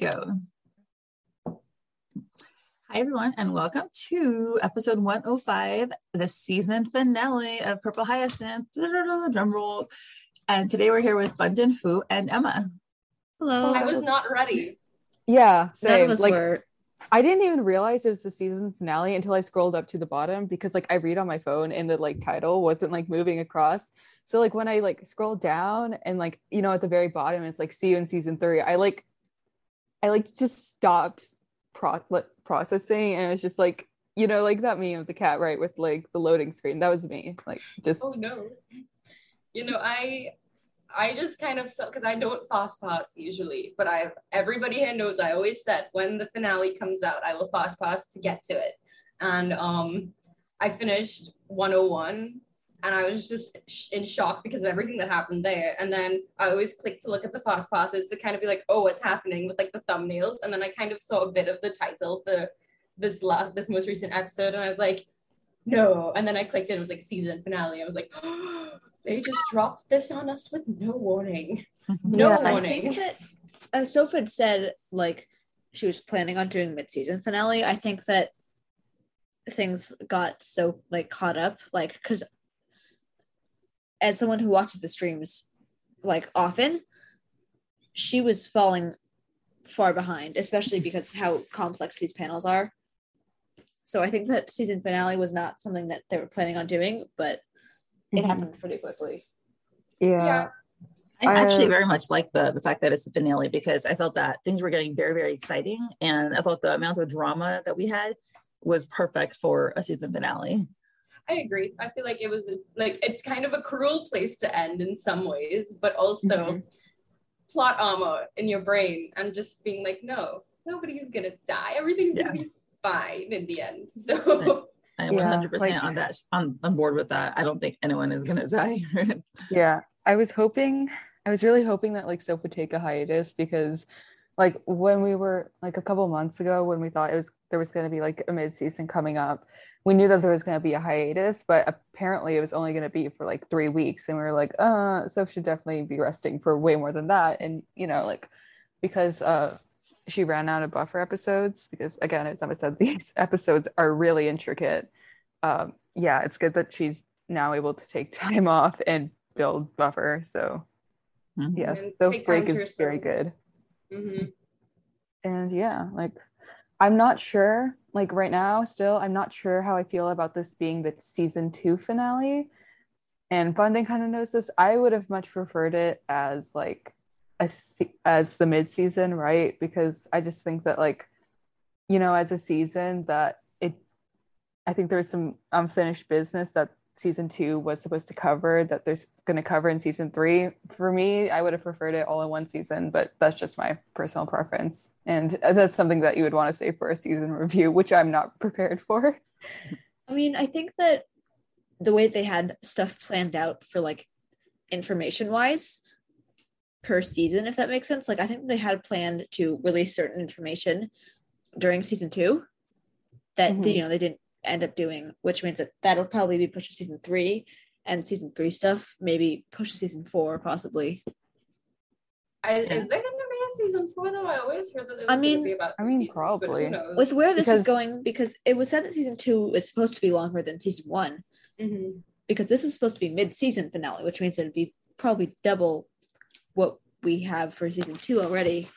Go. Hi, everyone, and welcome to episode 105, the season finale of Purple Hyacinth. Drum roll. And today we're here with Bundin Fu and Emma. Hello. I was not ready. Yeah, None of same. us Like were. I didn't even realize it was the season finale until I scrolled up to the bottom because like I read on my phone and the like title wasn't like moving across. So like when I like scroll down and like you know at the very bottom it's like see you in season three. I like I like just stopped pro- processing and it's just like you know like that meme of the cat right with like the loading screen. That was me. Like just Oh no. You know, I I just kind of because I don't fast pass usually, but I everybody here knows I always said when the finale comes out, I will fast pass to get to it. And um I finished 101 and I was just in shock because of everything that happened there. And then I always click to look at the fast passes to kind of be like, oh, what's happening with like the thumbnails. And then I kind of saw a bit of the title, for this last this most recent episode, and I was like, no. And then I clicked in, it was like season finale. I was like, they just dropped this on us with no warning. No Yeah. I warning. think that uh, Soph had said like she was planning on doing mid-season finale. I think that things got so like caught up, like because as someone who watches the streams like often, she was falling far behind, especially because how complex these panels are. So I think that season finale was not something that they were planning on doing, but it Mhm. happened pretty quickly. yeah. Yeah. I actually very much like the the fact that it's the finale because I felt that things were getting very very exciting, and I thought the amount of drama that we had was perfect for a season finale. I agree. I feel like it was like it's kind of a cruel place to end in some ways, but also Mhm. plot armor in your brain and just being like, no, nobody's gonna die. Everything's gonna be fine in the end. So I am Yeah, 100 percent like- on that on, on board with that. I don't think anyone is gonna die. Yeah, I was hoping, I was really hoping that like Soap would take a hiatus because like when we were like a couple months ago when we thought it was there was going to be like a mid-season coming up, we knew that there was going to be a hiatus, but apparently it was only going to be for like three weeks, and we were like, uh, Soap should definitely be resting for way more than that, and you know like because uh she ran out of buffer episodes because again as Emma said these episodes are really intricate. Um, yeah, it's good that she's now able to take time off and build buffer. So Mhm. yes, And so break to is very yourself. good. mhm. And yeah, like I'm not sure, like right now still, I'm not sure how I feel about this being the season two finale. And Bundin kind of knows this. I would have much preferred it as like a as the mid season, right? Because I just think that like, you know, as a season that it I think there's some unfinished business that season two was supposed to cover that there's going to cover in season three. For me, I would have preferred it all in one season, but that's just my personal preference. And that's something that you would want to say for a season review, which I'm not prepared for. I mean, I think that the way they had stuff planned out for like information wise per season, if that makes sense, like I think they had planned to release certain information during season two that Mhm. you know they didn't end up doing, which means that that'll probably be pushed to season three, and season three stuff maybe push to season four possibly. I, Yeah. Is there gonna be a season four though? I always heard that it was I gonna mean- be about I mean, seasons, probably. With where this Because- is going, because it was said that season two is supposed to be longer than season one, Mhm. because this is supposed to be mid-season finale, which means it'd be probably double what we have for season two already,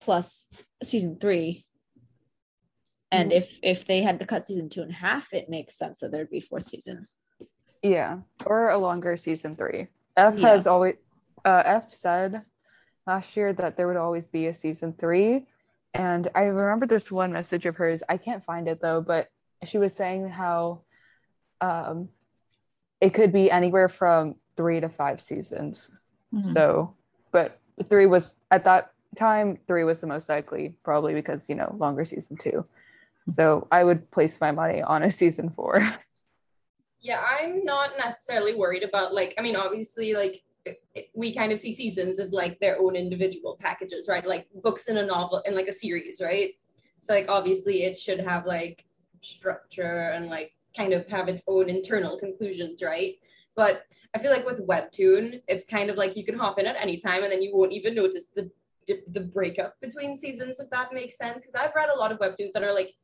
plus season three. And Mhm. if if they had to cut season two in half, it makes sense that there'd be fourth season. Yeah, or a longer season three. F Yeah. has always uh, F said last year that there would always be a season three, and I remember this one message of hers. I can't find it though, but she was saying how um, it could be anywhere from three to five seasons. Mhm. So, but three was at that time, three was the most likely, probably because, you know, longer season two. So I would place my money on a season four. Yeah, I'm not necessarily worried about like I mean obviously like we kind of see seasons as like their own individual packages, right? Like books in a novel in like a series, right? So like obviously it should have like structure and like kind of have its own internal conclusions, right? But I feel like with webtoon, it's kind of like you can hop in at any time and then you won't even notice the, the breakup between seasons if that makes sense because I've read a lot of webtoons that are like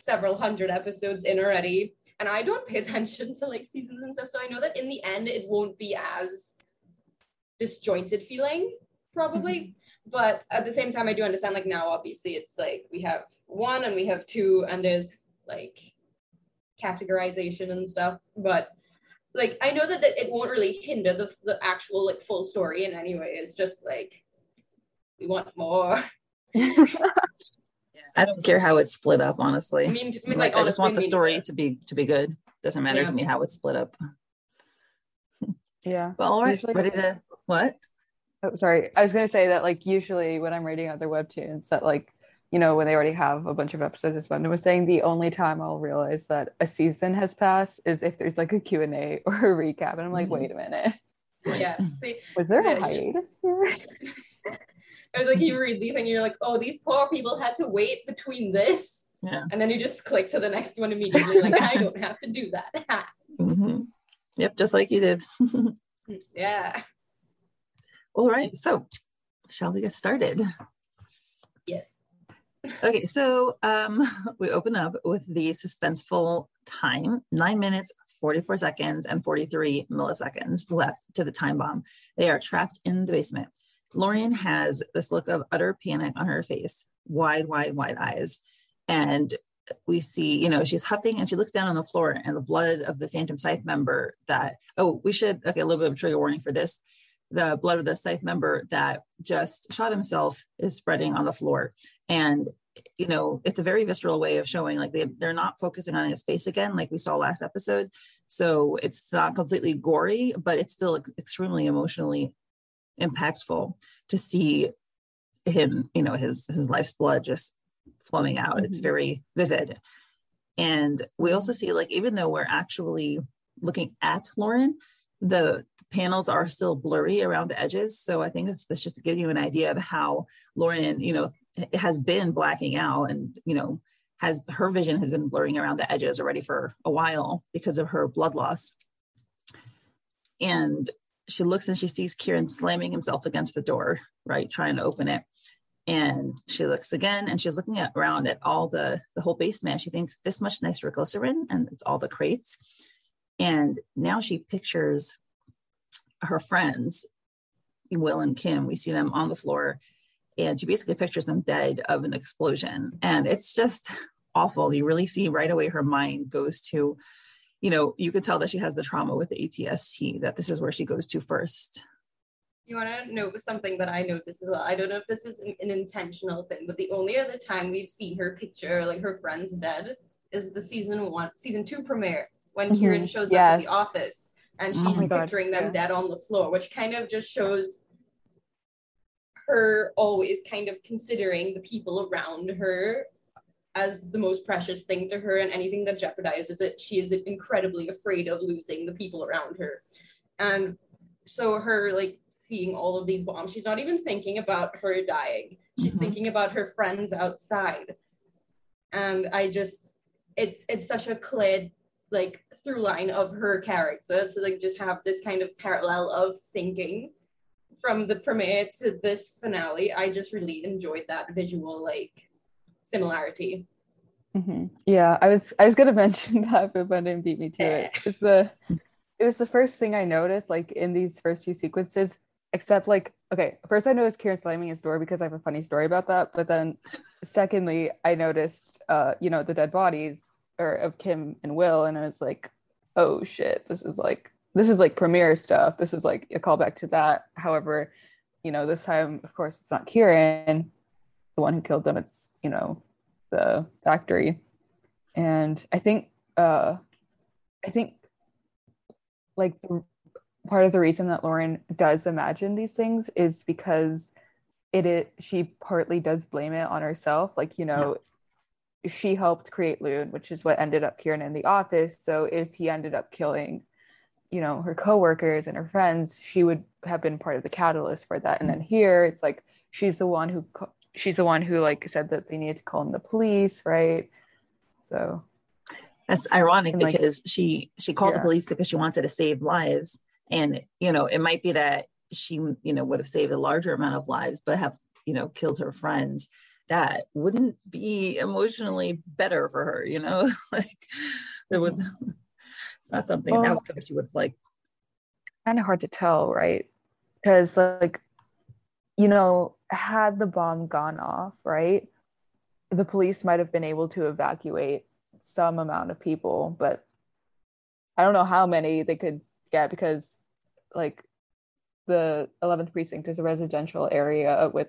several hundred episodes in already and I don't pay attention to like seasons and stuff. So I know that in the end, it won't be as disjointed feeling, probably. Mm-hmm. But at the same time, I do understand like now, obviously, it's like we have one and we have two, and there's like categorization and stuff. But like I know that, that it won't really hinder the, the actual like full story in any way. It's just like we want more. I don't care how it's split up, honestly. I mean, I mean, like, I just want the story to be to be good. Doesn't matter Yeah. to me how it's split up. yeah. Well, all right, Usually- ready to what? Oh, sorry. I was going to say that, like, usually when I'm reading other webtoons, that, like, you know, when they already have a bunch of episodes, as Brendan was saying, the only time I'll realize that a season has passed is if there's like a Q&A or a recap. And I'm like, Mhm. wait a minute. Yeah. See, Was there Yeah, a you hiatus here? I was like, you read these and you're like, oh, these poor people had to wait between this. Yeah. And then you just click to the next one immediately. Like, I don't have to do that. mm-hmm. Yep, just like you did. yeah. all right, so shall we get started? Yes. Okay, so um, we open up with the suspenseful time nine minutes, 44 seconds, and 43 milliseconds left to the time bomb. They are trapped in the basement. Lauren has this look of utter panic on her face, wide, wide, wide eyes. And we see, you know, she's huffing and she looks down on the floor, and the blood of the Phantom Scythe member that, oh, we should, okay, a little bit of trigger warning for this. The blood of the Scythe member that just shot himself is spreading on the floor. And you know it's a very visceral way of showing like they, they're not focusing on his face again like we saw last episode so it's not completely gory but it's still extremely emotionally impactful to see him you know his his life's blood just flowing out. It's Mhm. very vivid. And we also see like even though we're actually looking at lauren the panels are still blurry around the edges. So i think it's, it's just to give you an idea of how lauren you know has been blacking out and you know has her vision has been blurring around the edges already for a while because of her blood loss. And she looks and she sees kieran slamming himself against the door right trying to open it. And she looks again and she's looking at around at all the the whole basement. She thinks this much nitroglycerin and it's all the crates. And now she pictures her friends will and kym. We see them on the floor and she basically pictures them dead of an explosion. And it's just awful. You really see right away her mind goes to you know you can tell that she has the trauma with the atst that this is where she goes to first You want to know something that I noticed as well? I don't know if this is an, an intentional thing, but the only other time we've seen her picture, like her friends dead, is the season one, season two premiere when Mhm. Kieran shows up Yes. at the office and Oh she's my God, picturing them yeah. dead on the floor, which kind of just shows her always kind of considering the people around her as the most precious thing to her and anything that jeopardizes it she is incredibly afraid of losing the people around her. And so her like seeing all of these bombs she's not even thinking about her dying. She's Mhm. thinking about her friends outside. And i just it's it's such a clear like through line of her character to like just have this kind of parallel of thinking. From the premiere to this finale i just really enjoyed that visual like similarity Mhm. Yeah, I was I was gonna mention that, but Brendan beat me to it. It's the it was the first thing I noticed, like in these first few sequences, except like okay, first I noticed Kieran slamming his door because I have a funny story about that. But then secondly, I noticed uh, you know, the dead bodies or of Kym and Will, and I was like, oh shit, this is like this is like premiere stuff. This is like a callback to that. However, you know, this time, of course, it's not Kieran, the one who killed them. It's, you know, the factory. And I think uh I think like the, part of the reason that Lauren does imagine these things is because it is she partly does blame it on herself. Like, you know, yeah. she helped create Lune, which is what ended up Kieran in the office. So if he ended up killing, you know, her coworkers and her friends, she would have been part of the catalyst for that. And then here it's like she's the one who she's the one who like said that they needed to call in the police, right? So that's ironic like, because she she called yeah. the police because she wanted to save lives. And you know it might be that she you know would have saved a larger amount of lives but have you know killed her friends. That wouldn't be emotionally better for her you know? Like there was it's mm-hmm. not something well, else that she would like kind of hard to tell right? Because like you know had the bomb gone off right the police might have been able to evacuate some amount of people, but I don't know how many they could get because like the 11th precinct is a residential area with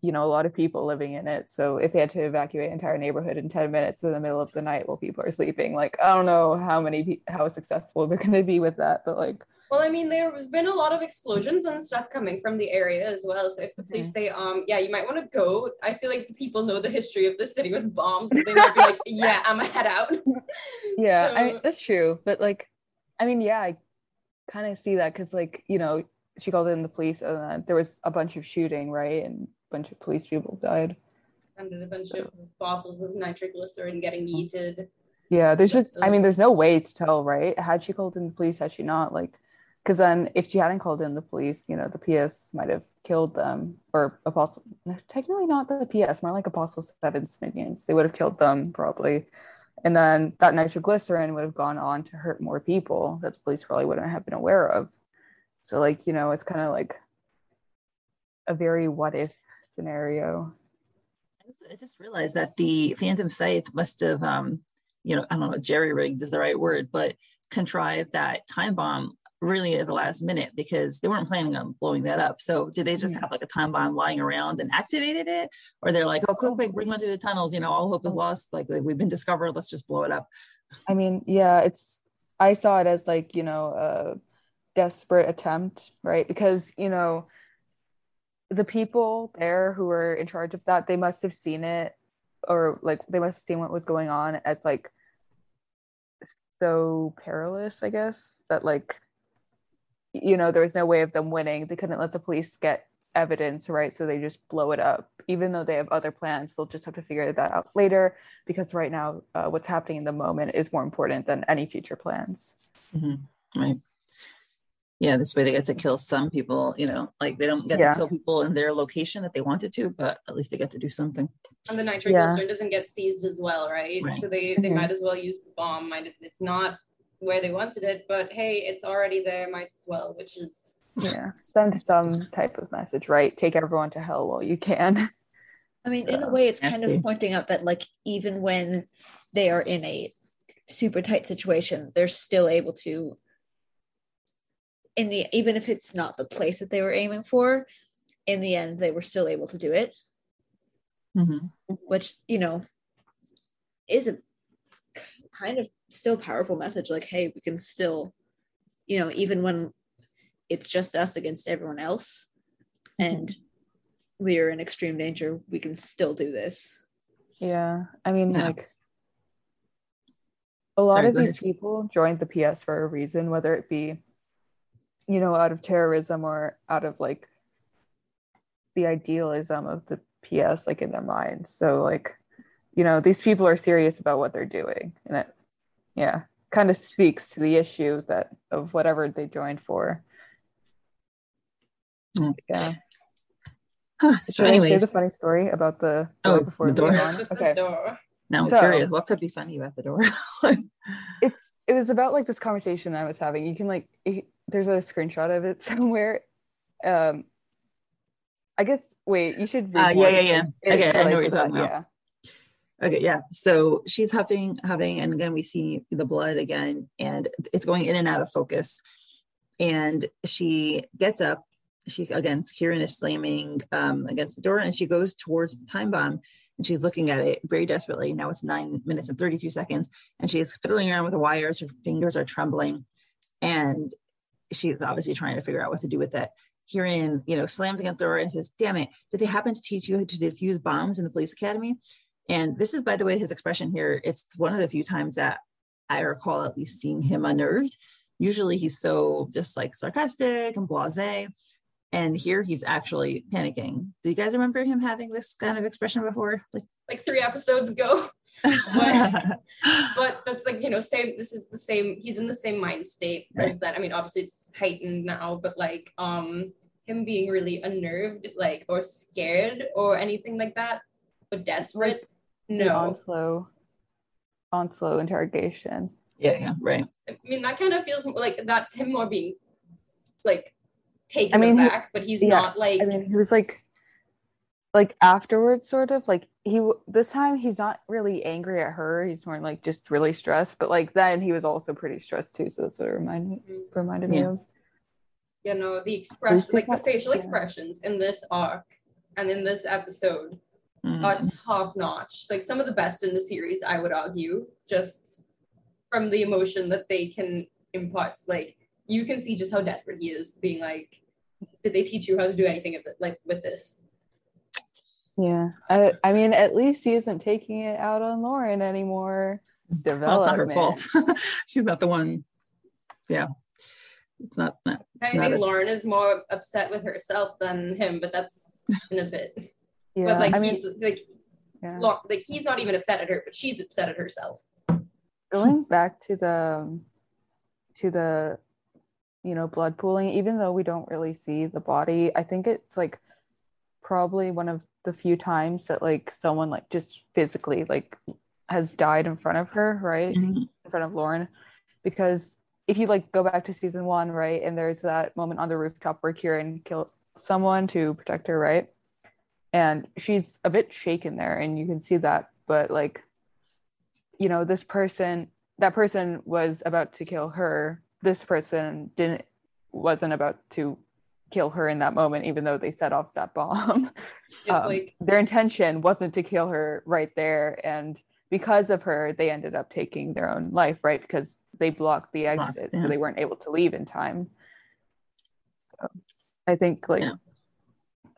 you know a lot of people living in it. So if they had to evacuate entire neighborhood in 10 minutes in the middle of the night while people are sleeping like i don't know how many how successful they're going to be with that but like well, I mean, there have been a lot of explosions and stuff coming from the area as well. So if the police say, um, yeah, you might want to go, I feel like the people know the history of the city with bombs. So they might be like, yeah, I'm gonna head out. yeah, so... I mean, that's true. But like, I mean, yeah, I kind of see that because like, you know, she called in the police and then there was a bunch of shooting, right? And a bunch of police people died. And a bunch of bottles of nitroglycerin getting yeeted. Yeah, there's just, I mean, there's no way to tell, right? Had she called in the police? Had she not? Like, because then if she hadn't called in the police, you know, the PS might have killed them or Apostle, technically not the PS, more like Apostle Seven's minions. They would have killed them probably. And then that nitroglycerin would have gone on to hurt more people that the police probably wouldn't have been aware of. So, like, you know, it's kind of like a very what if scenario. I just realized that the Phantom Scythe must have, um, you know, I don't know, jerry rigged is the right word, but contrived that time bomb really at the last minute because they weren't planning on blowing that up. So did they just have like a time bomb lying around and activated it? Or they're like, oh, quick, quick, bring one through the tunnels, you know, all hope is oh. lost. Like we've been discovered, let's just blow it up. I mean, yeah, it's, I saw it as like, you know, a desperate attempt, right? Because, you know, the people there who were in charge of that, they must have seen it or like they must have seen what was going on as like so perilous, I guess, that like you know, there was no way of them winning. They couldn't let the police get evidence, right? So they just blow it up. Even though they have other plans, they'll just have to figure that out later because right now, uh, what's happening in the moment is more important than any future plans. Mm-hmm. Right. Yeah, this way they get to kill some people, you know, like they don't get yeah. to kill people in their location that they wanted to, but at least they get to do something. And the nitroglycerin yeah. doesn't get seized as well, right? right. So they, they mm-hmm. might as well use the bomb. It's not where they wanted it, but hey, it's already there, might as well, which is yeah, send some type of message, right? Take everyone to hell while you can. I mean, so, in a way, it's kind of pointing out that like even when they are in a super tight situation, they're still able to in the even if it's not the place that they were aiming for, in the end they were still able to do it. Mm-hmm. Which, you know, is a kind of still powerful message like hey we can still you know even when it's just us against everyone else mm-hmm. and we are in extreme danger we can still do this. Yeah i mean yeah. like a lot Sorry, of these people joined the ps for a reason whether it be you know out of terrorism or out of like the idealism of the ps like in their minds. So like you know these people are serious about what they're doing and it yeah kind of speaks to the issue that of whatever they joined for mm. yeah huh. so Should anyways. I say the funny story about the door oh, before the door? On? Okay. Now I'm so, curious, what could be funny about the door? it's it was about like this conversation I was having. You can like it, there's a screenshot of it somewhere. Um, I guess wait, you should. Uh, yeah, yeah, yeah. Okay, I know what you're talking about. Okay, yeah. So she's huffing, huffing, and again we see the blood again, and it's going in and out of focus. And she gets up. She again, Kieran is slamming um, against the door, and she goes towards the time bomb, and she's looking at it very desperately. Now it's nine minutes and thirty-two seconds, and she's fiddling around with the wires. Her fingers are trembling, and she's obviously trying to figure out what to do with it. Kieran, you know, slams against the door and says, Damn it, did they happen to teach you to defuse bombs in the police academy? And this is, by the way, his expression here. It's one of the few times that I recall at least seeing him unnerved. Usually he's so just like sarcastic and blase. And here he's actually panicking. Do you guys remember him having this kind of expression before? Like, like three episodes ago. but, but that's like, you know, same, this is the same, he's in the same mind state Right. as that. I mean, obviously it's heightened now, but like um him being really unnerved, like or scared or anything like that, or desperate. The No. Onslow, Onslow interrogation. yeah, yeah, right. I mean, that kind of feels like that's him more being like taken I mean, he- but he's yeah, not like I mean, he was like, like afterwards, sort of like he this time he's not really angry at her. He's more like just really stressed. But like then he was also pretty stressed too. So that's what it reminded me Mhm. reminded me of. you know the expression like the not- facial yeah. expressions in this arc and in this episode Mhm. are top notch like some of the best in the series i would argue just from the emotion that they can impart like you can see just how desperate he is being like did they teach you how to do anything of it, like with this Yeah, I I mean, at least he isn't taking it out on Lauren anymore. Well, it's not her Development. fault. She's not the one. Yeah. It's not, not i Not think a- lauren is more upset with herself than him but that's in a bit Yeah, but like I mean, he, like yeah. Like he's not even upset at her but she's upset at herself going back to the to the you know blood pooling even though we don't really see the body i think it's like probably one of the few times that like someone like just physically like has died in front of her right Mhm. in front of lauren because if you like go back to season one right and there's that moment on the rooftop where kieran killed someone to protect her right and she's a bit shaken there and you can see that but like you know this person that person was about to kill her this person didn't wasn't about to kill her in that moment even though they set off that bomb it's Um, like their intention wasn't to kill her right there and because of her they ended up taking their own life right because they blocked the exit yeah. so they weren't able to leave in time So, i think like Yeah.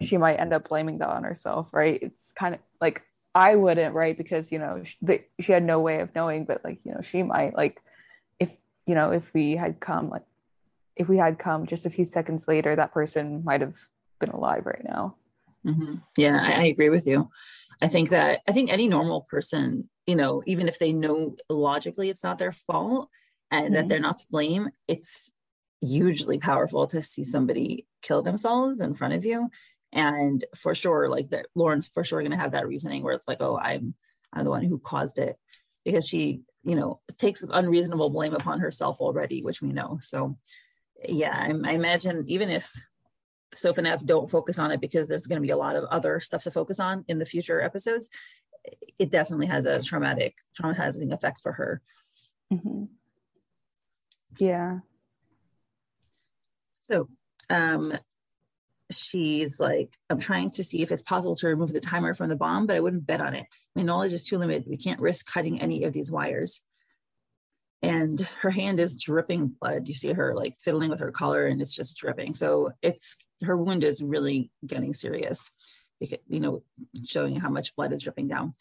She might end up blaming that on herself right it's kind of like i wouldn't right because you know she, they, she had no way of knowing but like you know she might like if you know if we had come like if we had come just a few seconds later that person might have been alive right now Mhm. Yeah, I, I agree with you. I think that I think any normal person, you know, even if they know logically it's not their fault and that Mhm. they're not to blame, it's hugely powerful to see somebody kill themselves in front of you. And for sure, like that Lauren's for sure gonna have that reasoning where it's like, oh, I'm I'm the one who caused it. Because she, you know, takes unreasonable blame upon herself already, which we know. So yeah, I, I imagine even if Soph and F don't focus on it because there's going to be a lot of other stuff to focus on in the future episodes. It definitely has a traumatic, traumatizing effect for her. Mhm. yeah So, um, she's like, I'm trying to see if it's possible to remove the timer from the bomb, but I wouldn't bet on it. My knowledge is too limited. We can't risk cutting any of these wires. And her hand is dripping blood. You see her like fiddling with her collar and it's just dripping. So it's her wound is really getting serious. Because, you know, showing how much blood is dripping down.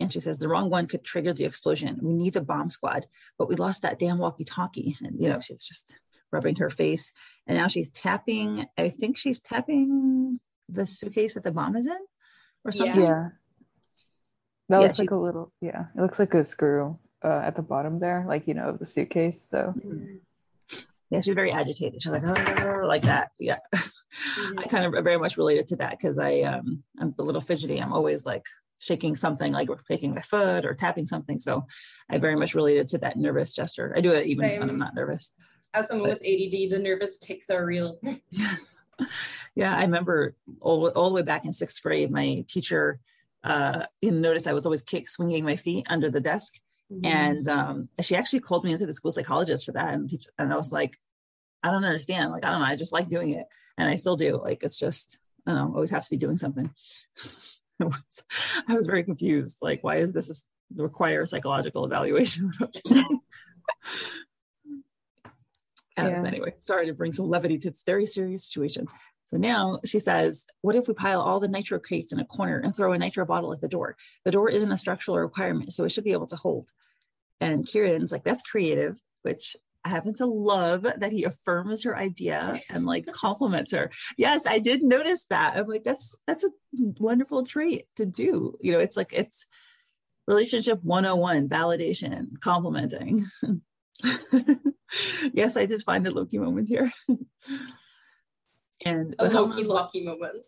And she says the wrong one could trigger the explosion. We need the bomb squad, but we lost that damn walkie-talkie. And you know, she's just rubbing her face. And now she's tapping, I think she's tapping the suitcase that the bomb is in or something. yeah that Yeah, looks like a little yeah it looks like a screw uh, at the bottom there like you know of the suitcase so Yeah, she's very agitated. She's like, oh, like that. Yeah. Mhm. I kind of very much related to that because I um I'm a little fidgety. I'm always like shaking something, like shaking my foot or tapping something. So I very much related to that nervous gesture. I do it even when I'm not nervous. As someone with ADD, the nervous tics are real. yeah, I remember all, all the way back in sixth grade, my teacher uh noticed I was always kick swinging my feet under the desk. And um she actually called me into the school psychologist for that. And, teach- and I was like, I don't understand. Like, I don't know. I just like doing it. And I still do. Like, it's just, I don't know, always have to be doing something. It was- I was very confused. Like, why is this require psychological evaluation? Yeah. so anyway, sorry to bring some levity to this very serious situation. So now she says, What if we pile all the nitro crates in a corner and throw a nitro bottle at the door? The door isn't a structural requirement, so it should be able to hold. And Kieran's like, That's creative, which I happen to love that he affirms her idea and like compliments her. Yes, I did notice that. I'm like, that's that's a wonderful trait to do. You know, it's like it's relationship 101, validation, complimenting. yes, I did find a Loki moment here. and A Loki Helma's- Loki moment.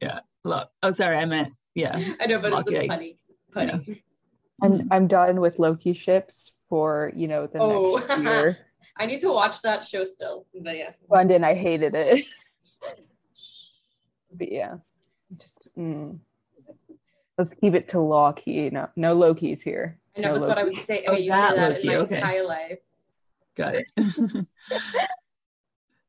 Yeah. Lo- oh, sorry, I meant yeah. I know, but Loki, it's I- a funny. Funny. I'm I'm done with Loki ships for you know the Oh. next year. I need to watch that show still. But yeah. London, I hated it. but yeah, just, mm. let's keep it to Loki. No, no Loki's here. I never No thought I would say Oh, I used to that say that Loki, in my okay. entire life. Got it.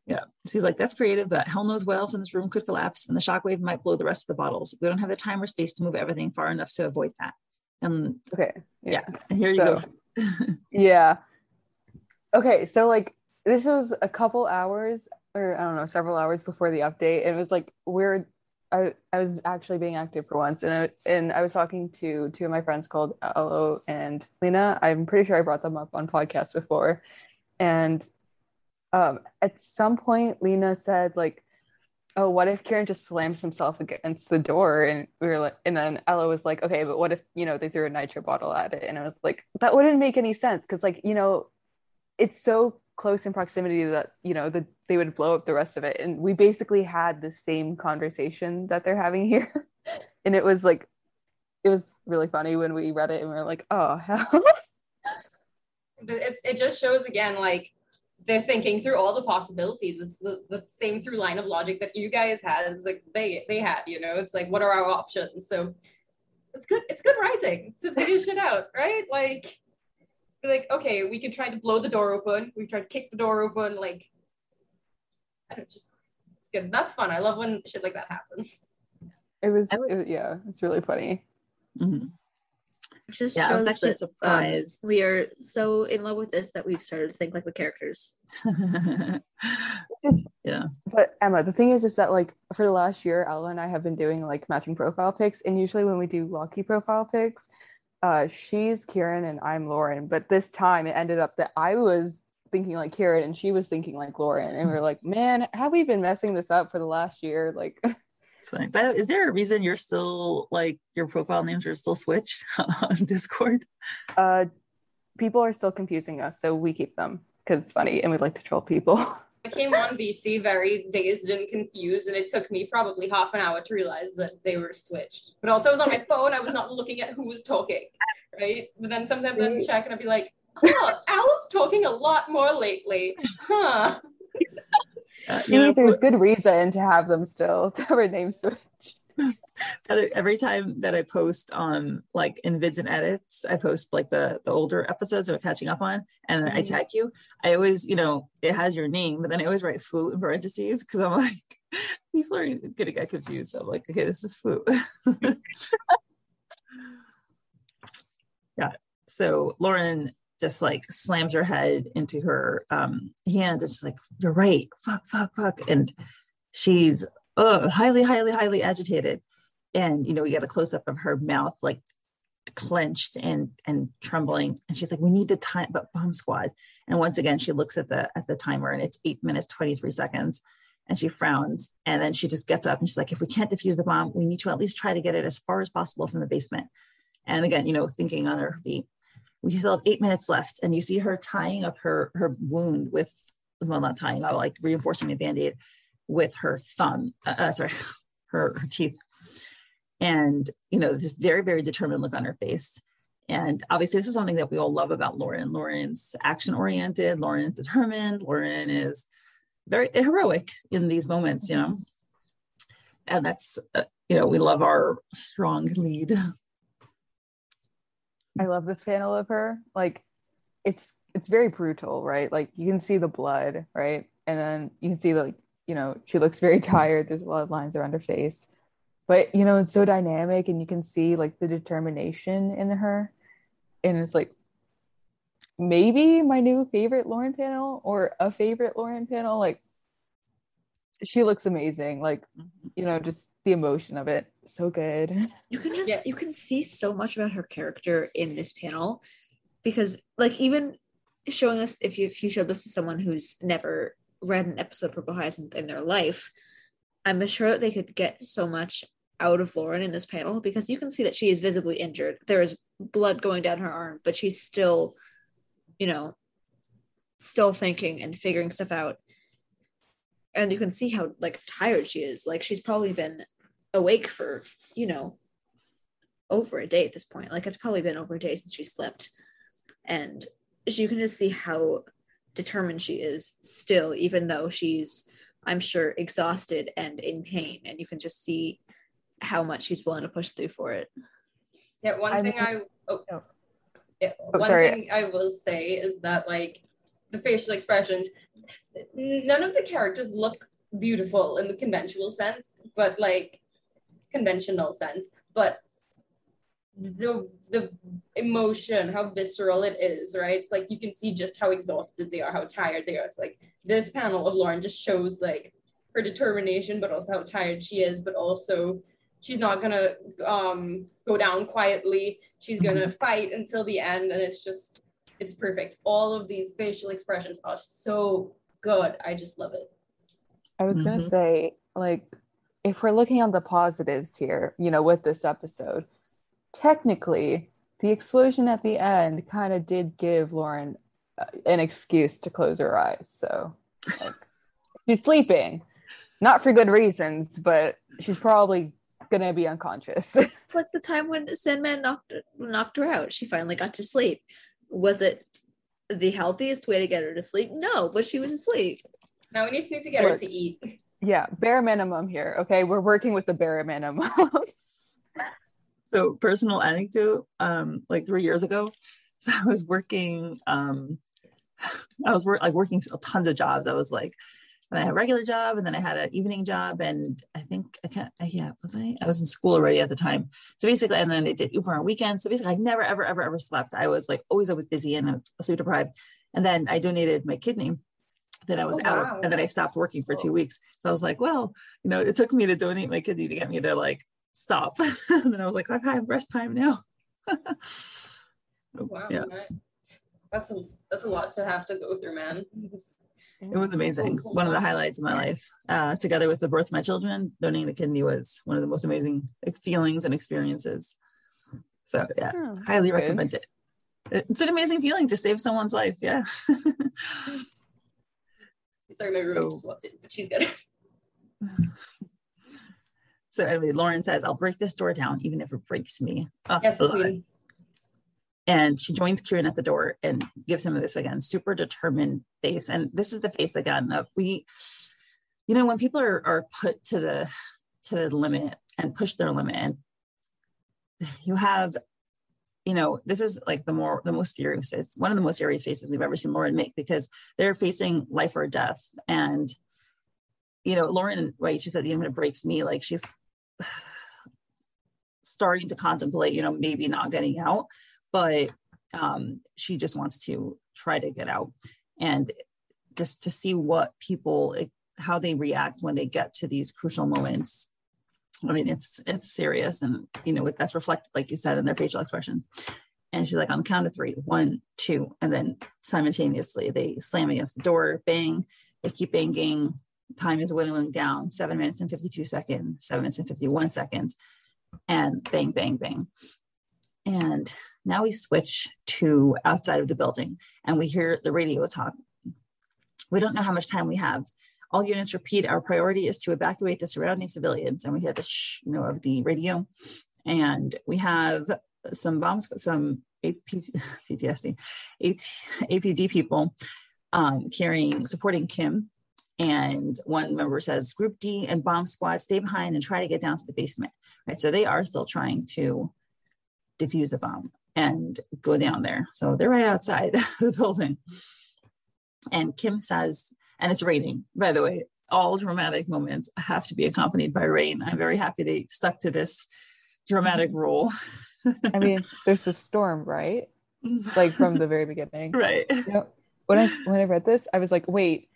yeah. So She's like, that's creative, but hell knows what else in this room could collapse and the shockwave might blow the rest of the bottles. We don't have the time or space to move everything far enough to avoid that. And Okay. yeah, and here you So- go. Yeah. Okay, so like this was a couple hours or I don't know, several hours before the update. And it was like weird. I, I was actually being active for once and I, and I was talking to two of my friends called Elo and Lena. I'm pretty sure I brought them up on podcasts before. And um, at some point Lena said like, oh, what if Kieran just slams himself against the door? And we were like, and then Ella was like, okay, but what if, you know, they threw a nitro bottle at it? And I was like, that wouldn't make any sense. Cause like, you know, it's so close in proximity that, you know, that they would blow up the rest of it. And we basically had the same conversation that they're having here. and it was like, it was really funny when we read it and we were like, oh, hell. It's it just shows again like they're thinking through all the possibilities. It's the, the same through line of logic that you guys had. It's like they they had, you know. It's like what are our options? So it's good. It's good writing to figure shit out, right? Like, be like okay, we could try to blow the door open. We tried to kick the door open. Like, I don't just. It's good. That's fun. I love when shit like that happens. it was, it was- yeah, it's really funny. Mhm. It just Yeah, I was actually that, um, surprised. we are so in love with this that we've started to think like the characters. Yeah. But Emma, the thing is, is that like for the last year, Ella and I have been doing like matching profile pics, and usually when we do Loki profile pics, uh, she's Kieran and I'm Lauren. But this time it ended up that I was thinking like Kieran and she was thinking like Lauren, and we are like, man, have we been messing this up for the last year? Like. But is there a reason you're still like your profile names are still switched on Discord? uh, people are still confusing us, so we keep them because it's funny and we like to troll people. I came on VC very dazed and confused, and it took me probably half an hour to realize that they were switched. But also, I was on my phone, I was not looking at who was talking, right? But then sometimes I'd check and I'd be like, oh, Al's talking a lot more lately, huh? Uh, you know, there's good reason to have them still to have our names switched. Every time that I post on like in vids and edits, I post like the the older episodes that I'm catching up on, and I Mhm. tag you. I always, you know, it has your name, but then I always write "foo" in parentheses because I'm like, people are gonna get confused. So I'm like, okay, this is "foo." yeah. So Lauren just like slams her head into her um hand. It's like, you're right. Fuck, fuck, fuck. And she's uh, highly, highly, highly agitated. And you know, we got a close up of her mouth like clenched and and trembling. And she's like, we need the time, but bomb squad. And once again, she looks at the at the timer and it's eight minutes, 23 seconds. And she frowns. And then she just gets up and she's like, if we can't defuse the bomb, we need to at least try to get it as far as possible from the basement. And again, you know, thinking on her feet, we still have eight minutes left. And you see her tying up her her wound with well, not tying, uh, like reinforcing a band-aid with her thumb, uh, uh, sorry, her, her teeth. And, you know, this very, very determined look on her face. And obviously, this is something that we all love about Lauren. Lauren's action oriented, Lauren's determined, Lauren is very heroic in these moments, you know. And that's, uh, you know, we love our strong lead. I love this panel of her. Like it's it's very brutal, right? Like you can see the blood, right? And then you can see like, you know, she looks very tired. There's a lot of lines around her face. But you know, it's so dynamic and you can see like the determination in her. And it's like maybe my new favorite Lauren panel or a favorite Lauren panel. Like she looks amazing. Like, mm-hmm. you know, just the emotion of it. So good. You can just Yeah. you can see so much about her character in this panel because like even showing this if you if you showed this to someone who's never read an episode of Purple Hyacinth in their life, I'm sure that they could get so much out of Lauren in this panel because you can see that she is visibly injured. There is blood going down her arm, but she's still, you know, still thinking and figuring stuff out. And you can see how like tired she is. Like she's probably been awake for, you know, over a day at this point. Like it's probably been over a day since she slept. And you can just see how determined she is still, even though she's, I'm sure, exhausted and in pain. And you can just see how much she's willing to push through for it. Yeah, one I thing mean- I oh, Oh. yeah, Oh, one sorry. thing I will say is that like the facial expressions, none of the characters look beautiful in the conventional sense, but like conventional sense, but the the emotion, how visceral it is, right? It's like you can see just how exhausted they are, how tired they are. It's like this panel of Lauren just shows like her determination, but also how tired she is, but also she's not gonna um go down quietly. She's gonna fight until the end, and it's just it's perfect. All of these facial expressions are so good. I just love it. I was gonna Mhm. say, like, if we're looking on the positives here, you know, with this episode, technically, the explosion at the end kind of did give Lauren uh, an excuse to close her eyes. So, like, she's sleeping, not for good reasons, but she's probably gonna be unconscious. Like the time when Sandman knocked knocked her out. She finally got to sleep. Was it the healthiest way to get her to sleep? No, but she was asleep. Now we just need to get her to eat. yeah, bare minimum here. Okay, we're working with the bare minimum. So personal anecdote, um, like three years ago, so I was working, um, I was work like working tons of jobs. I was like, and I had a regular job and then I had an evening job and I think I can't, yeah, was I? I was in school already at the time. So basically, and then I did Uber on weekends. So basically I never, ever, ever, ever slept. I was like always, always busy and I was sleep deprived. And then I donated my kidney. Then I was Oh, wow. out and then I stopped working for two weeks. So I was like, well, you know, it took me to donate my kidney to get me to like stop. and then I was like, I've had rest time now. Wow, Yeah, that's a that's a lot to have to go through, man. It was amazing. One of the highlights of my life. Uh, together with the birth of my children, donating the kidney was one of the most amazing feelings and experiences. So yeah, Oh, highly good. recommend it. It's an amazing feeling to save someone's life. Yeah. Sorry, my roommate So- just walked in, but she's good. so anyway, Lauren says, I'll break this door down, even if it breaks me. Oh, Yes, queen. and she joins Kieran at the door and gives him this again super determined face. And this is the face again of we, you know, when people are are put to the to the limit and push their limit, and you have, you know, this is like the more the most serious. It's one of the most serious faces we've ever seen Lauren make because they're facing life or death. And you know, Lauren, right? She said, if it breaks me, like she's starting to contemplate, you know, maybe not getting out but um, she just wants to try to get out and just to see what people how they react when they get to these crucial moments i mean it's it's serious and you know that's reflected like you said in their facial expressions and she's like on the count of three one two and then simultaneously they slam against the door bang they keep banging time is whittling down seven minutes and 52 seconds seven minutes and 51 seconds and bang bang bang and now we switch to outside of the building and we hear the radio talk. We don't know how much time we have. All units repeat our priority is to evacuate the surrounding civilians. And we hear the shh, you know, of the radio. And we have some bombs, some AP, PTSD, APD people um, carrying, supporting Kym. And one member says, Group D and bomb squad stay behind and try to get down to the basement. Right. So they are still trying to defuse the bomb and go down there. So they're right outside the building. And Kym says, and it's raining, by the way, all dramatic moments have to be accompanied by rain. I'm very happy they stuck to this dramatic rule. I mean, there's a storm, right? like from the very beginning. right. You know, when I when I read this, I was like, wait,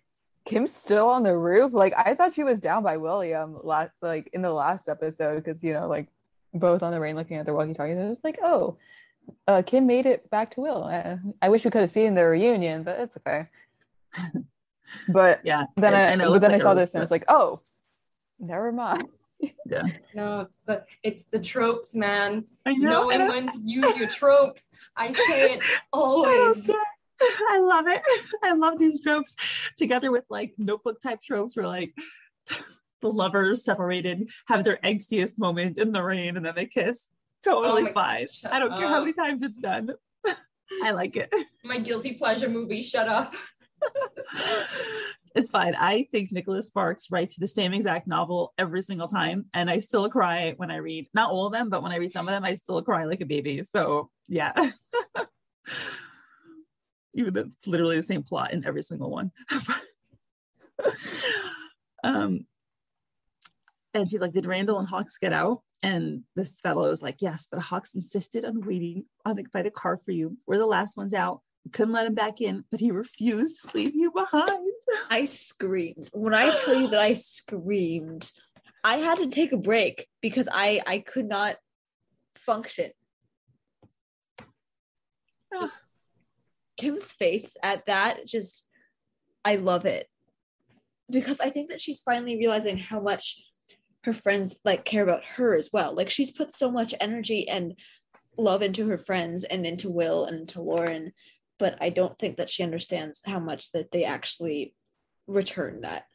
Kym's still on the roof? Like I thought she was down by William last like in the last episode because you know, like both on the rain looking at their walkie-talkies. I was like, oh, uh, Kym made it back to Will. Uh, I wish we could have seen the reunion, but it's okay. but Yeah. then and- I, and but then like I saw this and I was like, oh, never mind. Yeah. No, but it's the tropes, man. I know. Knowing I- when to use your tropes. I say it I always. I love it. I love these tropes together with like notebook type tropes where like the lovers separated have their angstiest moment in the rain and then they kiss. Totally oh my- fine. shut I don't care how many times it's done. I like it. My guilty pleasure movie. Shut up. it's fine. I think Nicholas Sparks writes the same exact novel every single time, and I still cry when I read not all of them, but when I read some of them, I still cry like a baby. So yeah, even though it's literally the same plot in every single one. um, and she's like, "Did Randall and Hawks get out?" And this fellow is like, "Yes, but Hawks insisted on waiting on the, by the car for you. We're the last ones out." couldn't let him back in, but he refused to leave you behind. I screamed. When I tell you that I screamed, I had to take a break because I I could not function. Kym's face at that just I love it. Because I think that she's finally realizing how much her friends like care about her as well. Like she's put so much energy and love into her friends and into Will and into Lauren, but I don't think that she understands how much that they actually return that.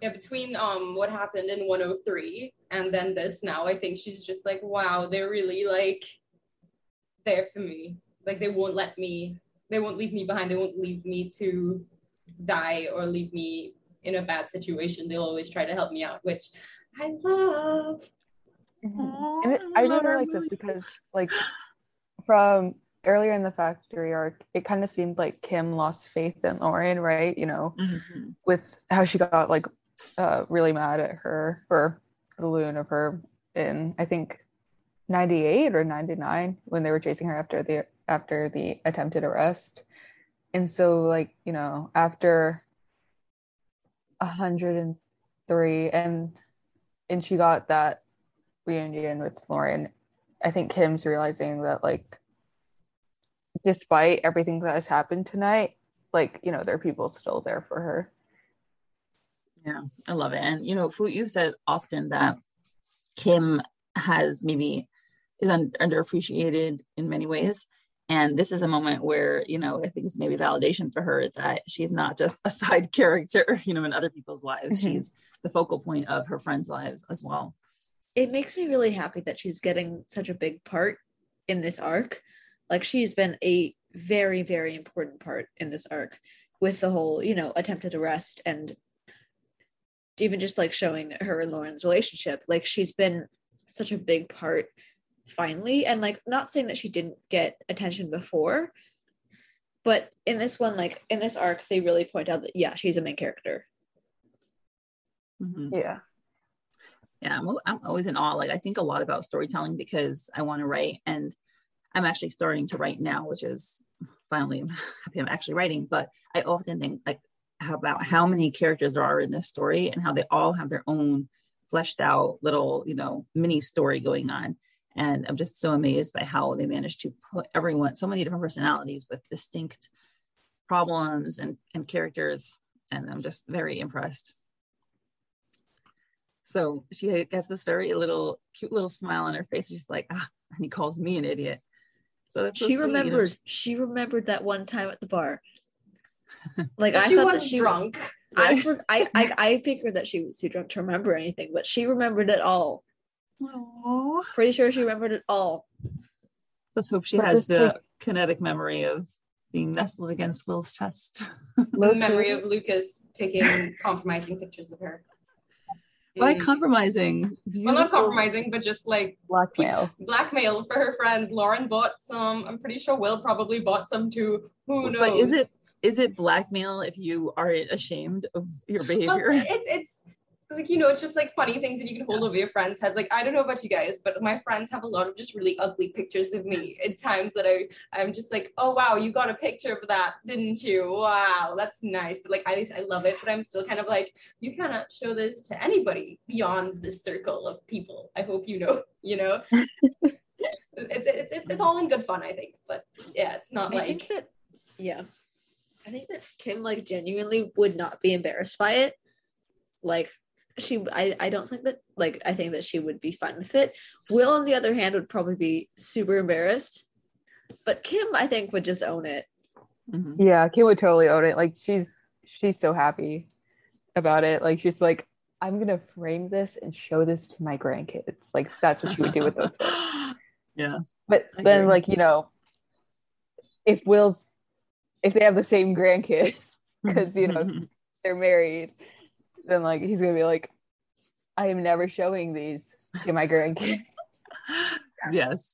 Yeah, between um what happened in 103 and then this now, I think she's just like, wow, they're really like there for me. Like they won't let me, they won't leave me behind. They won't leave me to die or leave me in a bad situation. They'll always try to help me out, which I love. and it, I really like this because like from earlier in the factory arc, it kind of seemed like Kym lost faith in Lauren, right? You know, Mhm. with how she got like uh really mad at her for the Lune of her in I think 98 or 99 when they were chasing her after the after the attempted arrest. And so like, you know, after 103 and and she got that reunion with Lauren, I think Kym's realizing that like despite everything that has happened tonight, like, you know, there are people still there for her. Yeah, I love it. And you know, Fwoot, you said often that Kym has maybe is un- underappreciated in many ways. And this is a moment where, you know, I think it's maybe validation for her that she's not just a side character, you know, in other people's lives. Mhm. She's the focal point of her friends' lives as well. It makes me really happy that she's getting such a big part in this arc. Like she's been a very, very important part in this arc with the whole, you know, attempted arrest and even just like showing her and Lauren's relationship. Like she's been such a big part finally. And like not saying that she didn't get attention before, but in this one, like in this arc, they really point out that yeah, she's a main character. Mhm. Yeah. yeah I'm, I'm always in awe like i think a lot about storytelling because i want to write and i'm actually starting to write now which is finally i'm happy i'm actually writing but i often think like how about how many characters there are in this story and how they all have their own fleshed out little you know mini story going on and i'm just so amazed by how they managed to put everyone so many different personalities with distinct problems and and characters and i'm just very impressed so she gets this very little cute little smile on her face. She's like, ah, and he calls me an idiot. So that's so she sweet, you know? remembers she remembered that one time at the bar. Like I she thought was that she drunk. I, I I I figured that she was too drunk to remember anything, but she remembered it all. Aw. Pretty sure she remembered it all. Let's hope she But has the like- kinetic memory of being nestled against Will's chest. The Low-key- memory of Lucas taking compromising pictures of her. Why compromising? Well, not compromising, but just like blackmail. blackmail for her friends. Lauren bought some. I'm pretty sure Will probably bought some too. Who knows? But is it is it blackmail if you are ashamed of your Well, behavior? it's it's It's like, you know, it's just like funny things that you can hold over your friend's head. Like, I don't know about you guys, but my friends have a lot of just really ugly pictures of me at times that I, I'm just like, oh, wow, you got a picture of that, didn't you? Wow, that's nice. But like, I, I love it, but I'm still kind of like, you cannot show this to anybody beyond this circle of people. I hope you know, you know? it's, it's, it's, it's all in good fun, I think. But yeah, it's not I like, think that, yeah. I think that Kym like genuinely would not be embarrassed by it. Like she I, I don't think that like I think that she would be fine with it. Will on the other hand would probably be super embarrassed. But Kym I think would just own it. Mhm. Yeah, Kym would totally own it. Like she's she's so happy about it. Like she's like, I'm gonna frame this and show this to my grandkids. Like that's what she would do with those. yeah. But I then, agree. like you know, if Will's if they have the same grandkids because you know they're married, then like he's gonna be like, I am never showing these to my grandkids. yes.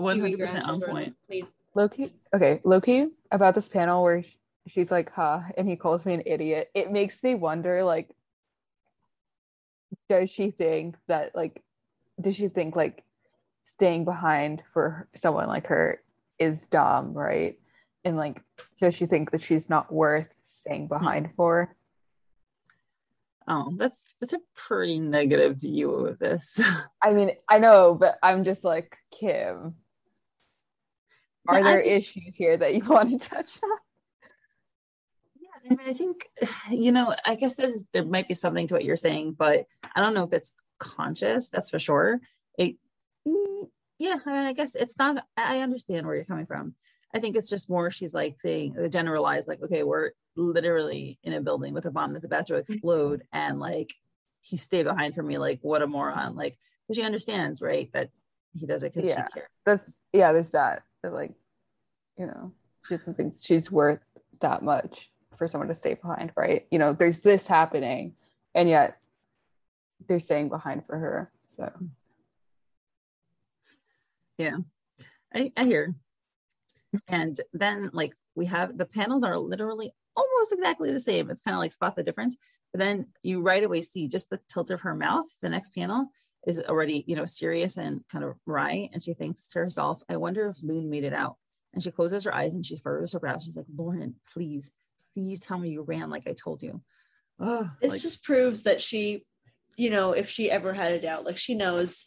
Hundred percent on point. Please. Loki, okay, Loki about this panel where she's like, "Huh," and he calls me an idiot. It makes me wonder, like, does she think that, like, does she think like staying behind for someone like her is dumb, right? And like, does she think that she's not worth staying hmm. behind for? Oh, that's that's a pretty negative view of this. I mean, I know, but I'm just like, Kym, are there think- issues here that you want to touch on? Yeah, I mean, I think you know, I guess there's there might be something to what you're saying, but I don't know if it's conscious. That's for sure. It, mm, yeah, I mean, I guess it's not. I understand where you're coming from. I think it's just more she's like saying the generalized, like, okay, we're literally in a building with a bomb that's about to mm-hmm. explode, and like he stayed behind for me. Like, what a moron! Like, but she understands, right, that he does it because Yeah. she cares. that's yeah there's that that like you know she doesn't think she's worth that much for someone to stay behind right you know there's this happening and yet they're staying behind for her so yeah. I, I hear. And then like we have the panels are literally almost exactly the same. It's kind of like spot the difference. But then you right away see just the tilt of her mouth. The next panel is already, you know, serious and kind of wry. And she thinks to herself, I wonder if Lune made it out. And she closes her eyes and she furrows her brow. She's like, Lauren, please, please tell me you ran like I told you. Oh, This like, just proves that she, you know, if she ever had a doubt, like she knows,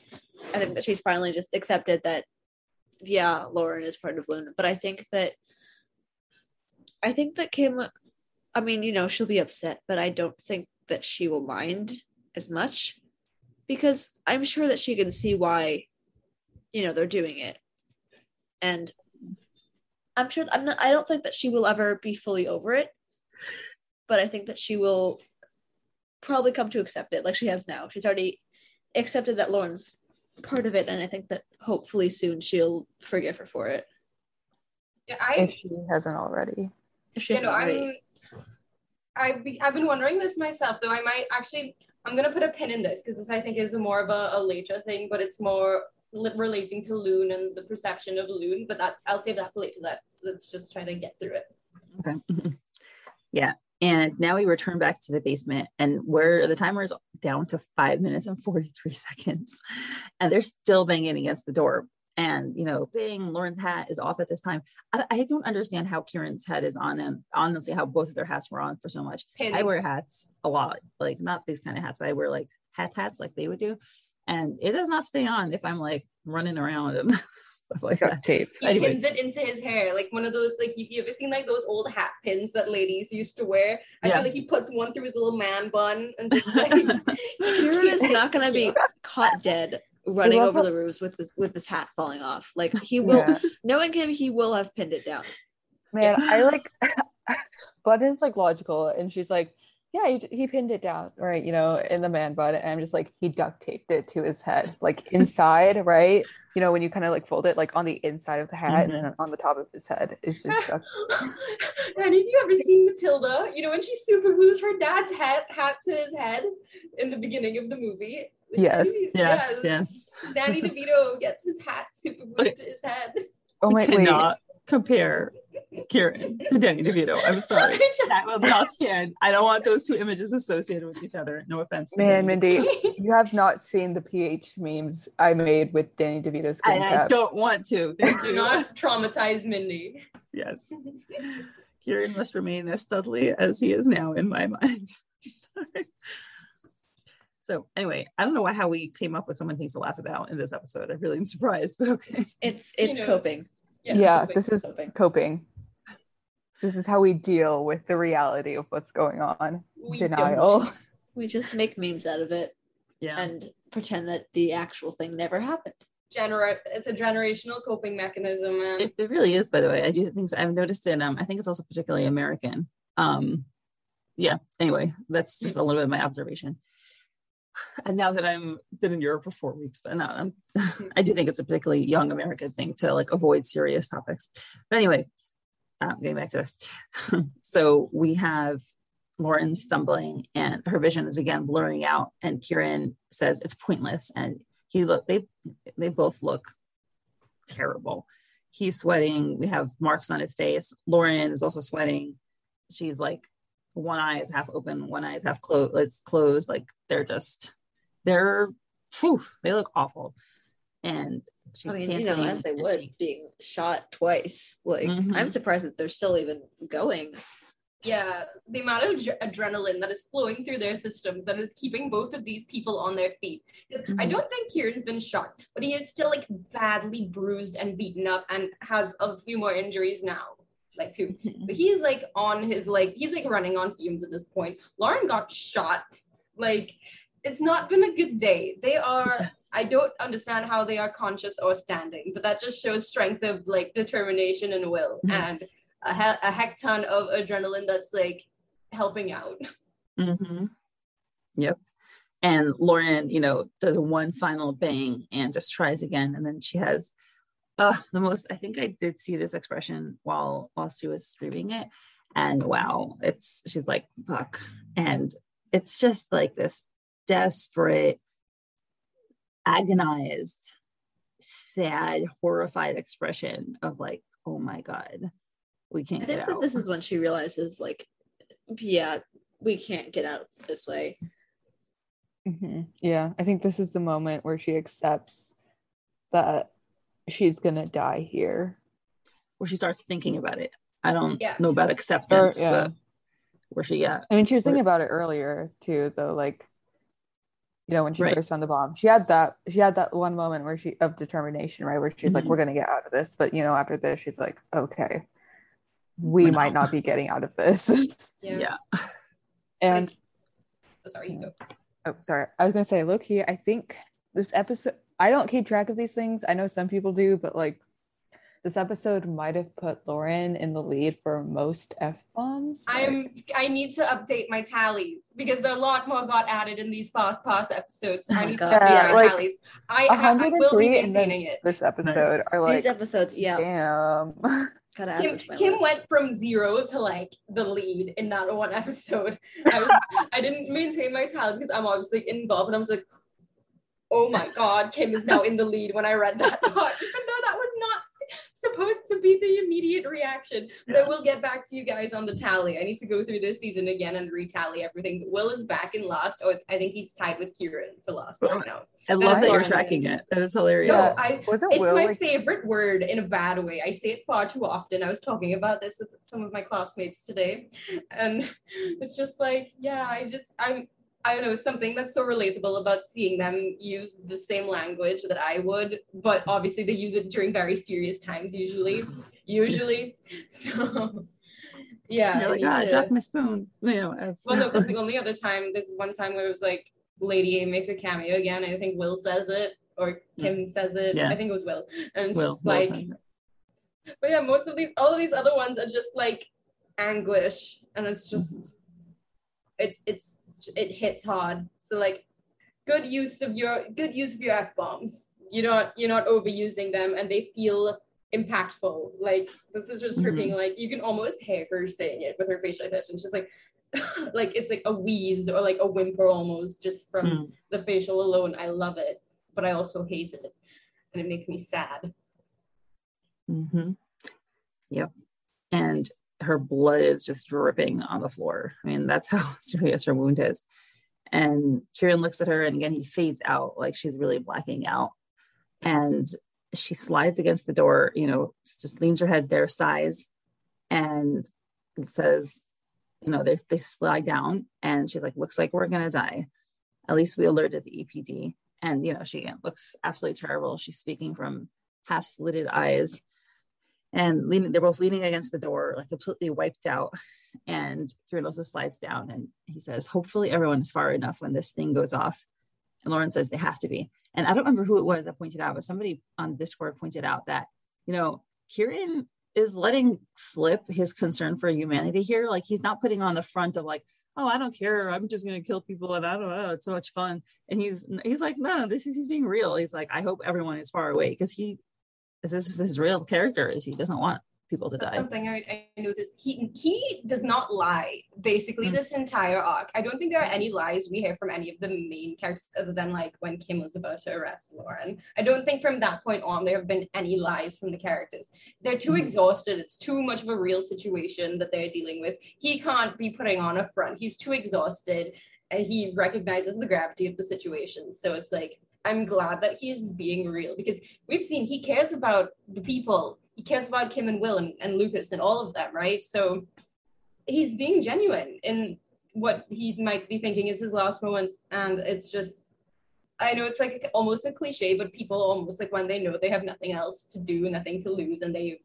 I think that she's finally just accepted that, yeah, Lauren is part of Luna. But I think that, I think that Kym, I mean, you know, she'll be upset, but I don't think that she will mind as much because I'm sure that she can see why, you know, they're doing it. And I'm sure, I'm not, I don't think that she will ever be fully over it but I think that she will probably come to accept it like she has now. She's already accepted that Lauren's part of it, and I think that hopefully soon she'll forgive her for it. Yeah, I if she hasn't already If she you know, hasn't already. I'm, I've, be, I've been wondering this myself, though. I might actually, I'm going to put a pin in this because this, I think, is more of a, a later thing, but it's more li- relating to Lune and the perception of Lune. But that I'll save that for later. That let's just try to get through it. Okay. yeah. And now we return back to the basement, and where the timer is down to five minutes and 43 seconds. And they're still banging against the door. And, you know, bang, Lauren's hat is off at this time. I, I don't understand how Kieran's head is on, and honestly, how both of their hats were on for so much. Pins. I wear hats a lot, like not these kind of hats, but I wear like hat hats like they would do. And it does not stay on if I'm like running around and stuff like that. tape He Anyway. pins it into his hair, like one of those, like you, you ever seen like those old hat pins that ladies used to wear? I Yeah. feel like he puts one through his little man bun and just like Kieran is not going to be caught dead running over how- the roofs with this with his hat falling off. Like he will, Yeah. knowing him, he will have pinned it down. man i like button's like logical and she's like yeah he, he pinned it down right you know in the man bun and i'm just like he duct taped it to his head like inside right you know when you kind of like fold it like on the inside of the hat Mhm. and then on the top of his head it's just duct Have you ever seen Matilda? You know, when she super glues her dad's hat hat to his head in the beginning of the movie. Yes. Yes, yes. Danny DeVito gets his hat super glued to his head. oh my wait cannot compare. Kieran to Danny DeVito. I'm sorry. That will not stand. I don't want those two images associated with each other. No offense. Man, Mindy, you have not seen the PH memes I made with Danny DeVito's skin And I don't want to. Thank Do you. not traumatize Mindy. Yes. Kieran must remain as studly as he is now in my mind. so anyway, I don't know how we came up with so many things to laugh about in this episode. I really am surprised, but okay. It's it's know. coping. Yeah, coping, this is coping. coping. This is how we deal with the reality of what's going on. We Denial. don't. We just make memes out of it Yeah. and pretend that the actual thing never happened. Gener- it's a generational coping mechanism, man. It, it really is, by the way. I do things so. I've noticed it. Um, I think it's also particularly American. Um, yeah. Anyway, that's just a little bit of my observation. And now that I'm been in Europe for four weeks, but no, I'm, I do think it's a particularly young American thing to like avoid serious topics. But anyway, um, getting back to this. so we have Lauren stumbling, and her vision is again blurring out. And Kieran says it's pointless, and he look they they both look terrible. He's sweating. We have marks on his face. Lauren is also sweating. She's like, one eye is half open, one eye is half closed. It's closed. Like they're just, they're, whew, they look awful. And she's I mean, you know, as they would she- being shot twice. Like, Mhm. I'm surprised that they're still even going. Yeah, the amount of adre- adrenaline that is flowing through their systems that is keeping both of these people on their feet. 'Cause I don't think Kieran's been shot, but he is still like badly bruised and beaten up and has a few more injuries now. Like two. But he's like on his like he's like running on fumes at this point. Lauren got shot. Like it's not been a good day. They are I don't understand how they are conscious or standing, but that just shows strength of like determination and will Mhm. and a, he- a heck ton of adrenaline that's like helping out. Mm-hmm. Yep. And Lauren, you know, does one final bang and just tries again. And then she has uh the most I think I did see this expression while while she was streaming it. And wow, it's she's like, fuck. And it's just like this desperate, agonized, sad, horrified expression of like, oh my God, we can't I get think that out. this is when she realizes, like, yeah, we can't get out this way. Mhm. Yeah, I think this is the moment where she accepts that she's gonna die here. where she starts thinking about it. I don't Yeah. know about acceptance, yeah. but where she yeah. I mean, she was thinking about it earlier too, though. Like, you know, when she Right. first found the bomb, she had that. She had that one moment where she of determination, right? Where she's like, Mhm. "We're gonna get out of this," but you know, after this, she's like, "Okay, we We're might not. not be getting out of this." Yeah. Yeah. and Oh, sorry, you go. oh, sorry, I was gonna say, low key, I think this episode. I don't keep track of these things. I know some people do, but like, this episode might have put Lauren in the lead for most f bombs. I'm I need to update my tallies because a lot more got added in these past past episodes. So Oh I need God. to update Yeah, my like, tallies. I, ha- I will be 103 and then maintaining it. this episode are like, These episodes, yeah, damn. Kym, them to my Kym went from zero to like the lead in that one episode. I was I didn't maintain my tally because I'm obviously involved, and I was like, oh my god, Kym is now in the lead when I read that part, even though that was not supposed to be the immediate reaction. But I will get back to you guys on the tally. I need to go through this season again and retally everything. Will is back in last. Oh, I think he's tied with Kieran for last right now. I love that you're tracking it. That is hilarious. No, I Wasn't it's Will my like favorite word in a bad way. I say it far too often. I was talking about this with some of my classmates today, and it's just like, yeah, I just I'm I don't know something that's so relatable about seeing them use the same language that I would, but obviously they use it during very serious times usually. Usually, so yeah. You're I like, need ah, to- drop my spoon. You know, I've- well, no, because the only other time, there's one time where it was like Lady A makes a cameo again. I think Will says it or Kym says it. Yeah. I think it was Will. And it's Will, just Will like, but yeah, most of these, all of these other ones are just like anguish, and it's just, it's it's it hits hard. So like, good use of your good use of your f bombs. You're not you're not overusing them, and they feel impactful. Like this is just her Mhm. being like, you can almost hear her saying it with her facial expression. She's like, like it's like a wheeze or like a whimper almost just from Mm. the facial alone. I love it, but I also hate it, and it makes me sad. Mm-hmm. Yep. and her blood is just dripping on the floor. I mean, that's how serious her wound is. And Kieran looks at her and again he fades out like she's really blacking out. And she slides against the door, you know, just leans her head their size and says, you know, they, they slide down and she's like, looks like we're gonna die. At least we alerted the APD. And you know, she looks absolutely terrible. She's speaking from half slitted eyes and leaning, they're both leaning against the door, like completely wiped out. And also slides down and he says, Hopefully everyone's far enough when this thing goes off. And Lauren says they have to be. And I don't remember who it was that pointed out, but somebody on Discord pointed out that, you know, Kieran is letting slip his concern for humanity here. Like he's not putting on the front of like, oh, I don't care. I'm just gonna kill people and I don't know. It's so much fun. And he's he's like, no, this is he's being real. He's like, I hope everyone is far away because he this is his real character is he doesn't want people to That's die. something I, I noticed. He he does not lie basically Mm. this entire arc. I don't think there are any lies we hear from any of the main characters other than like when Kym was about to arrest Lauren. I don't think from that point on there have been any lies from the characters. They're too Mhm. exhausted. It's too much of a real situation that they're dealing with. He can't be putting on a front. He's too exhausted and he recognizes the gravity of the situation. So it's like I'm glad that he's being real because we've seen he cares about the people. He cares about Kym and Will and, and Lucas and all of them, right? So he's being genuine in what he might be thinking is his last moments. And it's just, I know it's like almost a cliche, but people almost like when they know they have nothing else to do, nothing to lose, and they,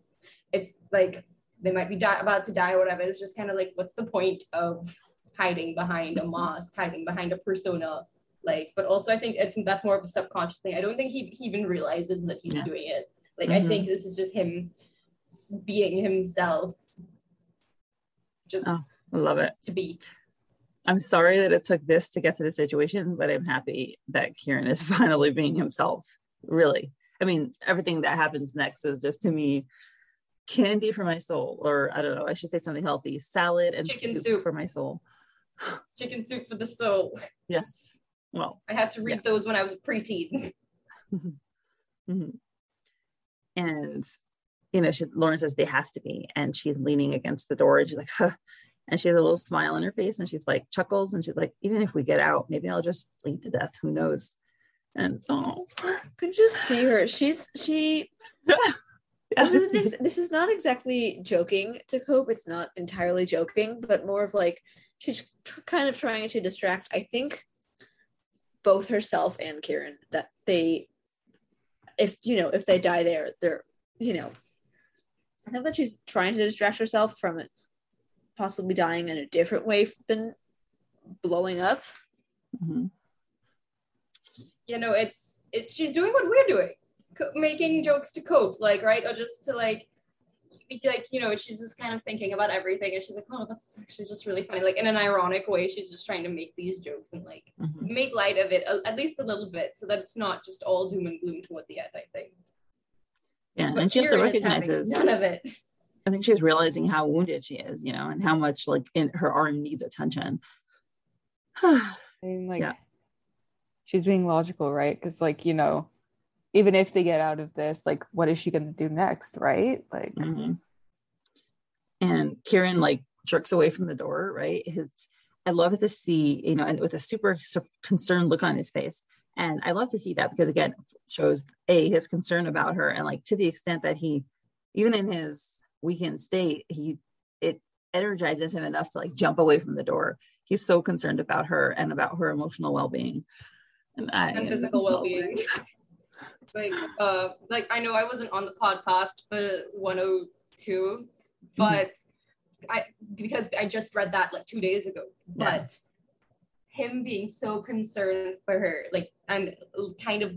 it's like they might be di- about to die or whatever. It's just kind of like, what's the point of hiding behind a mask, hiding behind a persona? Like, but also I think it's that's more of a subconscious thing. I don't think he, he even realizes that he's Yeah. doing it. Like, I Mhm. think this is just him being himself, just Oh. I love it. to be. I'm sorry that it took this to get to the situation, but I'm happy that Kieran is finally being himself. Really. I mean, everything that happens next is just to me candy for my soul, or I don't know, I should say something healthy salad and Chicken soup, soup. for my soul. Chicken soup for the soul. Yes. Well, I had to read those when I was a preteen. Mhm. And you know, she's Lauren says they have to be, and she's leaning against the door, and she's like, huh. and she has a little smile on her face, and she's like chuckles, and she's like, even if we get out, maybe I'll just bleed to death. Who knows? And oh, could just see her. She's she. This is ex- this is not exactly joking to Cope. It's not entirely joking, but more of like she's tr- kind of trying to distract. I think both herself and Kieran that they, if you know, if they die there, they're you know. I think that she's trying to distract herself from it, possibly dying in a different way than blowing up. Mhm. You know, it's it's she's doing what we're doing, co- making jokes to cope, like right, or just to like, like you know, she's just kind of thinking about everything, and she's like, oh, that's actually just really funny, like in an ironic way. She's just trying to make these jokes and like Mhm. make light of it a- at least a little bit, so that it's not just all doom and gloom toward the end. I think. Yeah, But and she also Kieran is recognizes. none of it. I think she's realizing how wounded she is, you know, and how much like in her arm needs attention. I mean, like, Yeah. she's being logical, right? Because, like, you know, even if they get out of this, like, what is she going to do next, right? Like, Mhm. And Kieran like jerks away from the door, right? His, I love to see, you know, and with a super, super concerned look on his face. And I love to see that because again, shows a his concern about her, and like to the extent that he, even in his weakened state, he it energizes him enough to like jump away from the door. He's so concerned about her and about her emotional well being, and, I, and physical well-being. It's like uh like I know I wasn't on the podcast for 102, but I because I just read that like two days ago. Yeah. But him being so concerned for her, like and kind of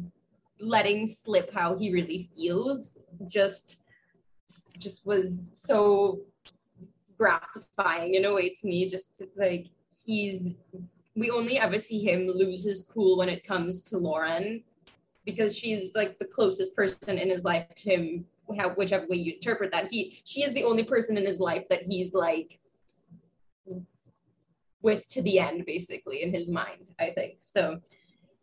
letting slip how he really feels, just just was so gratifying in a way to me. Just like he's we only ever see him lose his cool when it comes to Lauren because she's like the closest person in his life to him how, whichever way you interpret that. He she is the only person in his life that he's like with to the end basically in his mind i think. So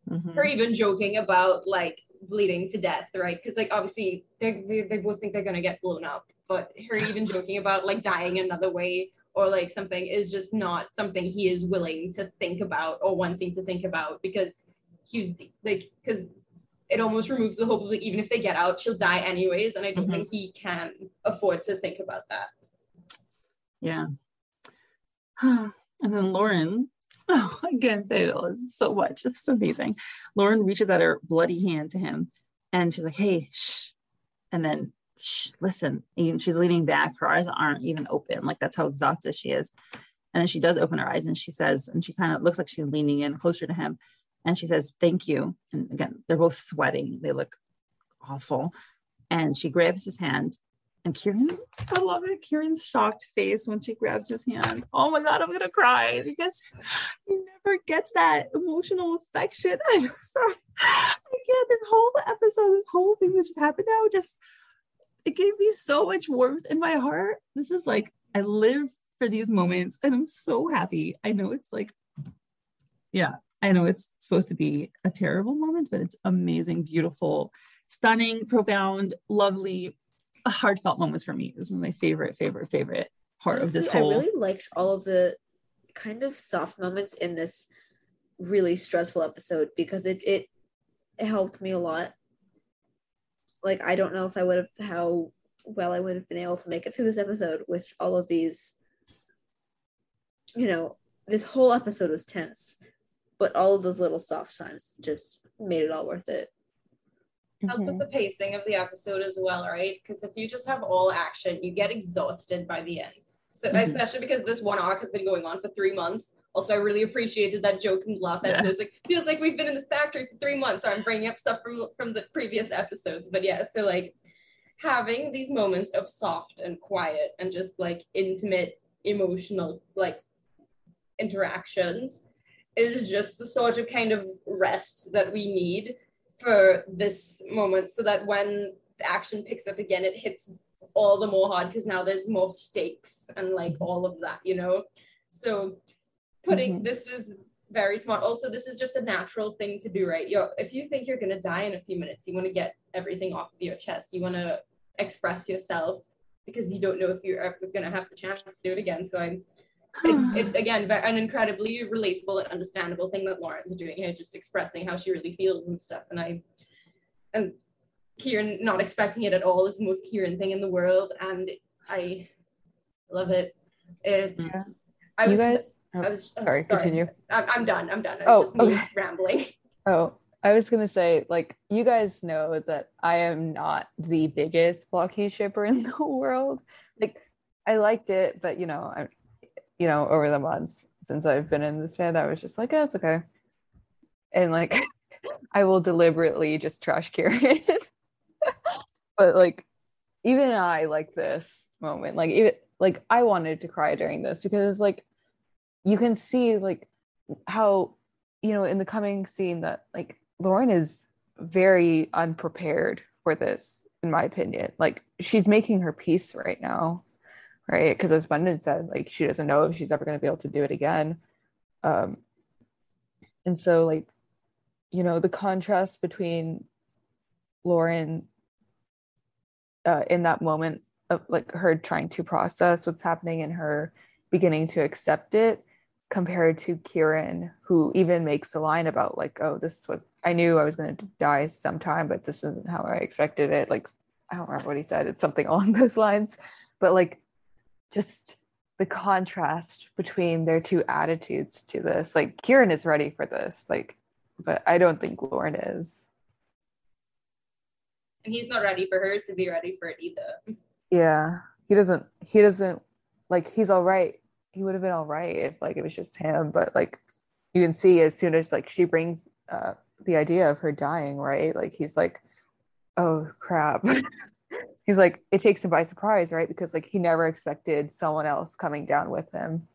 Mhm. her even joking about like bleeding to death right? Because like obviously they they they both think they're gonna get blown up but her even joking about like dying another way or like something is just not something he is willing to think about or wanting to think about because he like because it almost removes the hope of like even if they get out she'll die anyways and i don't Mhm. think he can afford to think about that Yeah. and then Lauren, oh, I can't say it all. It's so much. It's amazing. Lauren reaches out her bloody hand to him and she's like, hey, shh. And then, shh, listen. And she's leaning back. Her eyes aren't even open. Like that's how exhausted she is. And then she does open her eyes and she says, and she kind of looks like she's leaning in closer to him. And she says, thank you. And again, they're both sweating. They look awful. And she grabs his hand and Kieran, I love it. Kieran's shocked face when she grabs his hand. Oh my God, I'm going to cry because he never gets that emotional affection. I'm sorry. Can't. This whole episode, this whole thing that just happened now, just, it gave me so much warmth in my heart. This is like, I live for these moments and I'm so happy. I know it's like, yeah, I know it's supposed to be a terrible moment, but it's amazing, beautiful, stunning, profound, lovely, heartfelt moments for me. This is my favorite, favorite, favorite part of this whole. I really liked all of the kind of soft moments in this really stressful episode because it it, it helped me a lot. Like I don't know if I would have how well I would have been able to make it through this episode with all of these. You know, this whole episode was tense, but all of those little soft times just made it all worth it. helps Mm-hmm. with the pacing of the episode as well, right? Because if you just have all action, you get exhausted by the end. So Mhm. especially because this one arc has been going on for three months. Also, I really appreciated that joke in the last Yeah. episode. It's like feels like we've been in this factory for three months. So I'm bringing up stuff from from the previous episodes. But yeah, so like having these moments of soft and quiet and just like intimate, emotional like interactions is just the sort of kind of rest that we need for this moment so that when the action picks up again it hits all the more hard because now there's more stakes and like all of that you know? So putting Mhm. this was very smart. Also this is just a natural thing to do right? You're if you think you're going to die in a few minutes you want to get everything off of your chest. You want to express yourself because you don't know if you're ever going to have the chance to do it again. So i'm it's hmm. it's again an incredibly relatable and understandable thing that Lauren's doing here, just expressing how she really feels and stuff. And I and Kieran not expecting it at all is the most Kieran thing in the world, and I love it. it Yeah. I you was guys. Oh, I was oh, sorry, continue. I'm, I'm done. I'm done. It's Oh, just okay. rambling. Oh, I was gonna say, like, you guys know that I am not the biggest Lockheed shipper in the world. Like, I liked it, but you know, I, you know, over the months since I've been in this band, I was just like, yeah, it's okay. And like, I will deliberately just trash Kieran. but like, even I like this moment. Like, even like I wanted to cry during this because like, you can see like how you know in the coming scene that like Lauren is very unprepared for this in my opinion like she's making her peace right now right because as Bundin said like she doesn't know if she's ever going to be able to do it again um and so like you know the contrast between Lauren uh, in that moment of like her trying to process what's happening and her beginning to accept it compared to Kieran, who even makes a line about like, oh, this was I knew I was going to die sometime, but this isn't how I expected it. Like, I don't remember what he said. It's something along those lines, but like, just the contrast between their two attitudes to this. Like, Kieran is ready for this, like, but I don't think Lauren is. And he's not ready for her to be ready for it either. Yeah, he doesn't. He doesn't like. He's all right. He would have been all right if like it was just him. But like, you can see as soon as like she brings uh the idea of her dying, right? Like he's like, oh crap. he's like, it takes him by surprise, right? Because like he never expected someone else coming down with him.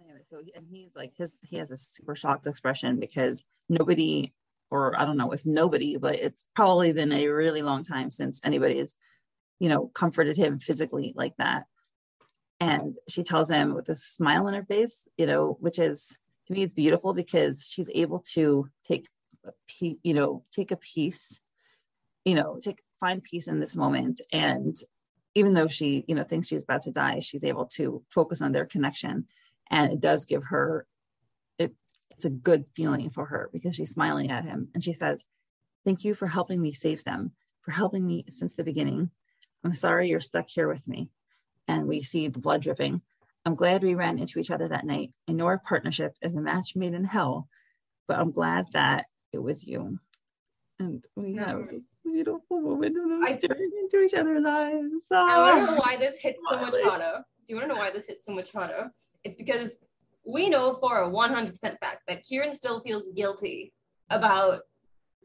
anyway, so and he's like his he has a super shocked expression because nobody, or I don't know if nobody, but it's probably been a really long time since anybody has, you know, comforted him physically like that. And she tells him with a smile on her face, you know, which is to me it's beautiful because she's able to take a pe- you know, take a piece you know, take find peace in this moment. And even though she, you know, thinks she's about to die, she's able to focus on their connection. And it does give her it, it's a good feeling for her because she's smiling at him and she says, Thank you for helping me save them, for helping me since the beginning. I'm sorry you're stuck here with me. And we see the blood dripping. I'm glad we ran into each other that night. I know our partnership is a match made in hell, but I'm glad that it was you. And we have this beautiful moment of them I- staring into each other's eyes. I want to Ah. know why this hits so much harder. Do you want to know why this hits so much harder? It's because we know for a 100% fact that Kieran still feels guilty about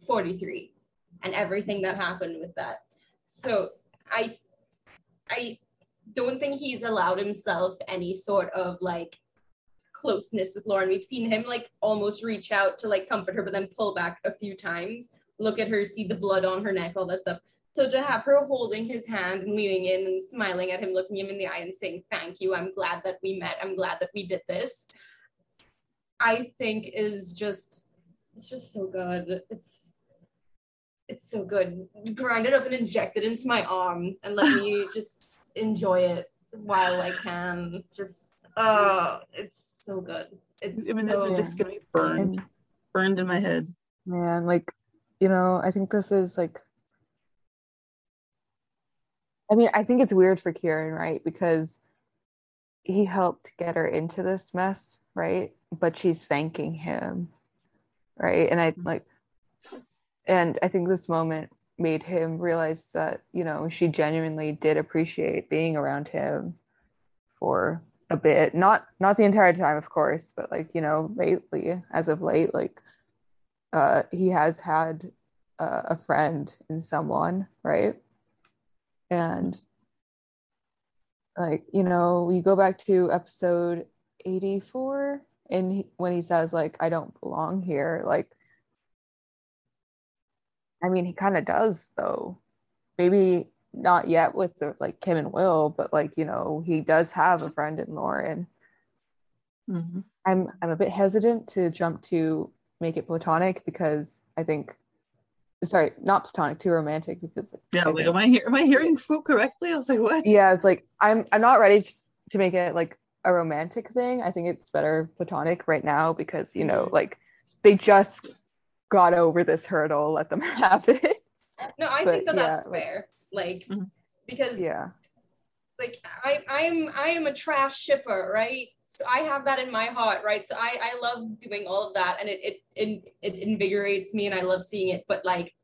43 and everything that happened with that. So I I don't think he's allowed himself any sort of like closeness with Lauren. We've seen him like almost reach out to like comfort her, but then pull back a few times. Look at her, see the blood on her neck, all that stuff. So to have her holding his hand and leaning in and smiling at him, looking him in the eye and saying, Thank you, I'm glad that we met. I'm glad that we did this. I think is just it's just so good. It's it's so good. Grind it up and inject it into my arm and let me just enjoy it while I can. Just oh, it's so good. It's Images so are just gonna be burned, And burned in my head. man, like, you know, I think this is like I mean, I think it's weird for Kieran, right? Because he helped get her into this mess, right? But she's thanking him, right? And I mm-hmm. like, and I think this moment made him realize that, you know, she genuinely did appreciate being around him for a bit. Not not the entire time, of course, but like, you know, lately, as of late, like uh he has had uh, a friend in someone, right? And like, you know, you go back to episode 84 and he, when he says like I don't belong here, like I mean, he kind of does though. Maybe not yet with the like Kym and Will, but like, you know, he does have a friend in Lauren. Mhm. I'm I'm a bit hesitant to jump to make it platonic because I think sorry, not platonic, too romantic because Yeah, I like think- am I hear am I hearing Fwoot correctly? I was like, what? yeah, it's like I'm I'm not ready t- to make it like a romantic thing. I think it's better platonic right now because you know, like they just got over this hurdle, let them have it. no, I but think that yeah, that's like- fair. Like Mhm. because yeah. like I I'm I am a trash shipper, right? So I have that in my heart, right? So I I love doing all of that, and it it it, it invigorates me, and I love seeing it. But like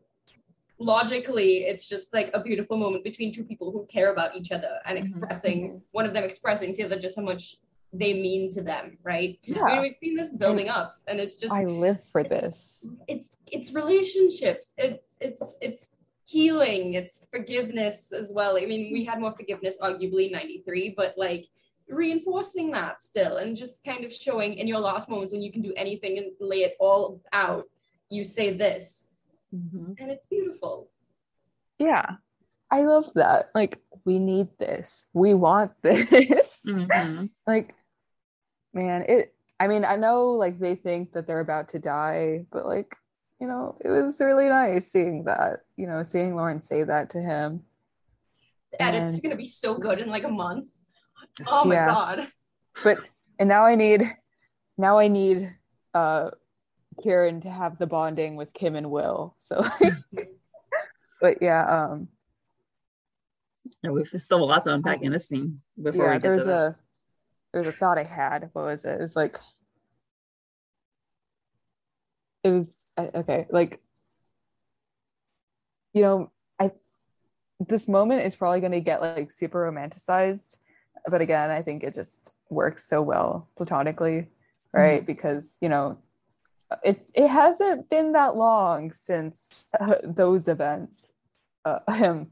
logically, it's just like a beautiful moment between two people who care about each other and Mhm. expressing one of them expressing to the other just how much they mean to them, right? I mean, Yeah. we've seen this building up, and it's just I live for this. it's it's relationships it's it's it's healing it's forgiveness as well i mean we had more forgiveness arguably in 93 but like reinforcing that still and just kind of showing in your last moments when you can do anything and lay it all out you say this Mhm. and it's beautiful Yeah. I love that. Like we need this. We want this. Mhm. like man it i mean i know like they think that they're about to die but like you know it was really nice seeing that you know seeing lauren say that to him. The edit's And- gonna be so good in like a month. Oh my Yeah. god. But and now i need now i need uh kieran to have the bonding with kym and will so. But yeah um. Yeah, we've still a lot to unpack in this scene before yeah we get there's to a there's a thought i had. What was it? It's like it was okay like you know i this moment is probably going to get like super romanticized but again i think it just works so well platonically right because you know it it hasn't been that long since uh, those events uh, him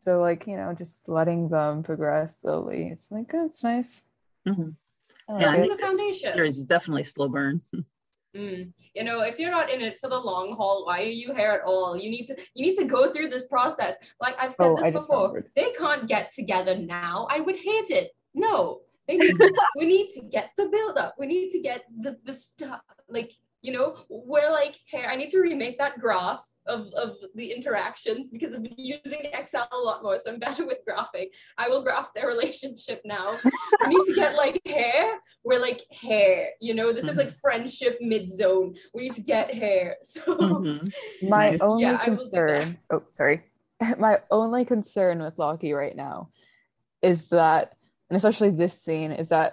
so like you know just letting them progress slowly it's like oh, it's nice Mhm. I Yeah, I like it. Think the foundation Series is definitely slow burn. Mm. You know, if you're not in it for the long haul, why are you here at all? You need to you need to go through this process. Like I've said Oh, this I before, they can't get together now. I would hate it. No, they need, we need to get the build up. We need to get the the stuff. Like you know, we're like, hey, I need to remake that graph of, of the interactions because I've been using Excel a lot more, so I'm better with graphing. I will graph their relationship now. we need to get like hair. We're like hair, you know, this is like friendship mid zone. We need to get hair. So Mhm. My Nice. only Yeah, I will do that. concern, oh, sorry. My only concern with Loki right now is that, and especially this scene, is that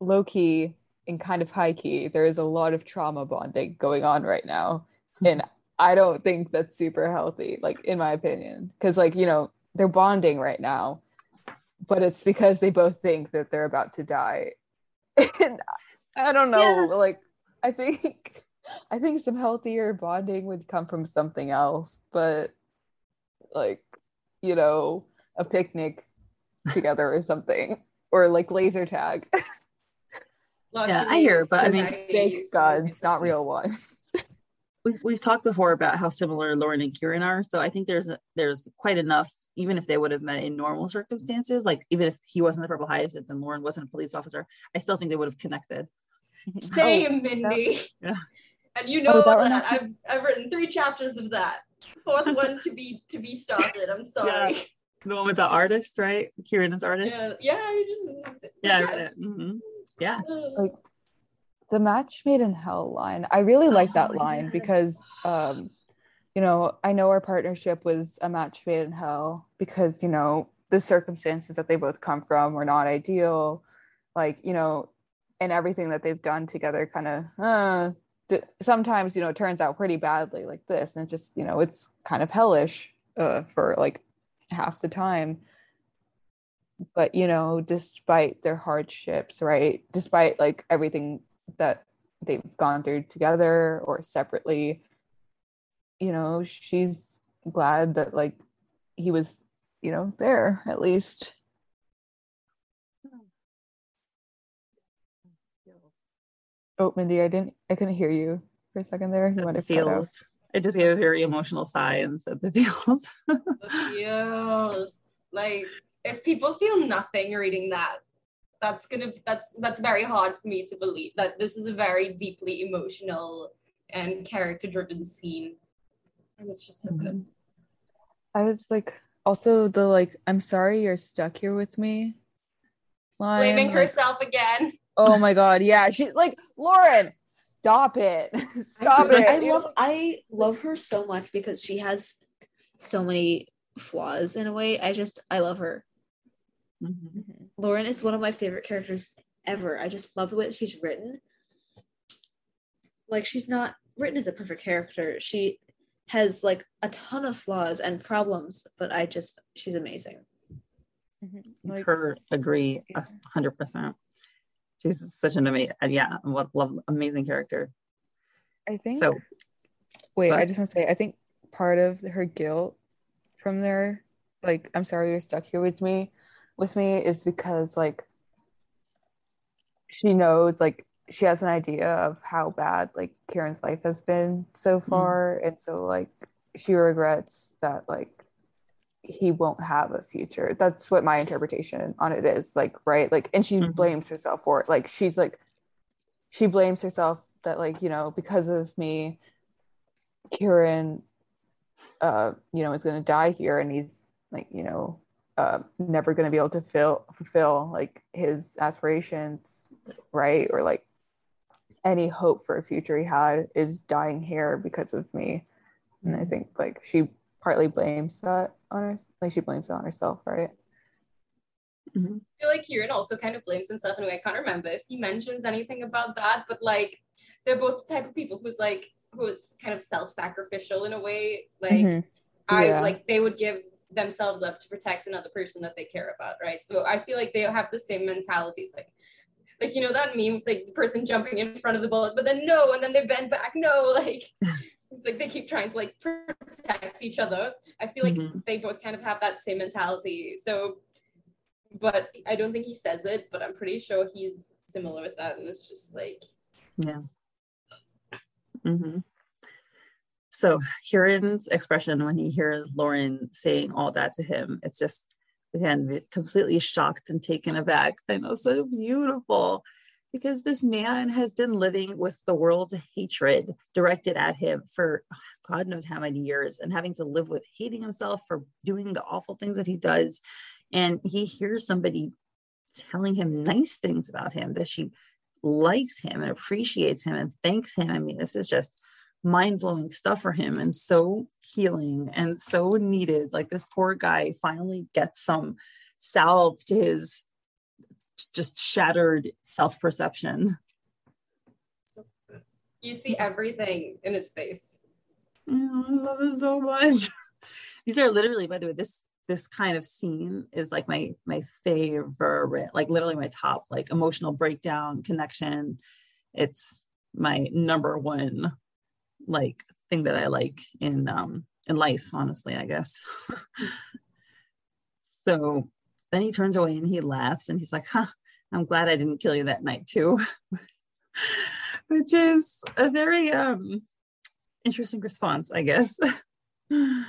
low key and kind of high key, there is a lot of trauma bonding going on right now. And I don't think that's super healthy, like, in my opinion. Because, like, you know, they're bonding right now, but it's because they both think that they're about to die. And I don't know, Yeah. like, I think. I think some healthier bonding would come from something else, but like, you know, a picnic together or something, or like laser tag. Yeah, I hear, but I mean, Fake guns, not real ones. We've, we've talked before about how similar Lauren and Kieran are. So I think there's a, there's quite enough, even if they would have met in normal circumstances, like even if he wasn't the purple hyacinth and Lauren wasn't a police officer, I still think they would have connected. Same, Mindy. Yeah. And you Oh, know that that, I've I've written three chapters of that. Fourth one to be to be started. I'm sorry. The one with the artist, right? Kieran is artist. Yeah, yeah, you just Yeah. yeah. yeah, mhm. Yeah. Like, the match made in hell line. I really like that Oh, line because, um, you know, I know our partnership was a match made in hell because, you know, the circumstances that they both come from were not ideal. Like, you know, and everything that they've done together kind of uh, d- sometimes, you know, it turns out pretty badly like this. And just, you know, it's kind of hellish uh, for like half the time but you know despite their hardships right despite like everything that they've gone through together or separately you know she's glad that like he was you know there at least oh mindy i didn't i couldn't hear you for a second there you The might have cut feels. I just gave a very emotional sigh and said the feels. The feels like if people feel nothing reading that, that's gonna that's that's very hard for me to believe that this is a very deeply emotional and character driven scene. And it's just so Mm-hmm. good. i was like also the like i'm sorry you're stuck here with me line, Blaming like, herself again. Oh my god, yeah. She's like, Lauren, stop it. Stop I, it. I love I love her so much because she has so many flaws in a way. I just I love her. Mhm. Lauren is one of my favorite characters ever. I just love the way that she's written. Like she's not written as a perfect character. She has like a ton of flaws and problems, but I just she's amazing. Mm-hmm. Like, Her agree a hundred percent. She's such an amazing, uh, yeah, what love, amazing character. I think So wait, go I just want to say I think part of her guilt from there, like, I'm sorry you're stuck here with me with me is because like she knows like she has an idea of how bad like Kieran's life has been so far. And so like she regrets that like he won't have a future. That's what my interpretation on it is. Like, right? Like, and she Mhm. blames herself for it. Like, she's like, she blames herself that, like, you know, because of me, Kieran, uh, you know, is going to die here and he's like, you know, uh, never going to be able to fill, fulfill like his aspirations, right? Or like any hope for a future he had is dying here because of me. And I think like she partly blames that on her, like she blames it on herself, right? mhm. I feel like Kieran also kind of blames himself in a way. I can't remember if he mentions anything about that, but like they're both the type of people who's like who is kind of self-sacrificial in a way. Like Mhm. I Yeah. like they would give themselves up to protect another person that they care about, right? So I feel like they have the same mentalities, like like you know that meme like the person jumping in front of the bullet, but then no, and then they bend back, no, like it's like they keep trying to like protect each other. I feel like Mhm. they both kind of have that same mentality. So but I don't think he says it, but I'm pretty sure he's similar with that. And it's just like Yeah. hmm So Kieran's expression when he hears Lauren saying all that to him, it's just again completely shocked and taken aback. I know, so beautiful. because this man has been living with the world's hatred directed at him for God knows how many years and having to live with hating himself for doing the awful things that he does. And he hears somebody telling him nice things about him that she likes him and appreciates him and thanks him. I mean, this is just mind blowing stuff for him and so healing and so needed. Like this poor guy finally gets some salve to his just shattered self perception. You see everything in his face. Mm, I love it so much. These are literally, by the way, this this kind of scene is like my my favorite, like literally my top, like emotional breakdown connection. It's my number one like thing that I like in um in life, honestly, I guess. so then he turns away and he laughs and he's like, huh, I'm glad I didn't kill you that night too. Which is a very um interesting response, I guess. you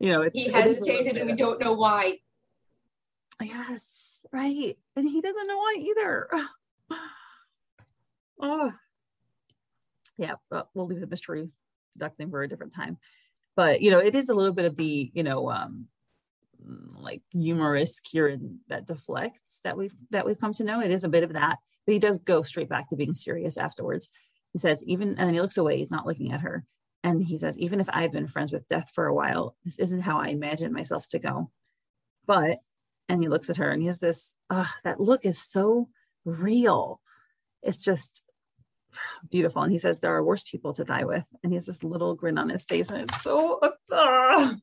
know, he hesitated and we don't know why. Yes, right. And he doesn't know why either. oh, yeah, but we'll leave the mystery ducting for a different time. But you know, it is a little bit of the you know um, like humorous Kieran that deflects that we've that we've come to know. It is a bit of that, but he does go straight back to being serious afterwards. He says, even and then he looks away, he's not looking at her. And he says, even if I've been friends with death for a while, this isn't how I imagine myself to go. But, and he looks at her and he has this, uh, that look is so real. It's just beautiful. And he says, there are worse people to die with. And he has this little grin on his face. And it's so, uh,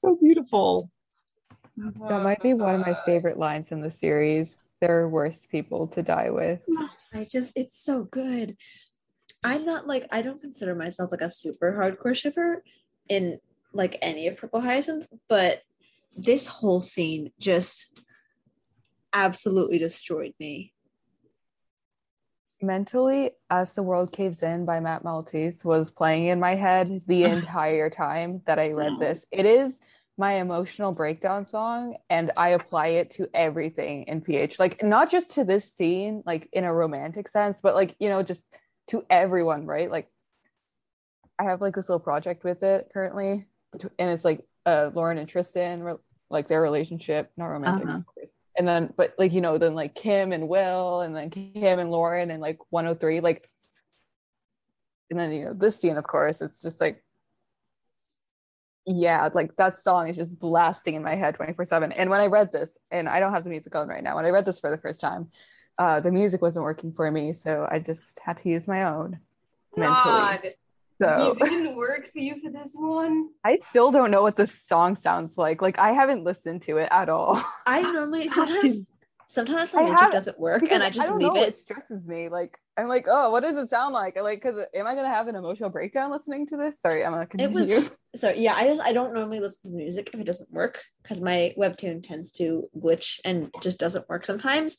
so beautiful. That might be one of my favorite lines in the series. There are worse people to die with. I just, it's so good. I'm not like, I don't consider myself like a super hardcore shipper in like any of Purple Hyacinth, but this whole scene just absolutely destroyed me. Mentally, As the World Caves In by Matt Maltese was playing in my head the entire time that I read this. It is my emotional breakdown song and I apply it to everything in PH. Like not just to this scene like in a romantic sense, but like, you know, just to everyone, right? Like I have like this little project with it currently and it's like uh Lauren and Tristan like their relationship, not romantic uh-huh. And then but like you know, then like Kym and Will and then Kym and Lauren and like 103 like and then you know this scene of course it's just like yeah, like that song is just blasting in my head 24 7. And when I read this, and I don't have the music on right now, when I read this for the first time, uh, the music wasn't working for me. So I just had to use my own God. Mentally. So music didn't work for you for this one. I still don't know what the song sounds like. Like I haven't listened to it at all. I normally sometimes sometimes the I music have, doesn't work and I just I leave know, it. It stresses me. Like I'm like, oh, what does it sound like? Like, cause am I gonna have an emotional breakdown listening to this? Sorry, I'm gonna continue. It was so yeah. I just I don't normally listen to music if it doesn't work because my webtoon tends to glitch and just doesn't work sometimes.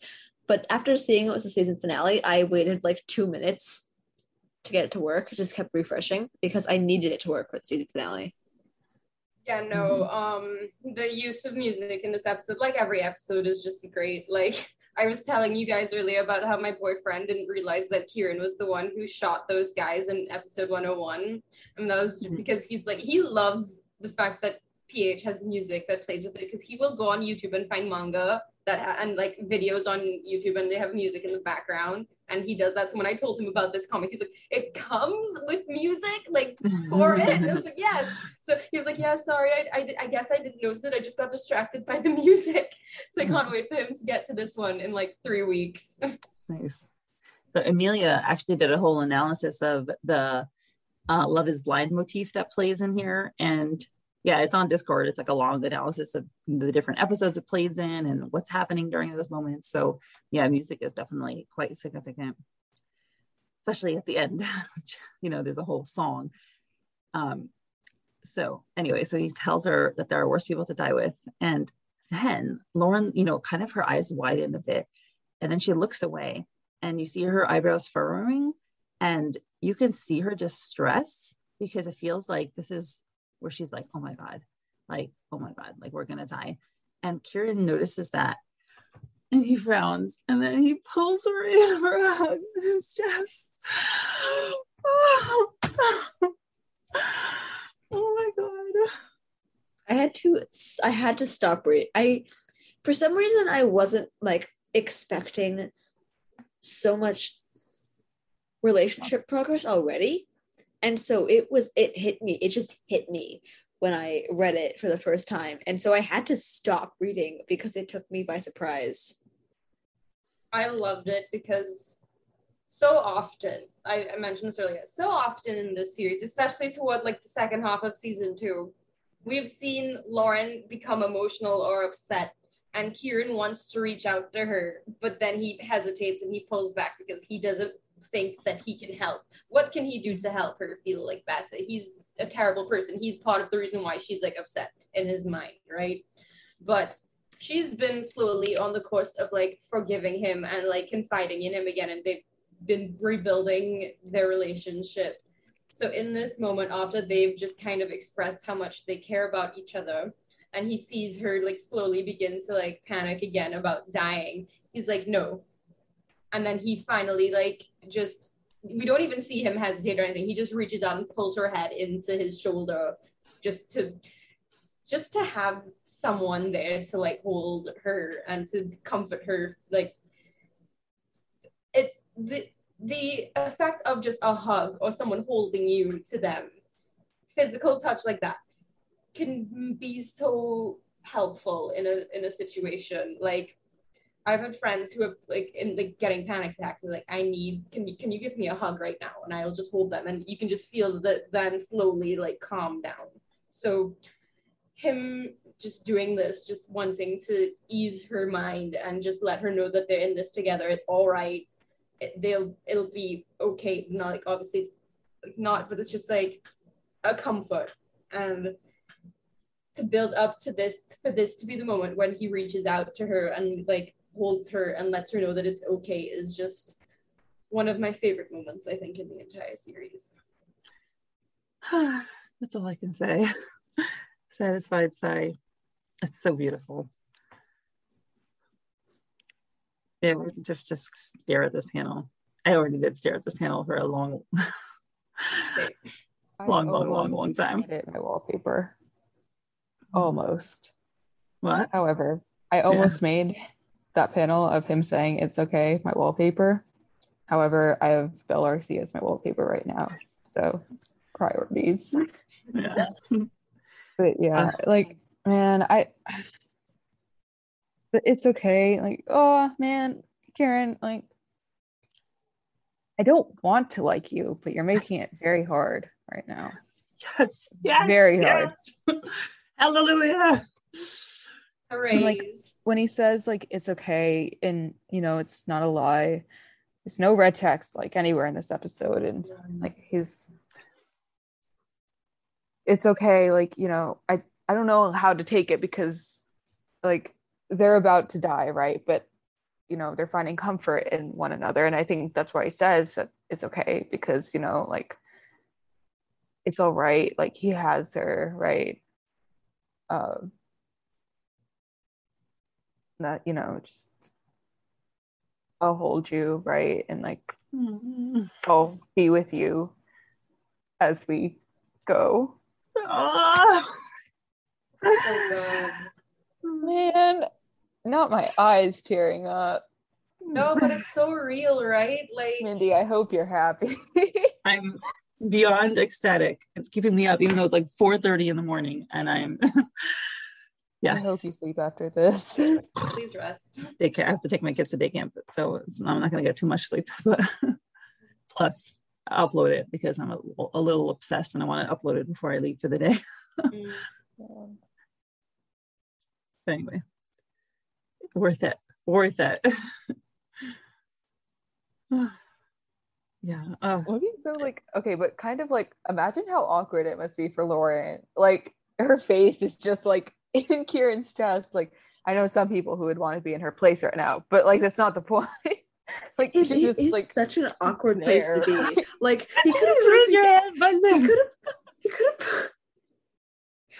But after seeing it was the season finale, I waited like two minutes to get it to work. It just kept refreshing because I needed it to work for the season finale. Yeah, no, mm-hmm. um the use of music in this episode, like every episode, is just great. Like I was telling you guys earlier about how my boyfriend didn't realize that Kieran was the one who shot those guys in episode 101. And that was mm-hmm. because he's like, he loves the fact that PH has music that plays with it because he will go on YouTube and find manga that ha- and like videos on YouTube and they have music in the background and he does that. So when I told him about this comic, he's like, "It comes with music, like for it." And I was like, "Yes." So he was like, "Yeah, sorry, I, I, I guess I didn't notice it. I just got distracted by the music." So I can't wait for him to get to this one in like three weeks. nice. But Amelia actually did a whole analysis of the uh, "Love Is Blind" motif that plays in here, and yeah, it's on Discord. It's like a long analysis of the different episodes it plays in and what's happening during those moments. So yeah, music is definitely quite significant, especially at the end, which you know, there's a whole song. Um, so anyway, so he tells her that there are worse people to die with, and then Lauren, you know, kind of her eyes widen a bit, and then she looks away, and you see her eyebrows furrowing, and you can see her distress because it feels like this is where she's like, oh my God, like, oh my God, like we're to die. And Kieran notices that. and he frowns and then he pulls her in for a hug. It's just oh, my god. I had to I had to stop reading. I for some reason I wasn't like expecting so much relationship progress already. And so it was it hit me. It just hit me when I read it for the first time. And so I had to stop reading because it took me by surprise. I loved it because so often, I, I mentioned this earlier, so often in this series, especially toward like the second half of season two, we've seen Lauren become emotional or upset and Kieran wants to reach out to her, but then he hesitates and he pulls back because he doesn't think that he can help. What can he do to help her feel like better? He's a terrible person. He's part of the reason why she's like upset in his mind, right? But she's been slowly on the course of like forgiving him and like confiding in him again, and they've been rebuilding their relationship. So in this moment, after they've just kind of expressed how much they care about each other, and he sees her like slowly begin to like panic again about dying, he's like, no. And then he finally like just we don't even see him hesitate or anything. He just reaches out and pulls her head into his shoulder just to just to have someone there to like hold her and to comfort her like it's the the effect of just a hug or someone holding you to them physical touch like that can be so helpful in a in a situation like I've had friends who have like in like getting panic attacks and like I need can you can you give me a hug right now and I'll just hold them and you can just feel that then slowly like calm down. So him just doing this, just wanting to ease her mind and just let her know that they're in this together. It's all right. It, they'll it'll be okay. Not like obviously it's not, but it's just like a comfort and to build up to this for this to be the moment when he reaches out to her and like holds her and lets her know that it's okay is just one of my favorite moments, I think, in the entire series. That's all I can say. Satisfied sigh. It's so beautiful. Yeah, just just stare at this panel. I already did stare at this panel for a long, long, long, long, long time. my wallpaper. Almost. What? However, I almost yeah. made that panel of him saying it's okay, my wallpaper. However, I have Belle RC as my wallpaper right now. So priorities. Yeah. but yeah, uh, like man, I but it's okay. Like, oh man, Kieran, like I don't want to like you, but you're making it very hard right now. Yes, yes, very hard. Hallelujah. Hooray. Like when he says like it's okay and you know it's not a lie. There's no red text like anywhere in this episode, and like he's it's okay. Like you know, I I don't know how to take it because like they're about to die, right? But you know they're finding comfort in one another, and I think that's why he says that it's okay because you know like it's all right. Like he has her, right? Um, that you know just i'll hold you right and like mm-hmm. i'll be with you as we go oh. so good. man not my eyes tearing up no but it's so real right like mindy i hope you're happy i'm beyond ecstatic it's keeping me up even though it's like 4 30 in the morning and i'm Yes. I hope you sleep after this. Please rest. They can, I have to take my kids to day camp, so I'm not going to get too much sleep. But plus, I'll upload it because I'm a, a, little obsessed and I want to upload it before I leave for the day. mm. But anyway, worth it. Worth it. yeah. Uh, so like okay, but kind of like imagine how awkward it must be for Lauren. Like her face is just like in Kieran's chest. Like I know some people who would want to be in her place right now, but like that's not the point. like it, she's just like such an awkward place to be. Like he could have raised your hand, but he could have he could have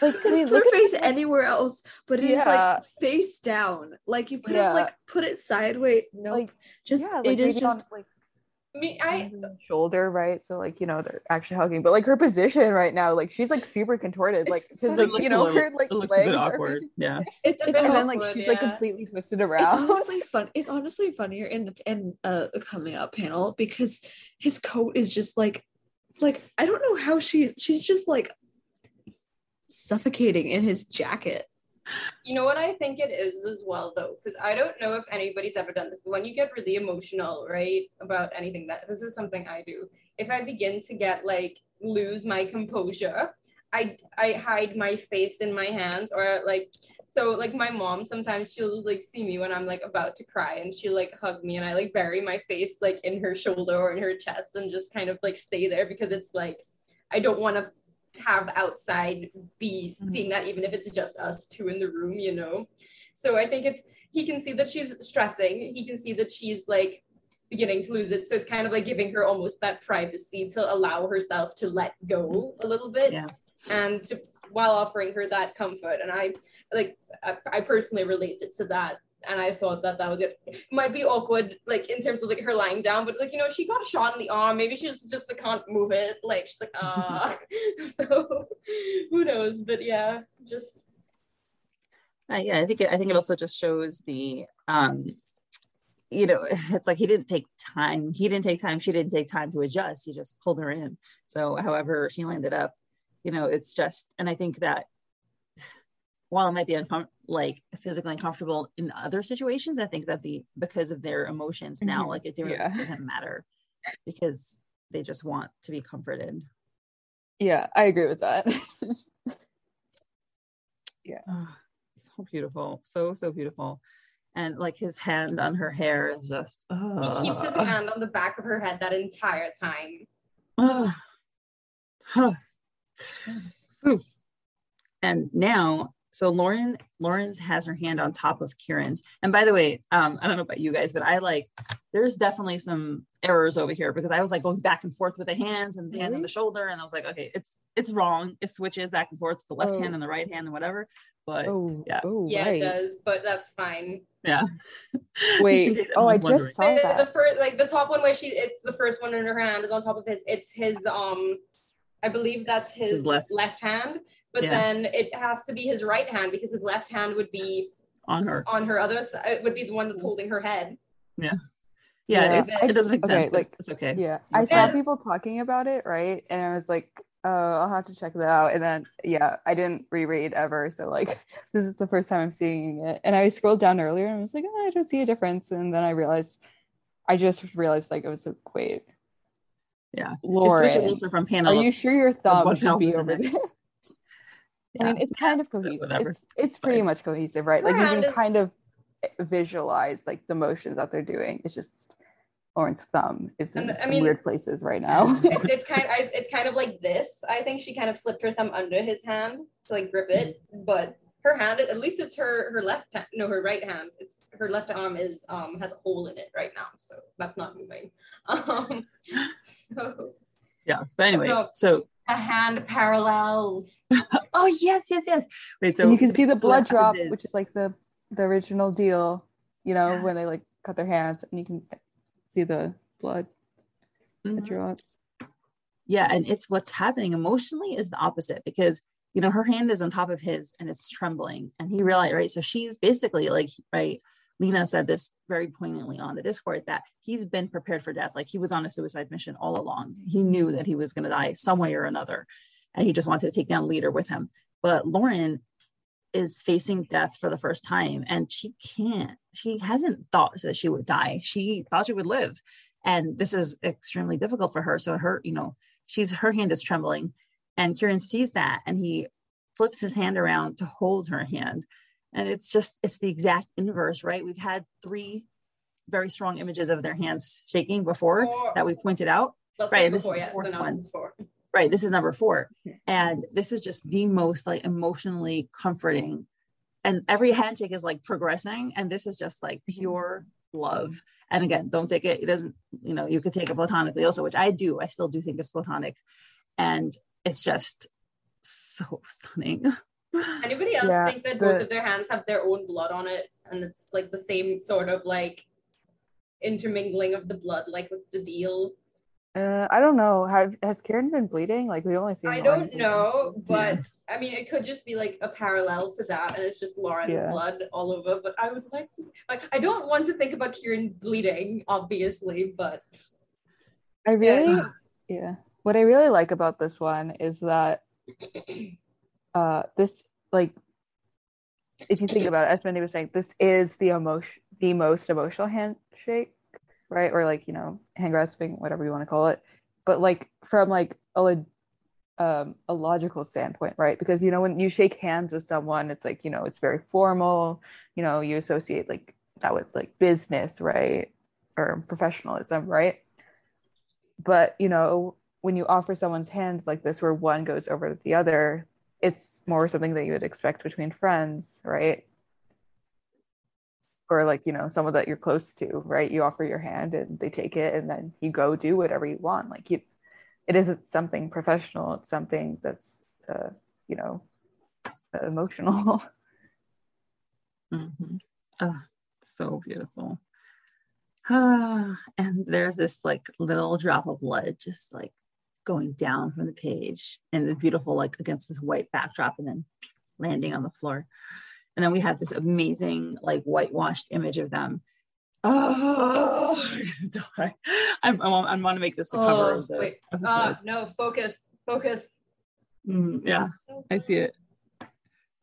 Like, You I could mean, put her face anywhere else, but it is Yeah. like face down. Like you could have Yeah. like put it sideways. No, like just yeah, like it is maybe on, just like I mean, I the shoulder, right? So like you know they're actually hugging, but like her position right now, like she's like super contorted, like because like you know little- her like it looks a legs bit are awkward. facing- Yeah. it's a and bit then like awkward, she's like completely twisted around. it's around. honestly fun. It's honestly funnier in the in uh coming up panel because his coat is just like like I don't know how she's she's just like suffocating in his jacket. You know what I think it is as well, though, because I don't know if anybody's ever done this, but when you get really emotional, right, about anything that this is something I do. If I begin to get like lose my composure, I I hide my face in my hands or like so like my mom sometimes she'll like see me when I'm like about to cry and she'll like hug me and I like bury my face like in her shoulder or in her chest and just kind of like stay there because it's like I don't want to have outside be Mhm. seeing that even if it's just us two in the room, you know. So I think it's he can see that she's stressing. He can see that she's like beginning to lose it. So it's kind of like giving her almost that privacy to allow herself to let go a little bit Yeah. and to while offering her that comfort. And I like I, I personally related to that. And I thought that that was it. it. Might be awkward, like in terms of like her lying down, but like you know, she got shot in the arm. Maybe she's just like, can't move it. Like she's like, ah. so who knows? But yeah, just Uh, yeah, I think it, I think it also just shows the um you know it's like he didn't take time he didn't take time she didn't take time to adjust he just pulled her in so however she landed up you know it's just and I think that while it might be uncom- like physically uncomfortable in other situations I think that the because of their emotions now Mhm. like it really Yeah. doesn't matter because they just want to be comforted yeah, I agree with that. Ah, so beautiful so so beautiful and like his hand on her hair is just he keeps his ah. hand on the back of her head that entire time. Ah. Huh. And now so lauren lauren's has her hand on top of kieran's and by the way um i don't know about you guys but i like there's definitely some errors over here because i was like going back and forth with the hands and the hand on Really? the shoulder and i was like okay it's it's wrong it switches back and forth the left Oh. hand and the right hand and whatever but oh, yeah. oh, Yeah, right. it does, but that's fine. yeah Wait, case oh, I anyone's just wondering. saw The, the first, like the top one where she, it's the first one in her hand is on top of his. It's his, um, I believe that's his, his left. left. hand. But Yeah. then it has to be his right hand because his left hand would be on her on her other side. It would be the one that's holding her head. yeah, Yeah, it, I- it doesn't make okay, sense but like- it's okay Yeah, I saw Yeah. people talking about it, right? And I was like, oh, I'll have to check that out. And then, yeah, I didn't reread ever. So, like, this is the first time I'm seeing it. And I scrolled down earlier and I was like, oh, I don't see a difference. And then I realized, I just realized, like, it was like, wait, Yeah. Lauren, also from are you sure your thumb one should be over in there? I mean, it's kind of cohesive. whatever. It's, it's pretty Fine. much cohesive, right? Like, Her you can is- kind of visualize, like, the motions that they're doing. It's just Lauren's thumb is in the- I some mean- weird places right now. it's, it's kind I, it's kind of like this. I think she kind of slipped her thumb under his hand to like grip it, but her hand, at least it's her her left hand, no, her right hand. It's her left arm is um has a hole in it right now, so that's not moving. Um, so yeah but anyway No. so a hand parallels. oh yes yes yes wait so and you can so see the blood drop, did- which is like the the original deal, you know, Yeah. when they like cut their hands and you can see the blood that Mhm. drops. yeah and it's what's happening emotionally is the opposite because you know her hand is on top of his and it's trembling and he realized right so she's basically like right lena said this very poignantly on the discord that he's been prepared for death. Like he was on a suicide mission all along. He knew that he was going to die some way or another and he just wanted to take down leader with him. But lauren is facing death for the first time and she can't she hasn't thought that she would die. She thought she would live and this is extremely difficult for her. So her you know she's her hand is trembling and kieran sees that and he flips his hand around to hold her hand and it's just it's the exact inverse right? We've had three very strong images of their hands shaking before Or- that we pointed out. Right, this is the fourth now one. four. right this is number four. And this is just the most like emotionally comforting. And every handshake is like progressing. And this is just like pure love. And again don't take it it doesn't you know you could take it platonically also which i do. I still do think it's platonic. And it's just so stunning. Anybody else Yeah, think that both of their hands have their own blood on it, and it's like the same sort of like intermingling of the blood, like with the deal? Uh, I don't know. Have has Kieran been bleeding? Like we only seen. I don't bleeding. know, but Yeah. I mean, it could just be like a parallel to that, and it's just Lauren's Yeah. blood all over. But I would like to, like, I don't want to think about Kieran bleeding, obviously, but I really, yeah, yeah. What I really like about this one is that, uh, this like, if you think about it, as Mindy was saying, this is the emotion, the most emotional handshake, right? Or like you know, hand grasping, whatever you want to call it. But like from like a um, a logical standpoint, right? Because you know when you shake hands with someone, it's like you know it's very formal. You know you associate like that with like business, right, or professionalism, right? But you know when you offer someone's hands like this, where one goes over to the other, it's more something that you would expect between friends, right? Or like you know someone that you're close to, right? You offer your hand and they take it, and then you go do whatever you want. Like you, it isn't something professional. It's something that's, uh, you know, emotional. Mhm. Oh, so beautiful. Ah, and there's this like little drop of blood just like going down from the page and the beautiful like against this white backdrop and then landing on the floor. And then we have this amazing like whitewashed image of them. Oh, I'm gonna die. I'm, I want, I want to make this the cover Oh, of the wait. uh, no, focus, focus. Mm, yeah, I see it.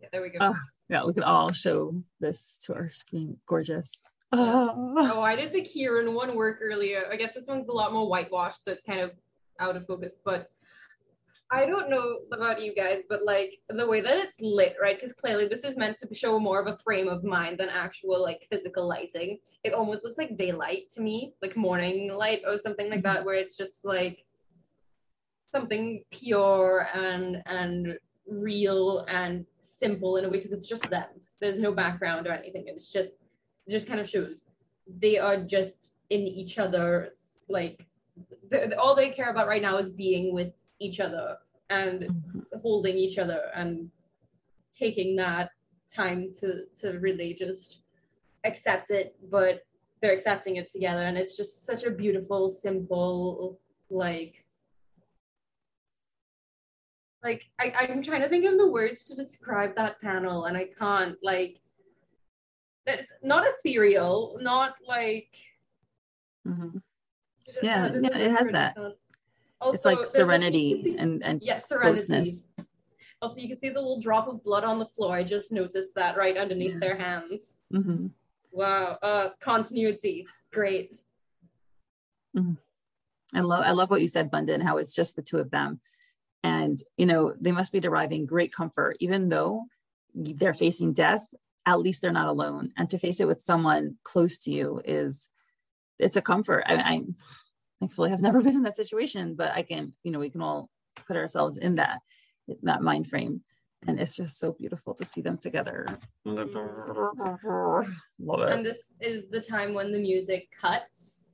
Yeah, there we go. Oh, Yeah, we can all show this to our screen. Gorgeous. Oh. Oh, I did the Kieran one work earlier. I guess this one's a lot more whitewashed, so it's kind of out of focus. But I don't know about you guys, but like the way that it's lit, right? Because clearly this is meant to show more of a frame of mind than actual like physical lighting. It almost looks like daylight to me, like morning light or something like that, mm-hmm. where it's just like something pure and and real and simple in a way because it's just them. There's no background or anything. It's just it just kind of shows they are just in each other like all they care about right now is being with each other and Mhm. holding each other and taking that time to to really just accept it but they're accepting it together and it's just such a beautiful simple like like I, i'm trying to think of the words to describe that panel and i can't like it's not ethereal not like Mhm. Uh, Yeah, there's yeah, it has that. uh, It's like also, there's a- you can serenity see- and and Yes, serenity. closeness. Also, you can see the little drop of blood on the floor. I just noticed that right underneath Yeah. their hands. Mhm. Wow. Uh, continuity. Great. I love I love what you said, Bundin, how it's just the two of them. And you know, they must be deriving great comfort, even though they're facing death, at least they're not alone. And to face it with someone close to you is it's a comfort. I, I thankfully have never been in that situation, but I can, you know, we can all put ourselves in that that mind frame. And it's just so beautiful to see them together. Love it. And this is the time when the music cuts,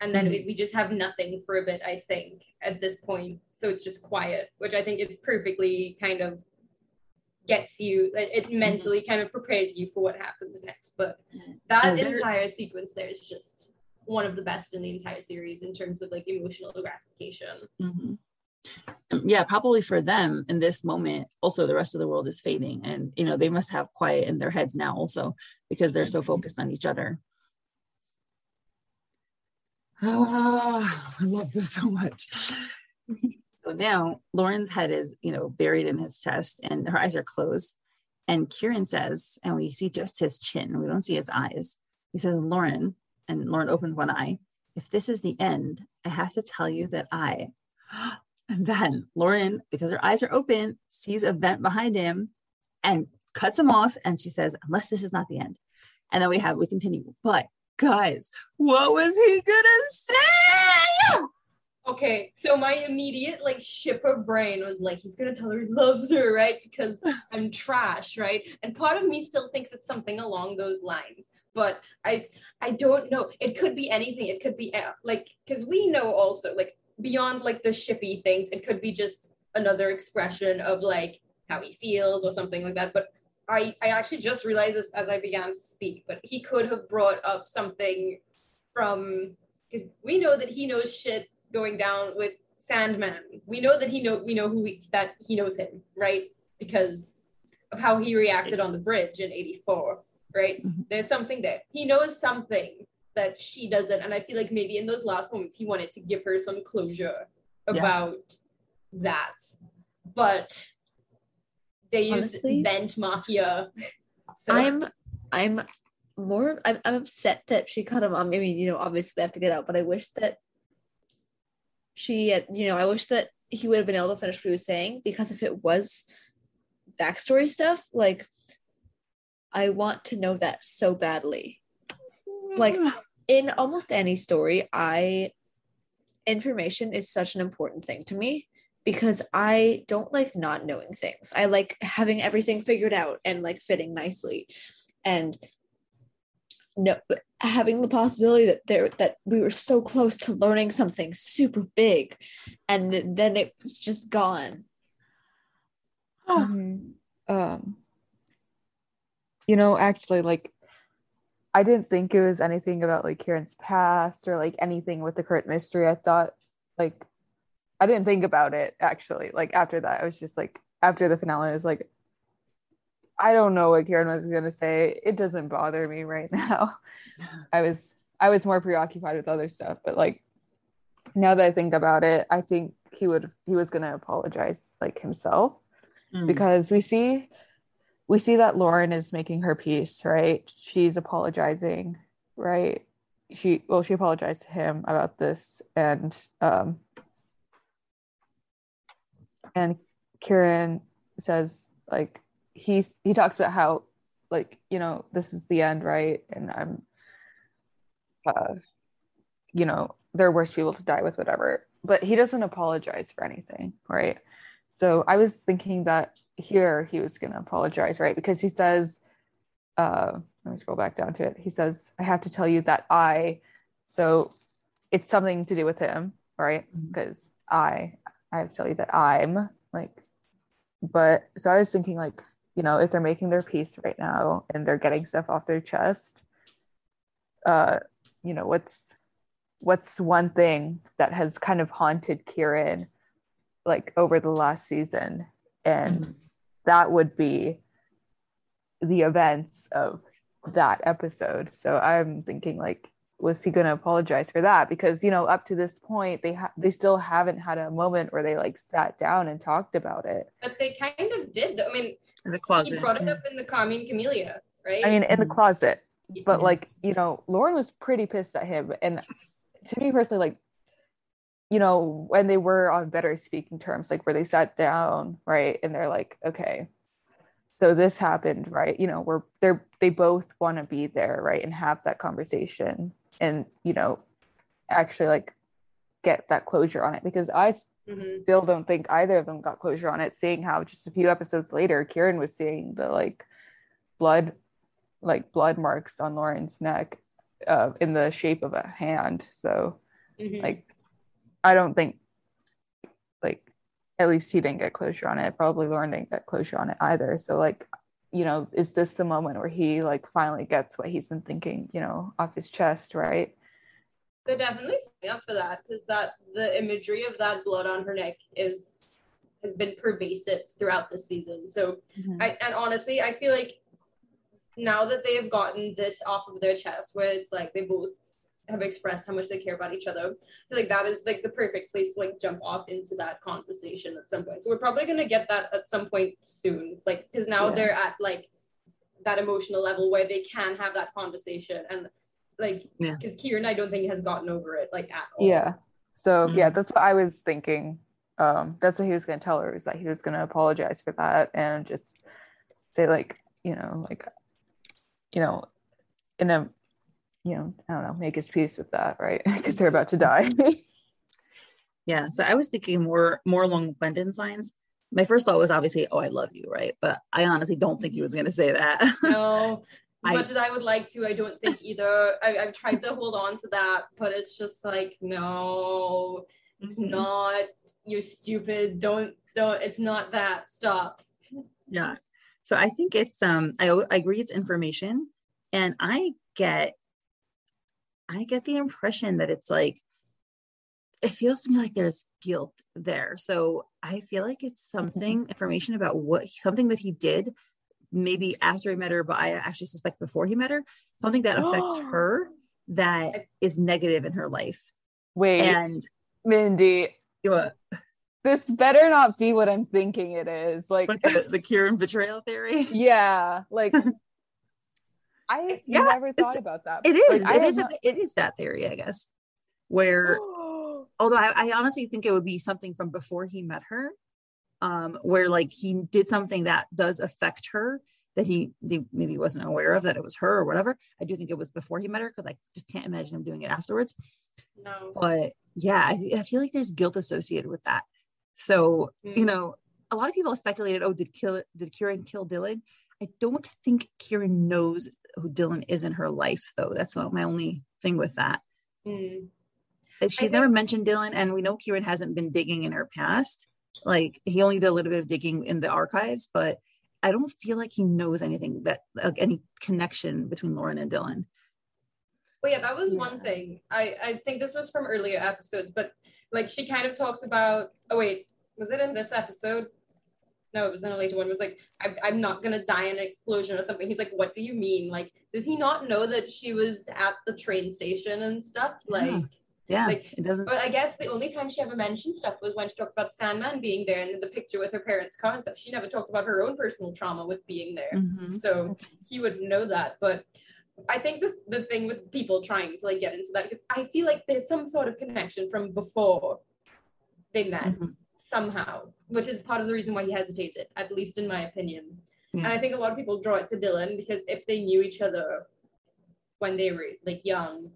and then Mhm. we, we just have nothing for a bit. I think at this point, so it's just quiet, which I think it perfectly kind of gets you. It, it mentally kind of prepares you for what happens next. But that And entire sequence there is just one of the best in the entire series in terms of like emotional gratification. Mhm. Um, Yeah, probably for them in this moment, also the rest of the world is fading. And, you know, they must have quiet in their heads now also because they're so focused on each other. Ah, I love this so much. So now Lauren's head is, you know, buried in his chest and her eyes are closed. And Kieran says, and we see just his chin, we don't see his eyes. He says, Lauren, and Lauren opens one eye. If this is the end, I have to tell you that I, and then Lauren, because her eyes are open, sees a vent behind him and cuts him off. And she says, unless this is not the end. And then we have, we continue. But guys, what was he gonna say? Okay, so my immediate like shipper brain was like, he's gonna tell her he loves her, right? Because I'm trash, right? And part of me still thinks it's something along those lines, but I I don't know. It could be anything. It could be uh, like because we know also like beyond like the shippy things, it could be just another expression of like how he feels or something like that. But I, I actually just realized this as I began to speak, but he could have brought up something from because we know that he knows shit going down with Sandman. We know that he know we know who he, that he knows him, right? Because of how he reacted on the bridge in 84, right? Mhm. There's something there. He knows something that she doesn't. And I feel like maybe in those last moments he wanted to give her some closure Yeah. about that. But they use bent mafia. So I'm I'm more I'm, I'm upset that she cut him off. I mean, you know, obviously they have to get out, but I wish that she had, you know, I wish that he would have been able to finish what he was saying because if it was backstory stuff, like I want to know that so badly. Like in almost any story, I information is such an important thing to me because I don't like not knowing things. I like having everything figured out and like fitting nicely. And no having the possibility that there that we were so close to learning something super big and th- then it was just gone. Mhm. Um, you know, actually, like, I didn't think it was anything about like Kieran's past or like anything with the current mystery. I thought, like, I didn't think about it actually. Like after that, I was just like, after the finale, I was like, I don't know what Kieran was gonna say. It doesn't bother me right now. I was I was more preoccupied with other stuff, but like now that I think about it, I think he would he was gonna apologize like himself Mm. because we see we see that Lauren is making her peace, right? She's apologizing, right? She well, she apologized to him about this and um and Kieran says like he's he talks about how like you know this is the end right and i'm uh you know they're worse people to die with whatever but he doesn't apologize for anything right so i was thinking that here he was going to apologize right because he says uh let me scroll back down to it he says i have to tell you that i so it's something to do with him right Mhm. because i i have to tell you that i'm like but so i was thinking like you know if they're making their peace right now and they're getting stuff off their chest uh you know what's what's one thing that has kind of haunted kieran like over the last season and Mhm. That would be the events of that episode so i'm thinking like was he going to apologize for that because you know up to this point they ha- they still haven't had a moment where they like sat down and talked about it but they kind of did though. I mean, in the he closet. brought it up in the Carmine Camellia, right? i mean in the closet but like you know lauren was pretty pissed at him and to me personally like you know when they were on better speaking terms like where they sat down right and they're like okay so this happened right you know we're they're they both want to be there right and have that conversation and you know actually like get that closure on it because i Mhm. still don't think either of them got closure on it seeing how just a few episodes later kieran was seeing the like blood like blood marks on lauren's neck uh, in the shape of a hand so Mhm. like i don't think like at least he didn't get closure on it. Probably lauren didn't get closure on it either. So like you know is this the moment where he like finally gets what he's been thinking you know off his chest right? They're definitely setting up for that because that the imagery of that blood on her neck is has been pervasive throughout the season. So mm-hmm. I and honestly, I feel like now that they have gotten this off of their chest, where it's like they both have expressed how much they care about each other, I feel like that is like the perfect place to like jump off into that conversation at some point. So we're probably gonna get that at some point soon, like because now Yeah. they're at like that emotional level where they can have that conversation and like Yeah. because Kieran I don't think has gotten over it like at all. Yeah. So yeah, Mhm. that's what I was thinking. Um, that's what he was gonna tell her is that he was gonna apologize for that and just say like, you know, like, you know, in a, you know, I don't know, make his peace with that, right? Because they're about to die. Yeah. So I was thinking more more along Bundin's lines. My first thought was obviously, oh, I love you, right? But I honestly don't think he was gonna say that. No, as I- much as I would like to, I don't think either. I, I've tried to hold on to that, but it's just like no. It's Mhm. not. You're stupid. Don't don't. It's not that. Stop. Yeah. So I think it's um I I agree it's information and I get I get the impression that it's like it feels to me like there's guilt there. So I feel like it's mm-hmm. something information about what something that he did maybe after he met her but I actually suspect before he met her something that affects her that is negative in her life. Wait, And Mindy, know, this better not be what I'm thinking it is. Like, what the, the Kieran betrayal theory. yeah, like I Yeah, never thought about that. It is. Like, it is. not- A, it is that theory, I guess. Where although I, I honestly think it would be something from before he met her um where like he did something that does affect her that he, he maybe wasn't aware of that it was her or whatever i do think it was before he met her because i just can't imagine him doing it afterwards No. but yeah I, I feel like there's guilt associated with that so you Mm. know a lot of people have speculated oh did kill did kieran kill dylan i don't think kieran knows who dylan is in her life though that's not my only thing with that Mm. she's think- never mentioned Dylan, and we know Kieran hasn't been digging in her past. Like he only did a little bit of digging in the archives, but I don't feel like he knows anything that like any connection between Lauren and Dylan. Well, yeah, that was Yeah. one thing. I I think this was from earlier episodes, but like she kind of talks about. Oh wait, was it in this episode? No, it was an a later one. It was like, I'm, I'm not gonna die in an explosion or something. He's like, what do you mean? Like, does he not know that she was at the train station and stuff? Like, Yeah. Yeah, Like, it doesn't. but I guess the only time she ever mentioned stuff was when she talked about Sandman being there and the picture with her parents' car and stuff. She never talked about her own personal trauma with being there. Mhm. So he wouldn't know that. But I think the, the thing with people trying to like get into that, because I feel like there's some sort of connection from before they met Mhm. somehow, which is part of the reason why he hesitated, at least in my opinion. And I think a lot of people draw it to Dylan because if they knew each other when they were like young,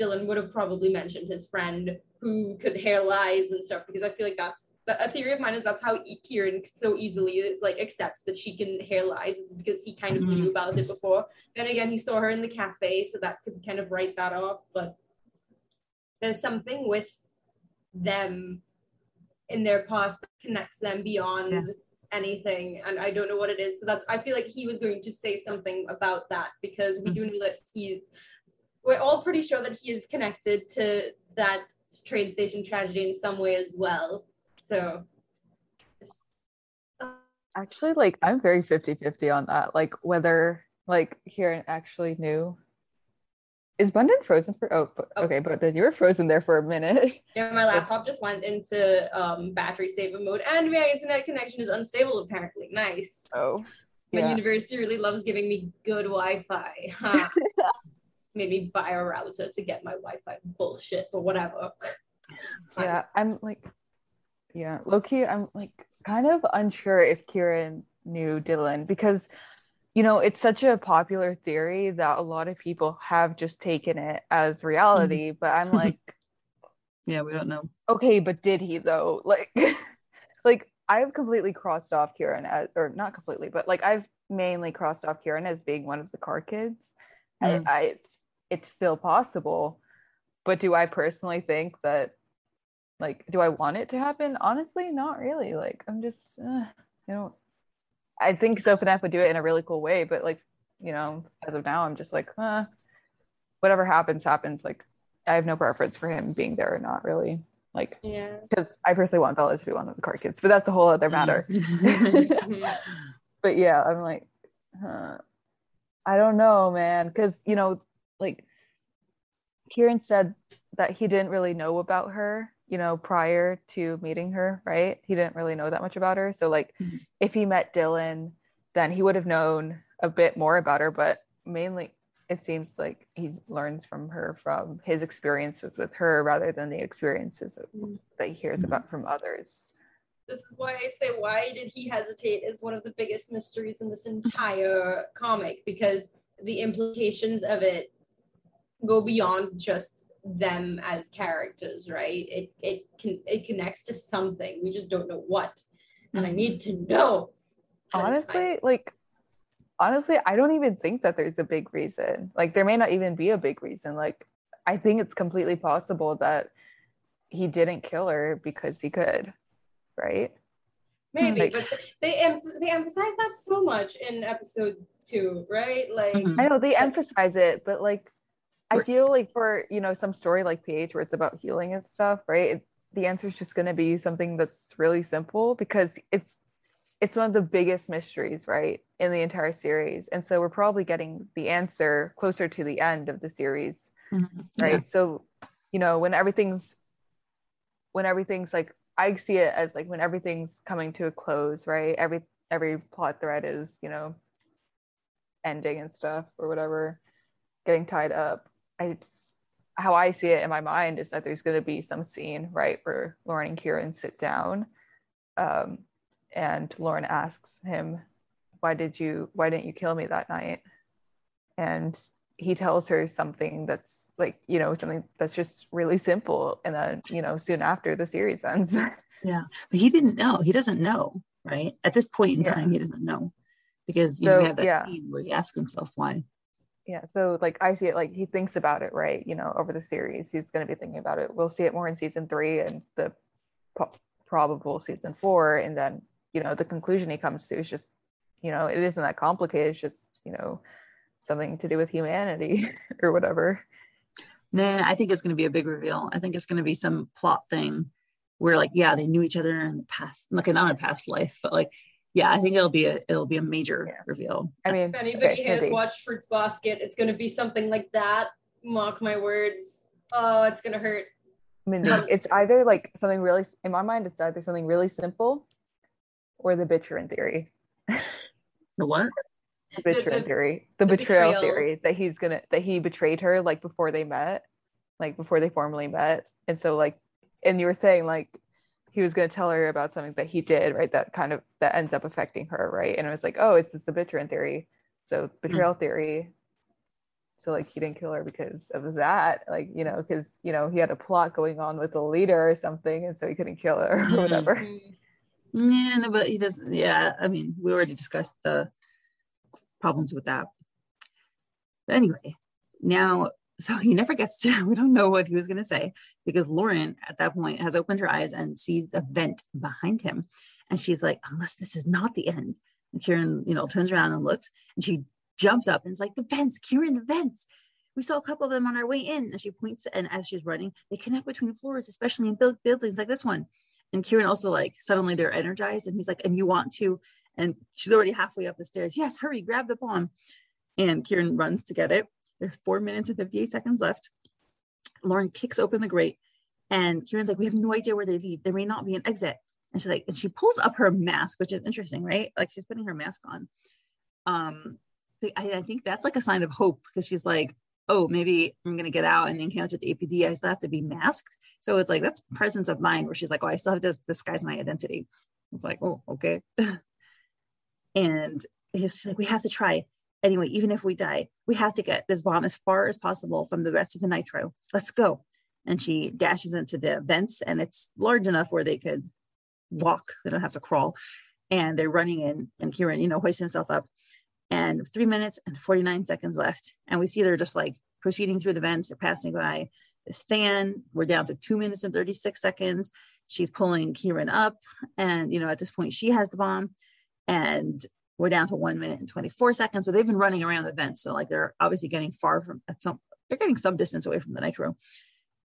Dylan would have probably mentioned his friend who could hair lies and stuff because I feel like that's a theory of mine is that's how Kieran so easily is like accepts that she can hair lies is because he kind of Mhm. knew about it before. Then again, he saw her in the cafe, so that could kind of write that off. But there's something with them in their past connects them beyond Yeah. anything, and I don't know what it is. So that's I feel like he was going to say something about that because we do mm-hmm. know that he's. We're all pretty sure that he is connected to that train station tragedy in some way as well. So, uh, Actually, like I'm very 50-50 on that. Like whether like Kieran actually knew. Is Bundin frozen for oh, but, Oh. okay, but then you were frozen there for a minute. yeah, my laptop just went into um, battery saver mode, and my internet connection is unstable. Apparently, nice. Oh. My university really loves giving me good Wi-Fi. Huh. Made me buy a router to get my Wi-Fi bullshit, but whatever. Yeah, I'm like, yeah, low key, I'm like kind of unsure if Kieran knew Dylan because, you know, it's such a popular theory that a lot of people have just taken it as reality. But I'm like, Yeah, we don't know. okay, but did he though? Like, like I've completely crossed off Kieran as, or not completely, but like I've mainly crossed off Kieran as being one of the car kids. Mm. I, I, it's, it's still possible, but do I personally think that, like, do I want it to happen? Honestly, not really. Like, I'm just, uh, you know, I think Soph and Eph would do it in a really cool way, but like, you know, as of now, I'm just like, uh, whatever happens, happens. Like, I have no preference for him being there or not really. Like, Yeah. because I personally want Bella to be one of the car kids, but that's a whole other matter. Mhm. but yeah, I'm like, huh, I don't know, man, because you know, like Kieran said that he didn't really know about her, you know, prior to meeting her, right? He didn't really know that much about her. So like, Mhm. if he met Dylan, then he would have known a bit more about her. But mainly, it seems like he learns from her from his experiences with her rather than the experiences of, Mhm. that he hears about from others. This is why I say why did he hesitate is one of the biggest mysteries in this entire comic because the implications of it go beyond just them as characters, right? It it can it connects to something. We just don't know what. And I need to know. But it's fine. honestly like honestly i don't even think that there's a big reason like there may not even be a big reason like i think it's completely possible that he didn't kill her because he could, right? Maybe, Like- but they em- they emphasize that so much in episode two, right? Like, Mhm. I know they emphasize it, but like I feel like for you know some story like PH where it's about healing and stuff, right? It, the answer is just going to be something that's really simple because it's it's one of the biggest mysteries, right, in the entire series, and so we're probably getting the answer closer to the end of the series, Mhm. right? Yeah. So you know when everything's when everything's like I see it as like when everything's coming to a close, right? Every every plot thread is you know ending and stuff or whatever getting tied up i how i see it in my mind is that there's going to be some scene right where lauren and kieran sit down um, and lauren asks him why did you why didn't you kill me that night and he tells her something that's like you know something that's just really simple and then you know soon after the series ends yeah, But he didn't know. He doesn't know, right? At this point in Yeah. time, he doesn't know because you know we So, have that yeah. scene where he asks himself why. Yeah so like i see it like he thinks about it right you know over the series he's going to be thinking about it we'll see it more in season three and the po- probable season four and then you know the conclusion he comes to is just you know it isn't that complicated it's just you know something to do with humanity or whatever Nah, I think it's going to be a big reveal. I think it's going to be some plot thing where, like, yeah, they knew each other in the past, like not in a past life, but like, yeah, I think it'll be a it'll be a major Yeah. reveal. i mean if anybody okay, has maybe. watched Fruits Basket, it's gonna be something like that. Mark my words. Oh, it's gonna hurt. I mean, it's either like something really in my mind it's either something really simple or the Bitcherin theory The what? the The- the- theory the, the betrayal, betrayal. theory that he's gonna that he betrayed her like before they met like before they formally met and so like and you were saying like he was gonna tell her about something that he did right that kind of that ends up affecting her right and it was like oh it's just the betrayal theory so betrayal theory so like he didn't kill her because of that like you know because you know he had a plot going on with the leader or something and so he couldn't kill her or Mhm. whatever. Yeah, no, but he doesn't. Yeah, I mean, we already discussed the problems with that. But anyway, now, so he never gets to, we don't know what he was going to say because Lauren at that point has opened her eyes and sees a vent behind him. And she's like, unless this is not the end. And Kieran, you know, turns around and looks and she jumps up and is like, the vents, Kieran, the vents. We saw a couple of them on our way in. And she points, and as she's running, they connect between floors, especially in build- buildings like this one. And Kieran also like suddenly they're energized and he's like, and you want to, and she's already halfway up the stairs. Yes, hurry, grab the bomb. And Kieran runs to get it. There's four minutes and 58 seconds left. Lauren kicks open the grate and Kieran's like, we have no idea where they lead. There may not be an exit. And she's like, and she pulls up her mask, which is interesting, right? Like she's putting her mask on. Um, I, I think that's like a sign of hope because she's like, oh, maybe I'm gonna get out and encounter the APD. I still have to be masked. So it's like that's presence of mind where she's like, oh, I still have to disguise my identity. It's like, oh, okay. and he's like, we have to try. Anyway, even if we die, we have to get this bomb as far as possible from the rest of the nitro. Let's go. And she dashes into the vents, and it's large enough where they could walk. They don't have to crawl. And they're running in, and Kieran, you know, hoists himself up. And three minutes and 49 seconds left. And we see they're just like proceeding through the vents. They're passing by this fan. We're down to two minutes and 36 seconds. She's pulling Kieran up. And, you know, at this point, she has the bomb. And we're down to one minute and 24 seconds. So they've been running around the vents. So, like, they're obviously getting far from at some, they're getting some distance away from the nitro.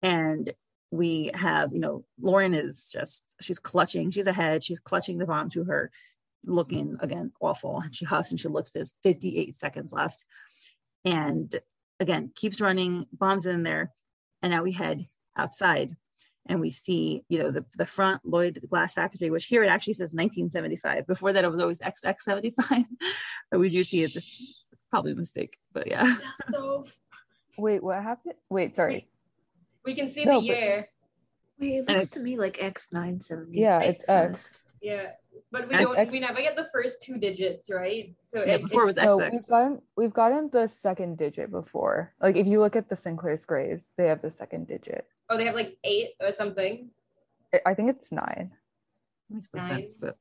And we have, you know, Lauren is just, she's clutching, she's ahead, she's clutching the bomb to her, looking again awful. And she huffs and she looks, there's 58 seconds left. And again, keeps running, bombs in there. And now we head outside and we see, you know, the, the front Lloyd Glass Factory, which here it actually says 1975. Before that, it was always XX75. but we do see it's just probably a mistake, but yeah. So wait what happened wait sorry we can see No, the but- year. Wait, it looks to me like X nine seventy. yeah it's x Yeah, but we don't. we never get the first two digits, right? So Yeah, it, before it was No, XX. we've gotten we've gotten the second digit before. Like if you look at the Sinclair's Grays, they have the second digit. Oh, they have like eight or something. I- I think it's nine. Makes no Nine. sense, but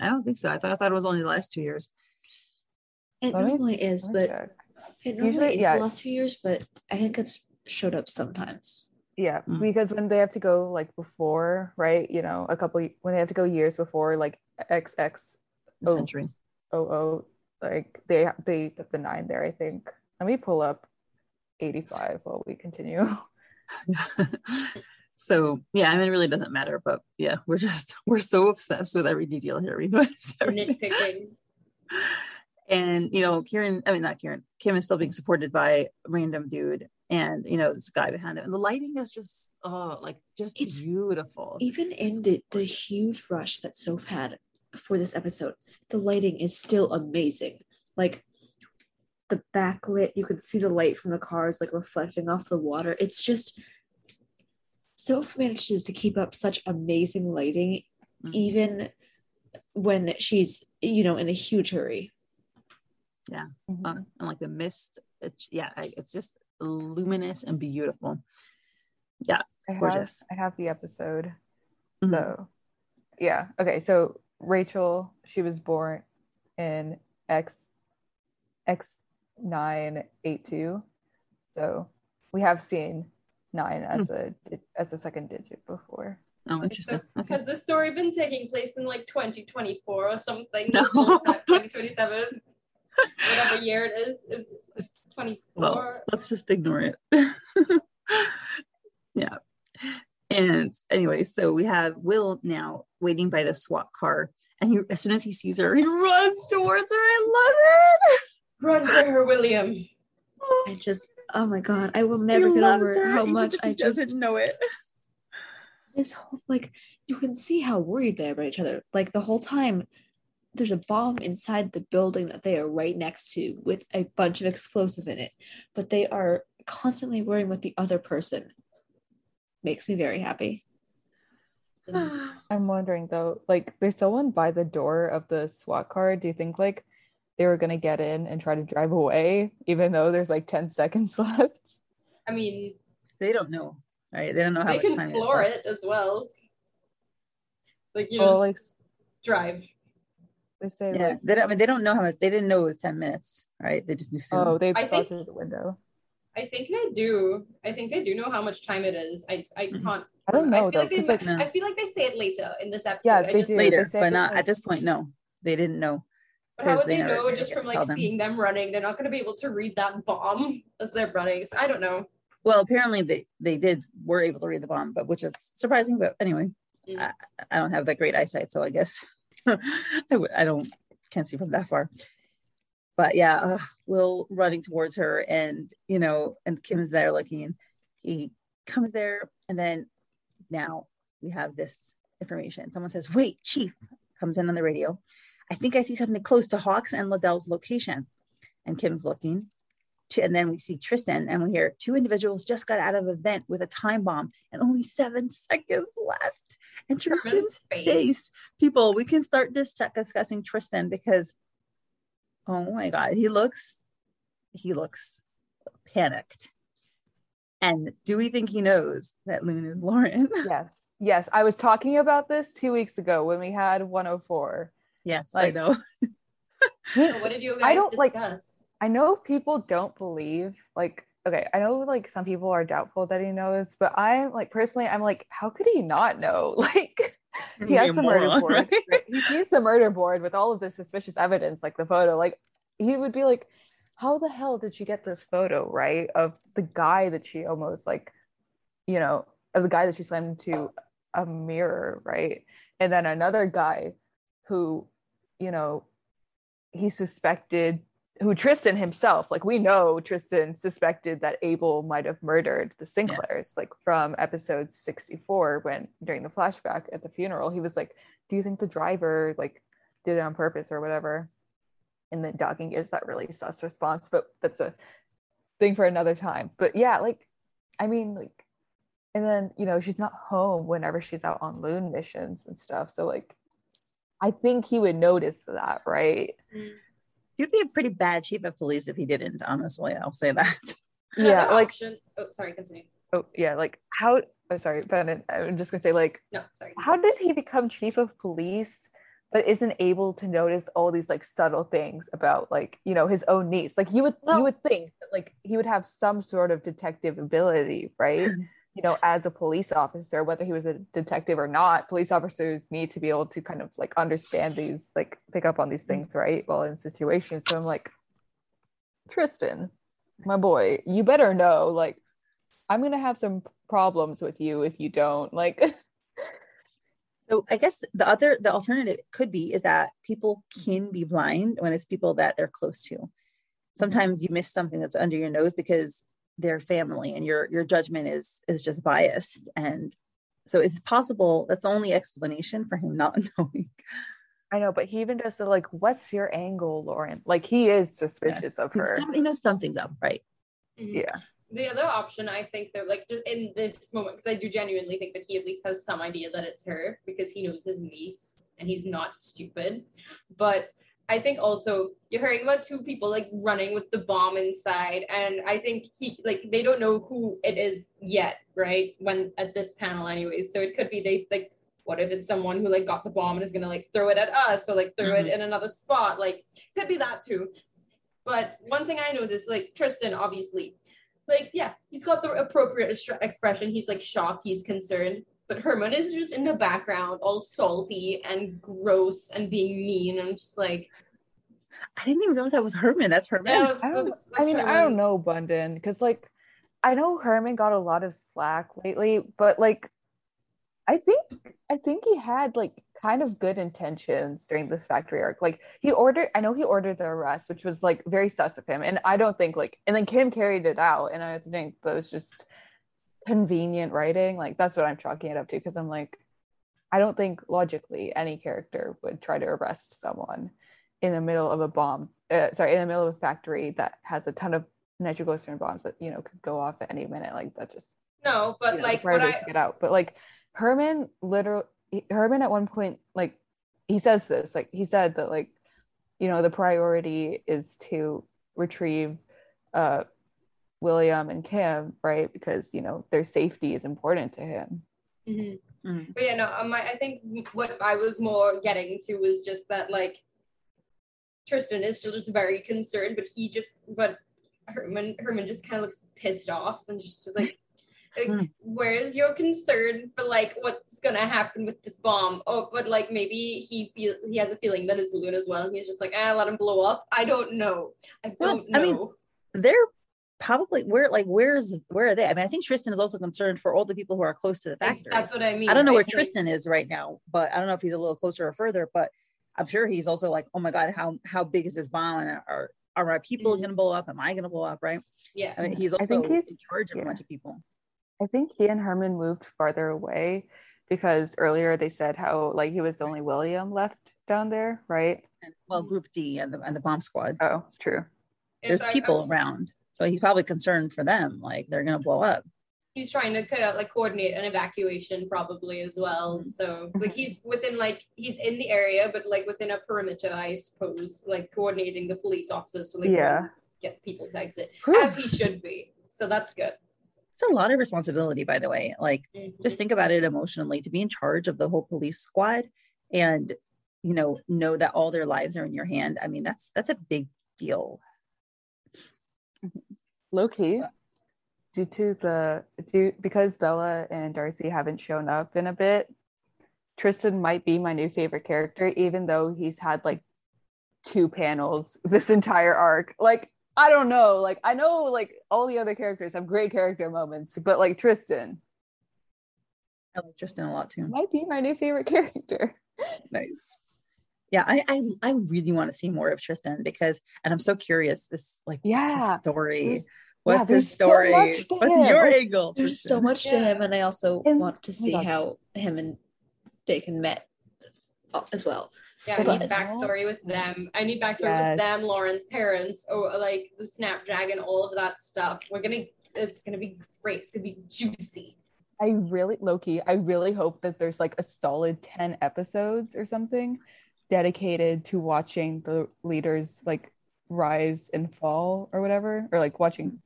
I don't think so. I thought I thought it was only the last two years. It Let me- normally is, but check. it normally Usually- is yeah. the last two years. But I think it's showed up sometimes. Yeah, Mm. because when they have to go like before, right? You know, a couple when they have to go years before, like XX The Oh. century. oh like they they put the nine there. I think. Let me pull up eighty five while we continue. so yeah, I mean, it really doesn't matter, but yeah, we're just we're so obsessed with every detail here. We notice We're nitpicking. and you know, Kieran, I mean, not Kieran, Kym is still being supported by a random dude, and you know, this guy behind him, and the lighting is just oh, like just It's- beautiful. Even in the, the huge rush that Soph had for this episode, the lighting is still amazing. Like the backlit, you can see the light from the cars like reflecting off the water. It's just Soph manages to keep up such amazing lighting, Mhm. even when she's, you know, in a huge hurry. uh, Mhm. and like the mist, it's yeah, I- it's just luminous and beautiful. I have, gorgeous. I have the episode. Mhm. So, yeah. Okay. So Rachel, she was born in X X nine eight two. So we have seen nine as hmm. a as a second digit before. Oh, interesting. Okay. Has this story been taking place in like 2024 or something? No. 2027, whatever year it is, is 24. Well, let's just ignore it. yeah. And anyway, so we have Will now waiting by the SWAT car. And he, as soon as he sees her, he runs towards her. I Run for her, William. I just, oh my God, I will never He get loves over her, how much I just doesn't know it. this whole like you can see how worried they are about each other. Like the whole time, there's a bomb inside the building that they are right next to with a bunch of explosive in it, but they are constantly worrying with the other person. Makes me very happy. I'm wondering though, like there's someone by the door of the SWAT car. Do you think like they were gonna get in and try to drive away, even though there's like 10 seconds left? I mean, They don't know, right? They don't know how they much can time floor is left. it as well. Like you Well, just like drive. they say Yeah, like they don't, I mean, they don't know how much. They didn't know it was ten minutes, right? They just knew soon. oh they I saw think- through the window. I think they do. I think they do know how much time it is. I, I Mhm. can't. I don't I know feel though, like they. 'cause, like, No. I feel like they say it later in this episode. Yeah, I they just, do. later, they say but not like- at this point. No, they didn't know. But how would they they know just from like them. seeing them running? They're not going to be able to read that bomb as they're running. So I don't know. Well, apparently they they did were able to read the bomb, but which is surprising. But anyway, Mm. I, I don't have that great eyesight, so I guess I, w- I don't can't see from that far. But yeah, uh, Will running towards her, and you know, and Kym's there looking. He comes there, and then now we have this information. Someone says, "Wait, Chief!" Comes in on the radio. I think I see something close to Hawks and Liddell's location. And Kym's looking, to, and then we see Tristan, and we hear two individuals just got out of a vent with a time bomb, and only seven seconds left. And Tristan's face. face. People, we can start dis- discussing Tristan because, oh my God, he looks, he looks panicked. And do we think he knows that Lune is Lauren? yes. Yes. I was talking about this two weeks ago when we had 104. Yes, Like- I know. So what did you guys I don't, like- discuss? I know people don't believe like okay, I know like some people are doubtful that he knows, but I'm like personally I'm like how could he not know? Like he has a the murder moron, board. right? right? He sees the murder board with all of the suspicious evidence like the photo like he would be like how the hell did she get this photo, right? Of the guy that she almost like you know, of the guy that she slammed into a mirror, right? And then another guy who, you know, he suspected who Tristan himself, like we know Tristan suspected that Abel might have murdered the Sinclairs, like from episode 64, when during the flashback at the funeral, he was like, Do you think the driver like did it on purpose or whatever? And then Dakin gives that really sus response, but that's a thing for another time. But yeah, like I mean, like, and then you know, she's not home whenever she's out on lune missions and stuff. So like I think he would notice that, right? Mm. He'd be a pretty bad chief of police if he didn't, honestly. I'll say that. Yeah, like option- oh, sorry, continue. oh yeah, like how oh sorry, Bennett, I'm just gonna say like No, sorry. how did he become chief of police but isn't able to notice all these like subtle things about like you know his own niece like you would you would think that like he would have some sort of detective ability right you know, as a police officer, whether he was a detective or not, police officers need to be able to kind of like understand these, like pick up on these mm-hmm. things, right? While in situations. So I'm like, Tristan, my boy, you better know, like, I'm gonna have some problems with you if you don't. Like So I guess the other the alternative could be is that people can be blind when it's people that they're close to. Sometimes you miss something that's under your nose because they're family and your your judgment is is just biased and so it's possible that's the only explanation for him not knowing. I know, but he even does the like, what's your angle, Lauren? Like he is suspicious of her. Some, you know something's up, right? Mhm. Yeah. The other option, I think, that like just in this moment, because I do genuinely think that he at least has some idea that it's her because he knows his niece and he's not stupid. But I think also you're hearing about two people like running with the bomb inside, and I think he like they don't know who it is yet, right? When at this panel, anyways. So it could be they like. What if it's someone who like got the bomb and is gonna like throw it at us or like throw it mm-hmm. in another spot? Like could be that too. But one thing I know is like Tristan, obviously, like yeah, he's got the appropriate expression. He's like shocked, he's concerned. But Herman is just in the background, all salty and gross and being mean. I'm just like, I didn't even realize that was Herman. That's Herman. yeah, that's- I don't, that's- I that's mean, I don't know, Bundin, because like I know Herman got a lot of slack lately, but like I think I think he had like kind of good intentions during this factory arc. Like he ordered, I know he ordered the arrest, which was like very sus of him, and I don't think like, and then Kym carried it out, and I think that was just convenient writing. Like that's what I'm chalking it up to, because I'm like, I don't think logically any character would try to arrest someone in the middle of a bomb uh, sorry in the middle of a factory that has a ton of nitroglycerin bombs that you know could go off at any minute like that just No, but you know, like what I get out but like herman literally herman at one point like he says this like he said that like you know the priority is to retrieve uh william and kym right because you know their safety is important to him Mhm. Mhm. But yeah, no, um, I, I think what I was more getting to was just that like Tristan is still just very concerned, but he just but Herman Herman just kind of looks pissed off and just, just like, like Hmm. where's your concern for like what's gonna happen with this bomb? Oh, but like maybe he feel he has a feeling that it's Luna as well, and he's just like, ah, let him blow up. I don't know. I don't know. I mean. They're probably where like where's where are they? I mean, I think Tristan is also concerned for all the people who are close to the That's- factory. That's what I mean. I don't know where right? Like, Tristan is right now, but I don't know if he's a little closer or further. But I'm sure he's also like, oh my god, how how big is this bomb? And are are my people Mhm. gonna blow up? Am I gonna blow up? Right? Yeah. I mean, he's I also think he's- in charge of yeah. a bunch of people. I think he and Herman moved farther away because earlier they said how like he was the only William left down there, right? And well, Group D and the and the bomb squad. Oh, it's true. There's It's- I- I people was- around, so he's probably concerned for them. Like they're gonna blow up. he's trying to of like coordinate an evacuation probably as well. Mhm. So like he's within like he's in the area, but like within a perimeter, I suppose, like coordinating the police officers to like Yeah. get people to exit Whew. as he should be. So that's good. It's a lot of responsibility, by the way. Like Mhm. just think about it emotionally to be in charge of the whole police squad and you know know that all their lives are in your hand i mean that's that's a big deal Low key, due to the due because Bella and Darcy haven't shown up in a bit, Tristan might be my new favorite character, even though he's had like two panels this entire arc. Like, I don't know. Like, I know like all the other characters have great character moments, but like Tristan i like tristan a lot too might be my new favorite character. nice yeah i i, I really want to see more of tristan because and i'm so curious this like Yeah. story There's- what's yeah, his there's so story much to what's him. your Like, angle There's so Tristan? much to him, and I also And- want to see God. how him and Dakin met uh, as well. Yeah, I But- need backstory with them. I need backstory Yes. with them, Lauren's parents, or like the Snapdragon, all of that stuff. We're gonna it's gonna be great. It's gonna be juicy. I really, Loki, I really hope that there's like a solid 10 episodes or something dedicated to watching the leaders like rise and fall or whatever, or like watching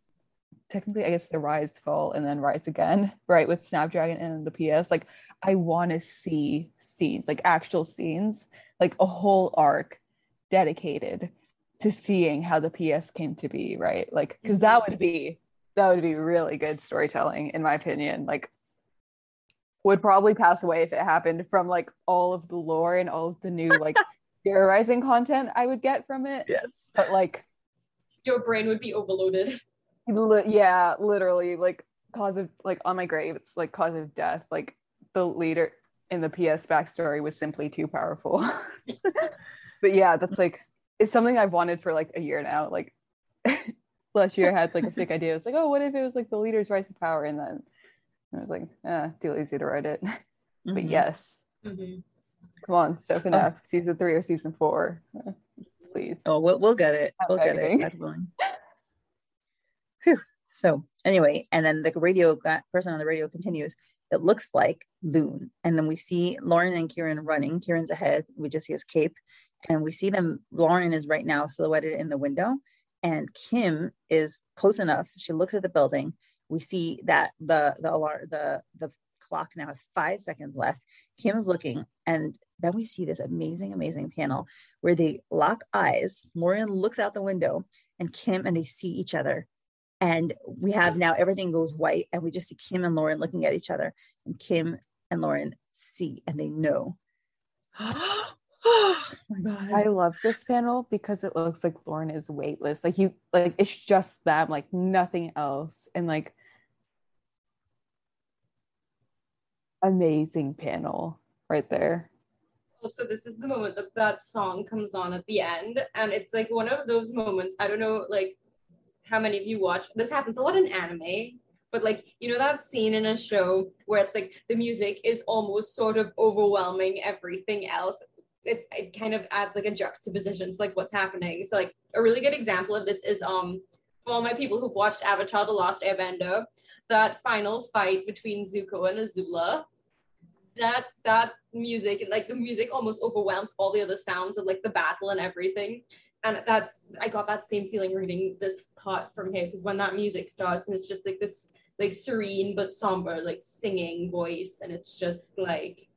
technically, I guess the rise, fall, and then rise again, right? With Snapdragon and the PS. Like, I want to see scenes, like actual scenes, like a whole arc dedicated to seeing how the PS came to be, right? Like, because that would be that would be really good storytelling, in my opinion. Like, would probably pass away if it happened from like all of the lore and all of the new like theorizing content I would get from it. Yes. But like, Your brain would be overloaded. Li- yeah, literally, like cause of like on my grave, it's like cause of death. Like the leader in the PS backstory was simply too powerful. but yeah, that's like it's something I've wanted for like a year now. Like last year I had like a fake idea. It's like, oh, what if it was like the leader's rise to power? And then I was like, eh, too lazy to write it. but Mhm. yes, Mhm. come on, Steph and F, season three or season four. Uh, Please. Oh, we'll, we'll get it. We'll get it. God willing. Phew. So anyway, and then the radio guy, person on the radio continues. It looks like Lune, and then we see Lauren and Kieran running. Kieran's ahead. We just see his cape, and we see them. Lauren is right now silhouetted in the window, and Kym is close enough. She looks at the building. We see that the the alarm the the clock now has five seconds left. Kym is looking, and then we see this amazing, amazing panel where they lock eyes. Lauren looks out the window and Kym and they see each other. And we have now everything goes white and we just see Kym and Lauren looking at each other. And Kym and Lauren see and they know. oh my God. I love this panel because it looks like Lauren is weightless. Like you like it's just them, like nothing else. And like amazing panel right there. Also, this is the moment that that song comes on at the end, and it's like one of those moments. I don't know, like how many of you watch. This happens a lot in anime, but like you know that scene in a show where it's like the music is almost sort of overwhelming everything else. It's it kind of adds like a juxtaposition to like what's happening. So like a really good example of this is um for all my people who've watched Avatar: The Last Airbender, that final fight between Zuko and Azula that that music and like the music almost overwhelms all the other sounds of like the battle and everything and that's i got that same feeling reading this part from here because when that music starts and it's just like this like serene but somber like singing voice and it's just like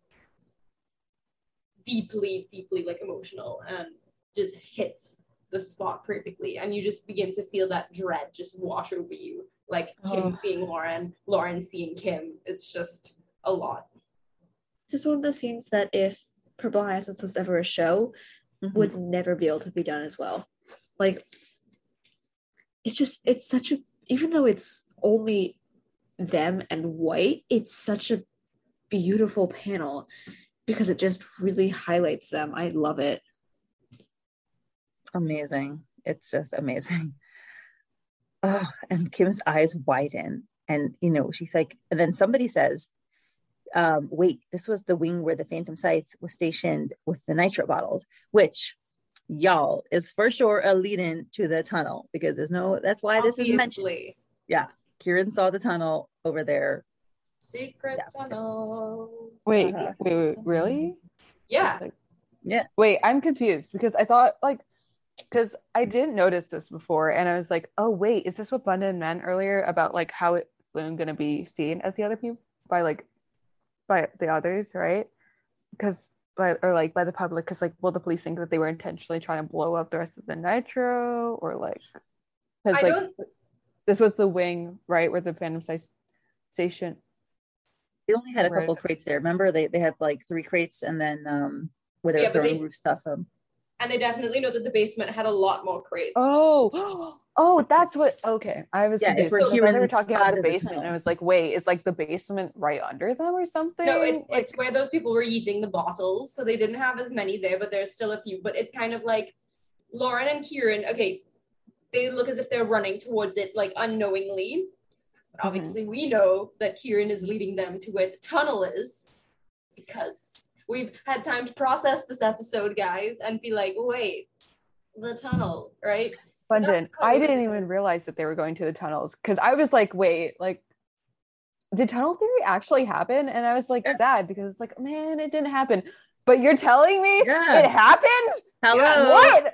deeply deeply like emotional and just hits the spot perfectly. And you just begin to feel that dread just wash over you like kym Oh. seeing lauren lauren seeing kym. It's just a lot. This is one of the scenes that if Purple Hyacinth was ever a show, Mhm. would never be able to be done as well. Like it's just it's such a even though it's only them and white, it's such a beautiful panel because it just really highlights them. I love it. amazing. It's just amazing. Oh, and Kym's eyes widen, and you know, she's like, and then somebody says, um, wait, this was the wing where the Phantom Scythe was stationed with the nitro bottles, which y'all is for sure a lead in to the tunnel because there's no that's why this is mentioned. Yeah. Kieran saw the tunnel over there. Secret Yeah. tunnel. Wait, Uh-huh. wait, wait, really? Yeah. Like- Yeah. Wait, I'm confused because I thought like because I didn't notice this before, and I was like, oh wait, is this what Bundin meant earlier about like how it's Lune gonna be seen as the other people by like by the others, right? Because by or like by the public, because like will the police think that they were intentionally trying to blow up the rest of the nitro or like because I like don't this was the wing right where the Phantom Scythe station. They only had a Right. couple crates there. Remember, they they had like three crates, and then um, where they Yeah, were but throwing they- roof stuff. Um, and they definitely know that the basement had a lot more crates. Oh, oh, that's what. Okay, I was Yeah, it's confused. where because I thought Kieran they were talking about the spotted the basement, and I was like, wait, is like the basement right under them or something? No, it's Like- it's where those people were eating the bottles, so they didn't have as many there, but there's still a few. But it's kind of like Lauren and Kieran. Okay, they look as if they're running towards it, like unknowingly. But Mhm. obviously, we know that Kieran is leading them to where the tunnel is, because we've had time to process this episode, guys, and be like, wait, the tunnel, right? So London. that's I didn't even realize that they were going to the tunnels because I was like, wait, like, did tunnel theory actually happen? And I was like Yeah. sad because it's like, man, it didn't happen. But you're telling me Yeah. it happened? Hello. What?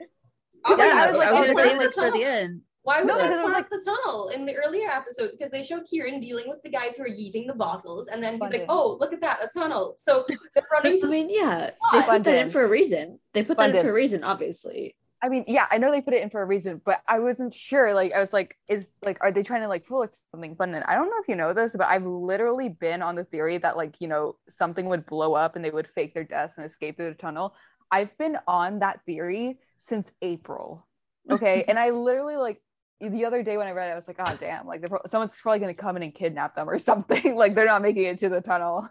Oh Yeah, I was like, I oh, was we're gonna save the this for the end. Why would No, they was plant the tunnel in the earlier episode? Because they show Kieran dealing with the guys who are eating the bottles, and then he's like. "Oh, look at that, a tunnel." So they're running I mean, yeah, they put that in for a reason. They put that in for a reason, obviously. I mean, yeah, I know they put it in for a reason, but I wasn't sure. Like, I was like, is like, are they trying to like fool us something? But I don't know if you know this, but I've literally been on the theory that like, you know, something would blow up and they would fake their deaths and escape through the tunnel. I've been on that theory since April. Okay. and I literally like the other day when I read it, I was like, oh damn, like pro- someone's probably gonna come in and kidnap them or something. like they're not making it to the tunnel.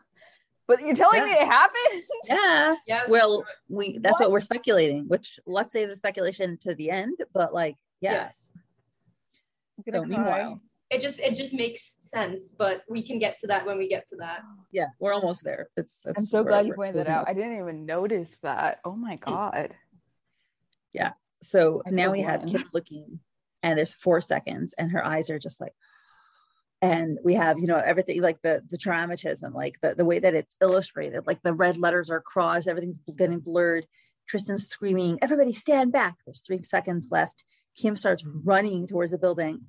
But you're telling Yeah. me it happened? Yeah. Yes. Well, we that's what? we're speculating, which let's say the speculation to the end, but like, yeah. Yes. So meanwhile, It just it just makes sense, but we can get to that when we get to that. yeah, we're almost there. It's, it's I'm so glad you pointed that out. up. I didn't even notice that. Oh my mm. god. Yeah. So I now we have one. Kym looking, and there's four seconds, and her eyes are just like, and we have you know everything like the the dramatism, like the the way that it's illustrated, like the red letters are crossed, everything's getting blurred. Tristan's screaming, "Everybody stand back!" There's three seconds left. Kym starts running towards the building,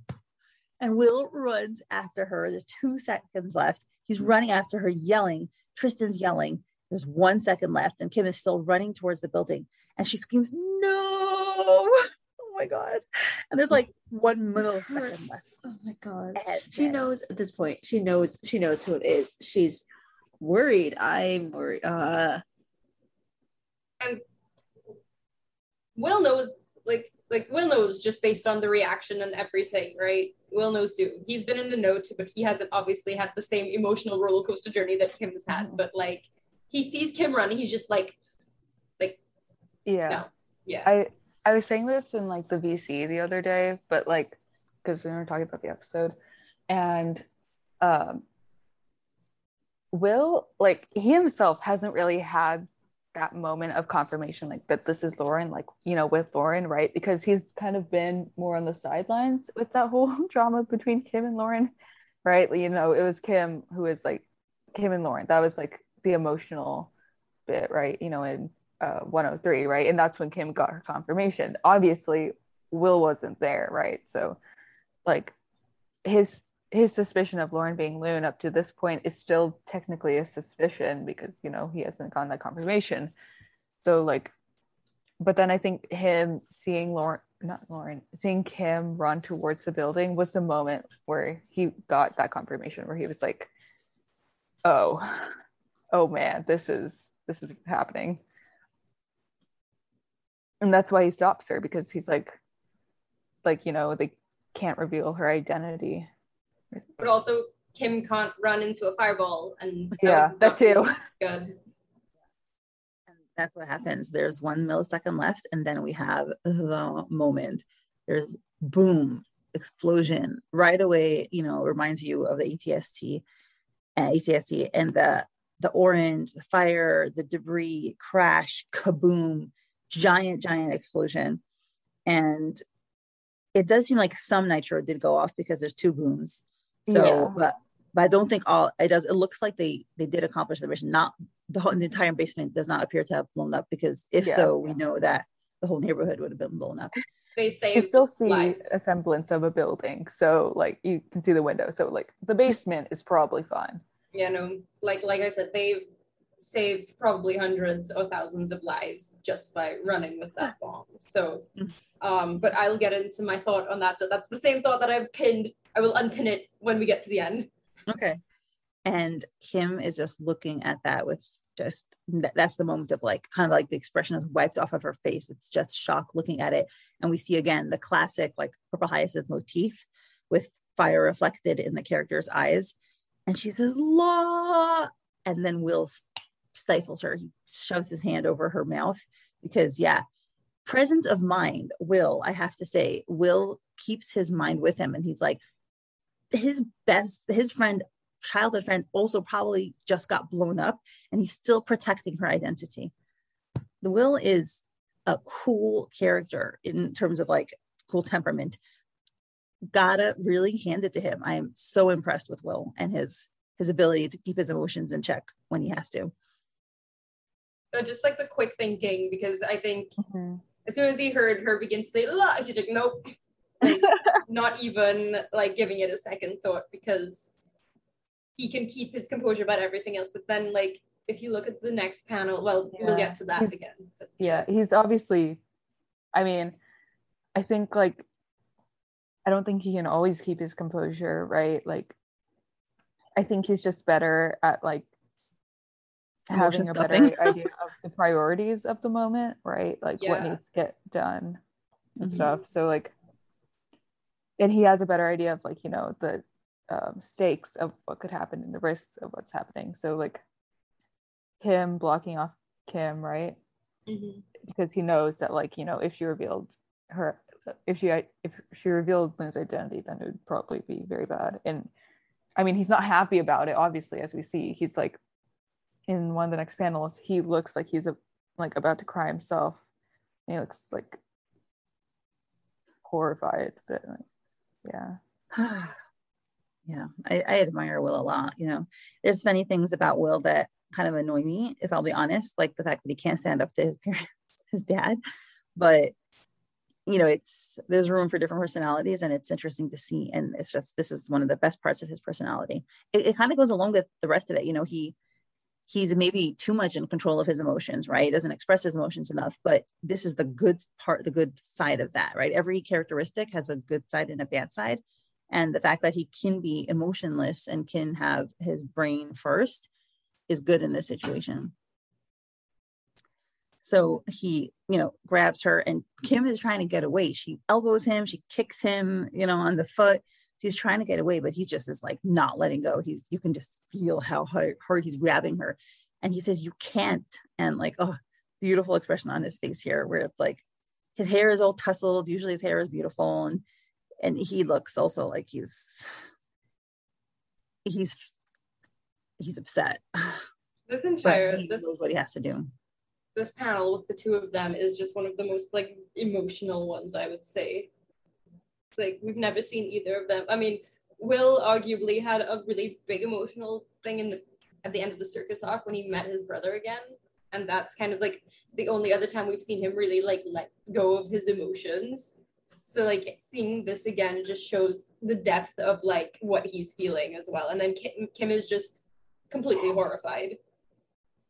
and Will runs after her. There's two seconds left. He's running after her, yelling. Tristan's yelling. There's one second left, and Kym is still running towards the building, and she screams, "No!" Oh my god! And there's like one millisecond Hurts. left. Oh my god. And She then- knows at this point. She knows she knows who it is. She's worried. I'm worried. Uh and Will knows like like Will knows just based on the reaction and everything, right? Will knows too. He's been in the know too, but he hasn't obviously had the same emotional roller coaster journey that Kym has had. Mhm. But like he sees Kym running, he's just like, like, Yeah. No. yeah. I I was saying this in like the VC the other day, but like because we were talking about the episode, and um, Will like he himself hasn't really had that moment of confirmation like that this is Lauren, like you know with Lauren, right? Because he's kind of been more on the sidelines with that whole drama between Kym and Lauren, right? You know, it was Kym who was like Kym and Lauren. That was like the emotional bit, right? You know, in uh, 103, right? And that's when Kym got her confirmation. Obviously, Will wasn't there, right? So, like, his his suspicion of Lauren being Lune up to this point is still technically a suspicion because you know he hasn't gotten that confirmation. So, like, but then I think him seeing Lauren, not Lauren, seeing Kym run towards the building was the moment where he got that confirmation, where he was like, "Oh, oh man, this is this is happening." And that's why he stops her because he's like like you know they can't reveal her identity but also Kym can't run into a fireball and yeah that too Good. And that's what happens. There's one millisecond left, and then we have the moment. There's boom, explosion right away. You know, reminds you of the ATST, uh, ATST, and the the orange, the fire, the debris, crash, kaboom, giant, giant explosion, and it does seem like some nitro did go off because there's two booms. So, Yes. but but I don't think all it does. It looks like they they did accomplish the mission. Not the whole the entire basement does not appear to have blown up because if Yeah. so, we know that the whole neighborhood would have been blown up. They you say can still see lives. a semblance of a building so like you can see the window so like the basement is probably fine you know, like like I said, they've saved probably hundreds or thousands of lives just by running with that bomb. So, um, but I'll get into my thought on that. So that's the same thought that I've pinned. I will unpin it when we get to the end. Okay. And Kym is just looking at that with just that's the moment of like kind of like the expression is wiped off of her face. It's just shock looking at it. And we see again the classic like purple hyacinth motif with fire reflected in the character's eyes. And she says, Law. And then Will stifles her. He shoves his hand over her mouth because, yeah, presence of mind, Will, I have to say, Will keeps his mind with him. And he's like, his best, his friend, childhood friend, also probably just got blown up and he's still protecting her identity. The Will is a cool character in terms of like cool temperament. Gotta really hand it to him. I am so impressed with Will and his his ability to keep his emotions in check when he has to. So just like the quick thinking, because I think mm-hmm. as soon as he heard her begin to say la, he's like, nope, like, not even like giving it a second thought because he can keep his composure about everything else. But then, like, if you look at the next panel, well, we'll get to that He's- again. But yeah he's obviously I mean, I think like I don't think he can always keep his composure, right? Like I think he's just better at like having a stuffing. better idea of the priorities of the moment, right? Like what needs to get done and Mhm. stuff. So like and he has a better idea of like, you know, the um, stakes of what could happen and the risks of what's happening. So like him blocking off Kym, right? Mhm. because he knows that like you know if she revealed her if she if she revealed Lynn's identity then it would probably be very bad and I mean he's not happy about it obviously as we see he's like in one of the next panels he looks like he's a, like about to cry himself he looks like horrified but like, yeah yeah, I, I admire Will a lot. You know, there's many things about Will that kind of annoy me, if I'll be honest, like the fact that he can't stand up to his parents, his dad. But you know, it's there's room for different personalities, and it's interesting to see. And it's just this is one of the best parts of his personality. It, it kind of goes along with the rest of it. You know, he he's maybe too much in control of his emotions, right? He doesn't express his emotions enough. But this is the good part, the good side of that, right? Every characteristic has a good side and a bad side and the fact that he can be emotionless and can have his brain first is good in this situation so he you know grabs her and kym is trying to get away she elbows him she kicks him you know on the foot she's trying to get away but he just is like not letting go. He's you can just feel how hard, hard he's grabbing her. And he says you can't. And like oh beautiful expression on his face here where it's like his hair is all tousled. Usually his hair is beautiful. And and he looks also like he's he's he's upset. This entire this is what he has to do. this panel with the two of them is just one of the most like emotional ones I would say. It's like we've never seen either of them. I mean, Will arguably had a really big emotional thing in the at the end of the circus arc when he met his brother again. And that's kind of like the only other time we've seen him really like let go of his emotions. So like seeing this again just shows the depth of like what he's feeling as well. And then Kym, Kym is just completely horrified.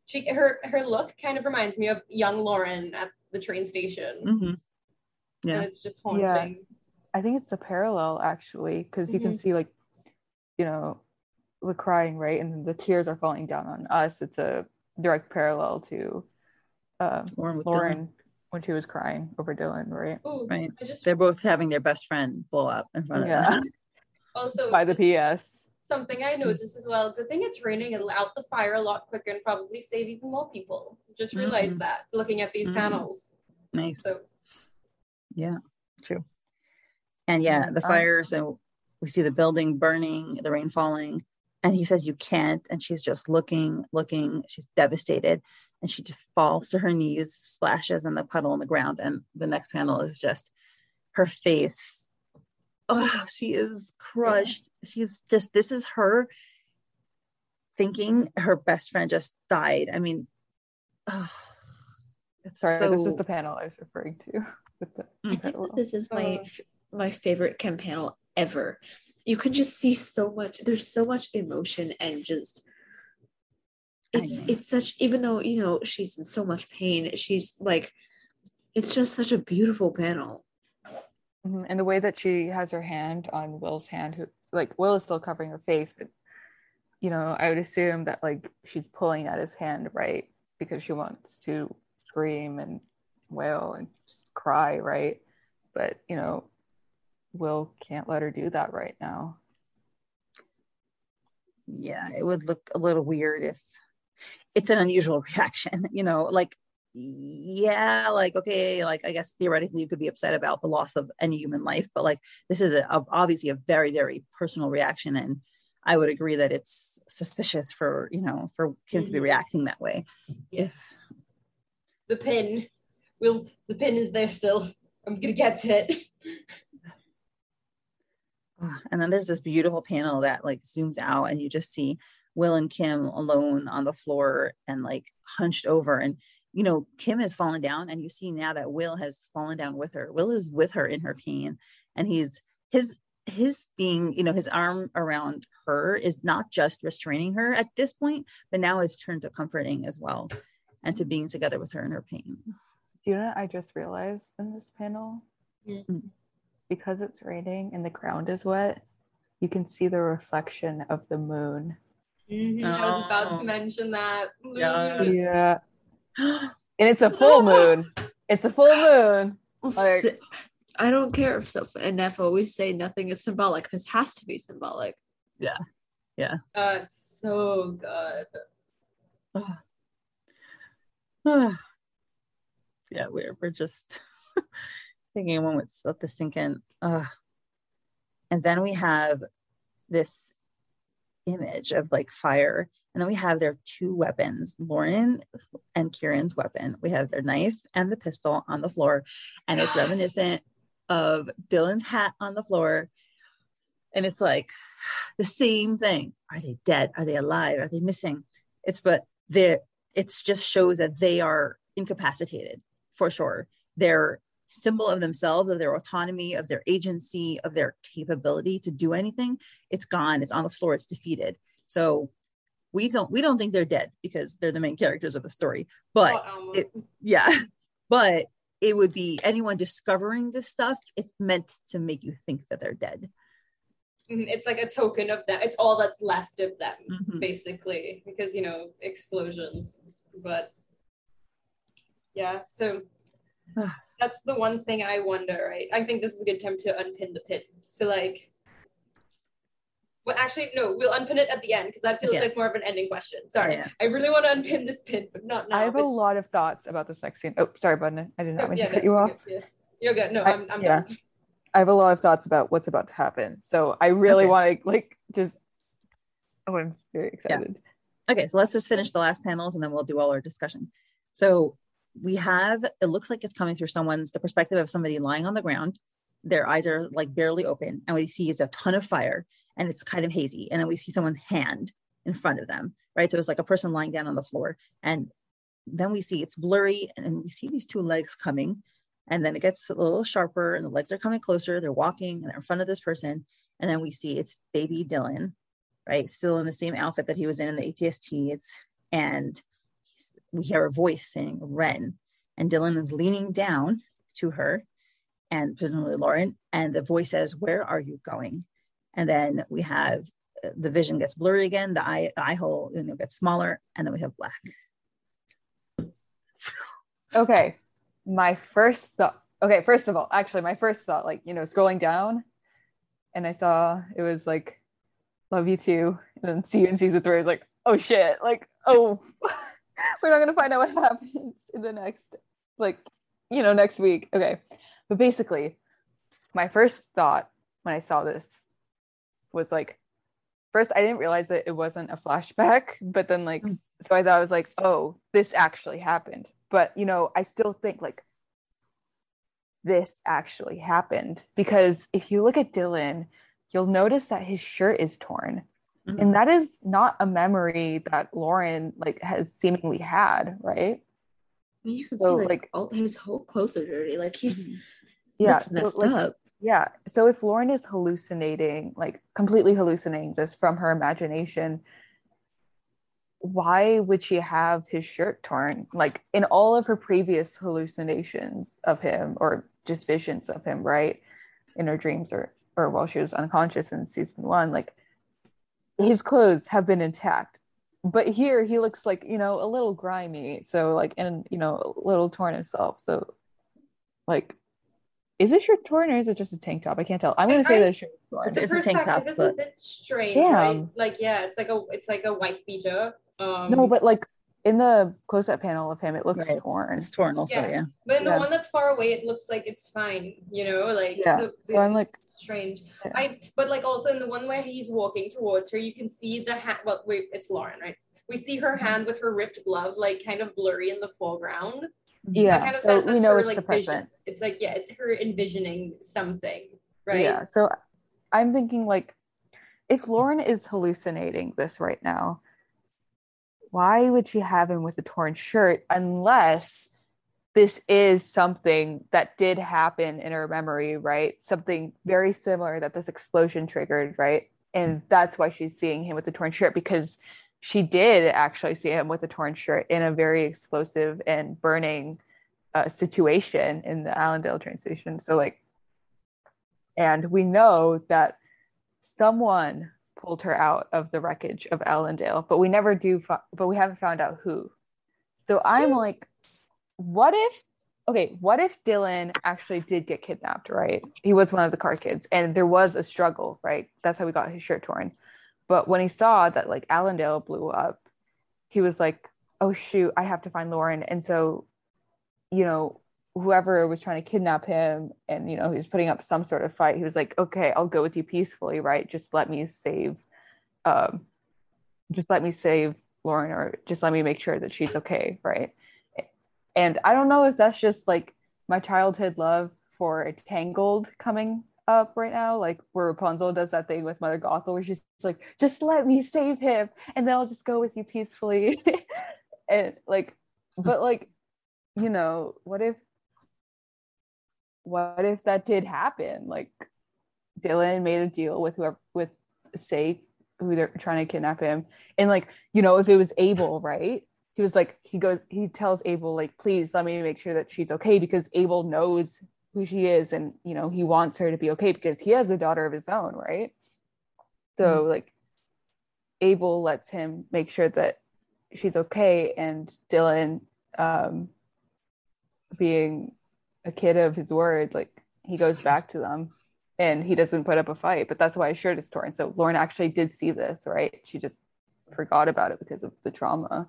She her her look kind of reminds me of young Lauren at the train station. Mhm. Yeah. And it's just haunting. I think it's a parallel actually because you can Mhm. see like you know the crying right and the tears are falling down on us it's a direct parallel to um, Lauren. Lauren when she was crying over Dylan right Ooh, Right. Just they're both having their best friend blow up in front of Yeah. them also by the PS something I noticed as well. Good thing it's raining. It'll out the fire a lot quicker and probably save even more people. Just realized Mhm. that looking at these Mhm. panels. nice So yeah true and yeah Yeah, the um, fire so we see the building burning the rain falling and he says you can't and she's just looking looking she's devastated and she just falls to her knees splashes in the puddle on the ground and the next panel is just her face. Oh she is crushed. She's just this is her thinking her best friend just died. I mean oh, it's sorry so this is the panel I was referring to with the I think that this is my Uh. f- my favorite Kym panel ever. You can just see so much. There's so much emotion and just it's it's such even though you know she's in so much pain, she's like it's just such a beautiful panel. Mhm, and the way that she has her hand on Will's hand who like Will is still covering her face but you know I would assume that like she's pulling at his hand right because she wants to scream and wail and cry right but you know Will can't let her do that right now yeah, it would look a little weird if it's an unusual reaction, you know, like yeah, like okay, like I guess theoretically you could be upset about the loss of any human life, but like this is a, a- obviously a very very personal reaction, and I would agree that it's suspicious for you know for Kym to be Mhm. reacting that way. yes. The pin. Will the pin is there still. I'm gonna get to it. Ah, And then there's this beautiful panel that like zooms out and you just see Will and Kym alone on the floor and like hunched over. And, you know, Kym has fallen down and you see now that Will has fallen down with her. Will is with her in her pain. And he's his his being, you know, his arm around her is not just restraining her at this point, but now it's turned to comforting as well and to being together with her in her pain. Do you know what I just realized in this panel? Mm. Because it's raining and the ground is wet, you can see the reflection of the moon. Mhm, I was about Oh. to mention that. Yes. Yeah. And it's a full moon. It's a full moon. Like- S- I don't care if Soph and Eph always say nothing is symbolic. This has to be symbolic. Yeah. Yeah. That's so good. yeah, we're we're just taking a moment to let this sink in. Ugh. and then we have this image of like fire, and then we have their two weapons, Lauren and Kieran's weapon. We have their knife and the pistol on the floor, and it's reminiscent of Dylan's hat on the floor. And it's like the same thing. Are they dead? Are they alive? Are they missing? It's but they're it's just shows that they are incapacitated for sure. Their symbol of themselves, of their autonomy, of their agency, of their capability to do anything, it's gone. It's on the floor. It's defeated. So we don't we don't think they're dead because they're the main characters of the story. But Oh, it- yeah, but it would be anyone discovering this stuff. It's meant to make you think that they're dead. mhm, it's like a token of them. It's all that's left of them, Mhm. basically, because you know explosions. But yeah, so that's the one thing I wonder. Right, I think this is a good time to unpin the pin. So like. Well, actually, no. We'll unpin it at the end because that feels Okay. like more of an ending question. Sorry, Yeah. I really want to unpin this pin, but not now. I have a lot of thoughts about the sex scene. Oh, sorry, Bundin. I did not mean Yeah, to cut no, you you're off. yeah. You're good. No, I- I'm, I'm yeah. done. I have a lot of thoughts about what's about to happen. So I really Okay. want to like just. Oh, I'm very excited. Okay, so let's just finish the last panels and then we'll do all our discussion. So we have, it looks like it's coming through someone's, the perspective of somebody lying on the ground. Their eyes are like barely open, and we see it's a ton of fire and it's kind of hazy. And then we see someone's hand in front of them, right? So it's like a person lying down on the floor. And then we see it's blurry and we see these two legs coming. And then it gets a little sharper and the legs are coming closer. They're walking and they're in front of this person. And then we see it's baby Dylan, right? Still in the same outfit that he was in in the ATST. It's and we hear a voice saying Wren, and Dylan is leaning down to her, and presumably Lauren, and the voice says, "Where are you going?" And then we have uh, the vision gets blurry again, the eye the eye hole you know gets smaller, and then we have black. Okay. My first thought. Okay, first of all, actually, my first thought, like you know, scrolling down, and I saw it was like, "Love you too," and then see you in season three. I was like, "Oh shit!" Like, oh, we're not gonna find out what happens in the next, like, you know, next week. Okay, but basically, my first thought when I saw this was like, first I didn't realize that it wasn't a flashback, but then like, Mm. so I thought I was like, oh, this actually happened. But you know, I still think like this actually happened because if you look at Dylan, you'll notice that his shirt is torn. Mhm. And that is not a memory that Lauren like has seemingly had, right? I mean, you can So, see like, like- all his whole clothes are dirty. Like he's Yeah. looks so, messed like, up. Yeah. So if Lauren is hallucinating, like completely hallucinating this from her imagination, why would she have his shirt torn? Like in all of her previous hallucinations of him or just visions of him, right? In her dreams or or while she was unconscious in season one, like his clothes have been intact. But here he looks like, you know, a little grimy. So like and you know, a little torn himself. So like is this shirt torn or is it just a tank top? I can't tell. I'm gonna say this shirt torn. It's a tank top, perspective is but- a bit strange, Damn. right? Like, yeah, it's like a it's like a wife beater. Um, No, but like in the close-up panel of him, it looks Right, torn. It's torn also, Yeah. yeah. but in the yeah. one that's far away, it looks like it's fine. You know, like Yeah, the- so I'm like- it's strange. Yeah. I but like also in the one where he's walking towards her, you can see the hand. Well, wait, it's Lauren, right? We see her Mm-hmm. hand with her ripped glove, like kind of blurry in the foreground. that yeah, kind of so says we know her it's like the vision. It's like yeah, it's her envisioning something, right? Yeah, so I'm thinking like, if Lauren is hallucinating this right now, why would she have him with a torn shirt unless this is something that did happen in her memory, right? Something very similar that this explosion triggered, right? And that's why she's seeing him with a torn shirt because she did actually see him with a torn shirt in a very explosive and burning uh, situation in the Allendale train station. So like, and we know that someone pulled her out of the wreckage of Allendale, but we never do. But we haven't found out who. So I'm like, what if? Okay, what if Dylan actually did get kidnapped? Right, he was one of the car kids, and there was a struggle. Right, that's how we got his shirt torn. But when he saw that like Allendale blew up, he was like, "Oh shoot, I have to find Lauren." And so, you know, whoever was trying to kidnap him and you know he was putting up some sort of fight he was like okay i'll go with you peacefully right? Just let me save um just let me save lauren or just let me make sure that she's okay right? And i don't know if that's just like my childhood love for tangled coming up right now like where rapunzel does that thing with mother gothel where she's like just let me save him and then i'll just go with you peacefully. And like but like you know what if what if that did happen? Like Dylan made a deal with whoever with say who they're trying to kidnap him. And like, you know, if it was Abel, right? He was like, he goes, he tells Abel, like, please let me make sure that she's okay because Abel knows who she is and you know, he wants her to be okay because he has a daughter of his own, right? So mm-hmm. like Abel lets him make sure that she's okay and Dylan um being a kid of his word, like he goes back to them and he doesn't put up a fight. But that's why his shirt is torn. So Lauren actually did see this, right? She just forgot about it because of the trauma.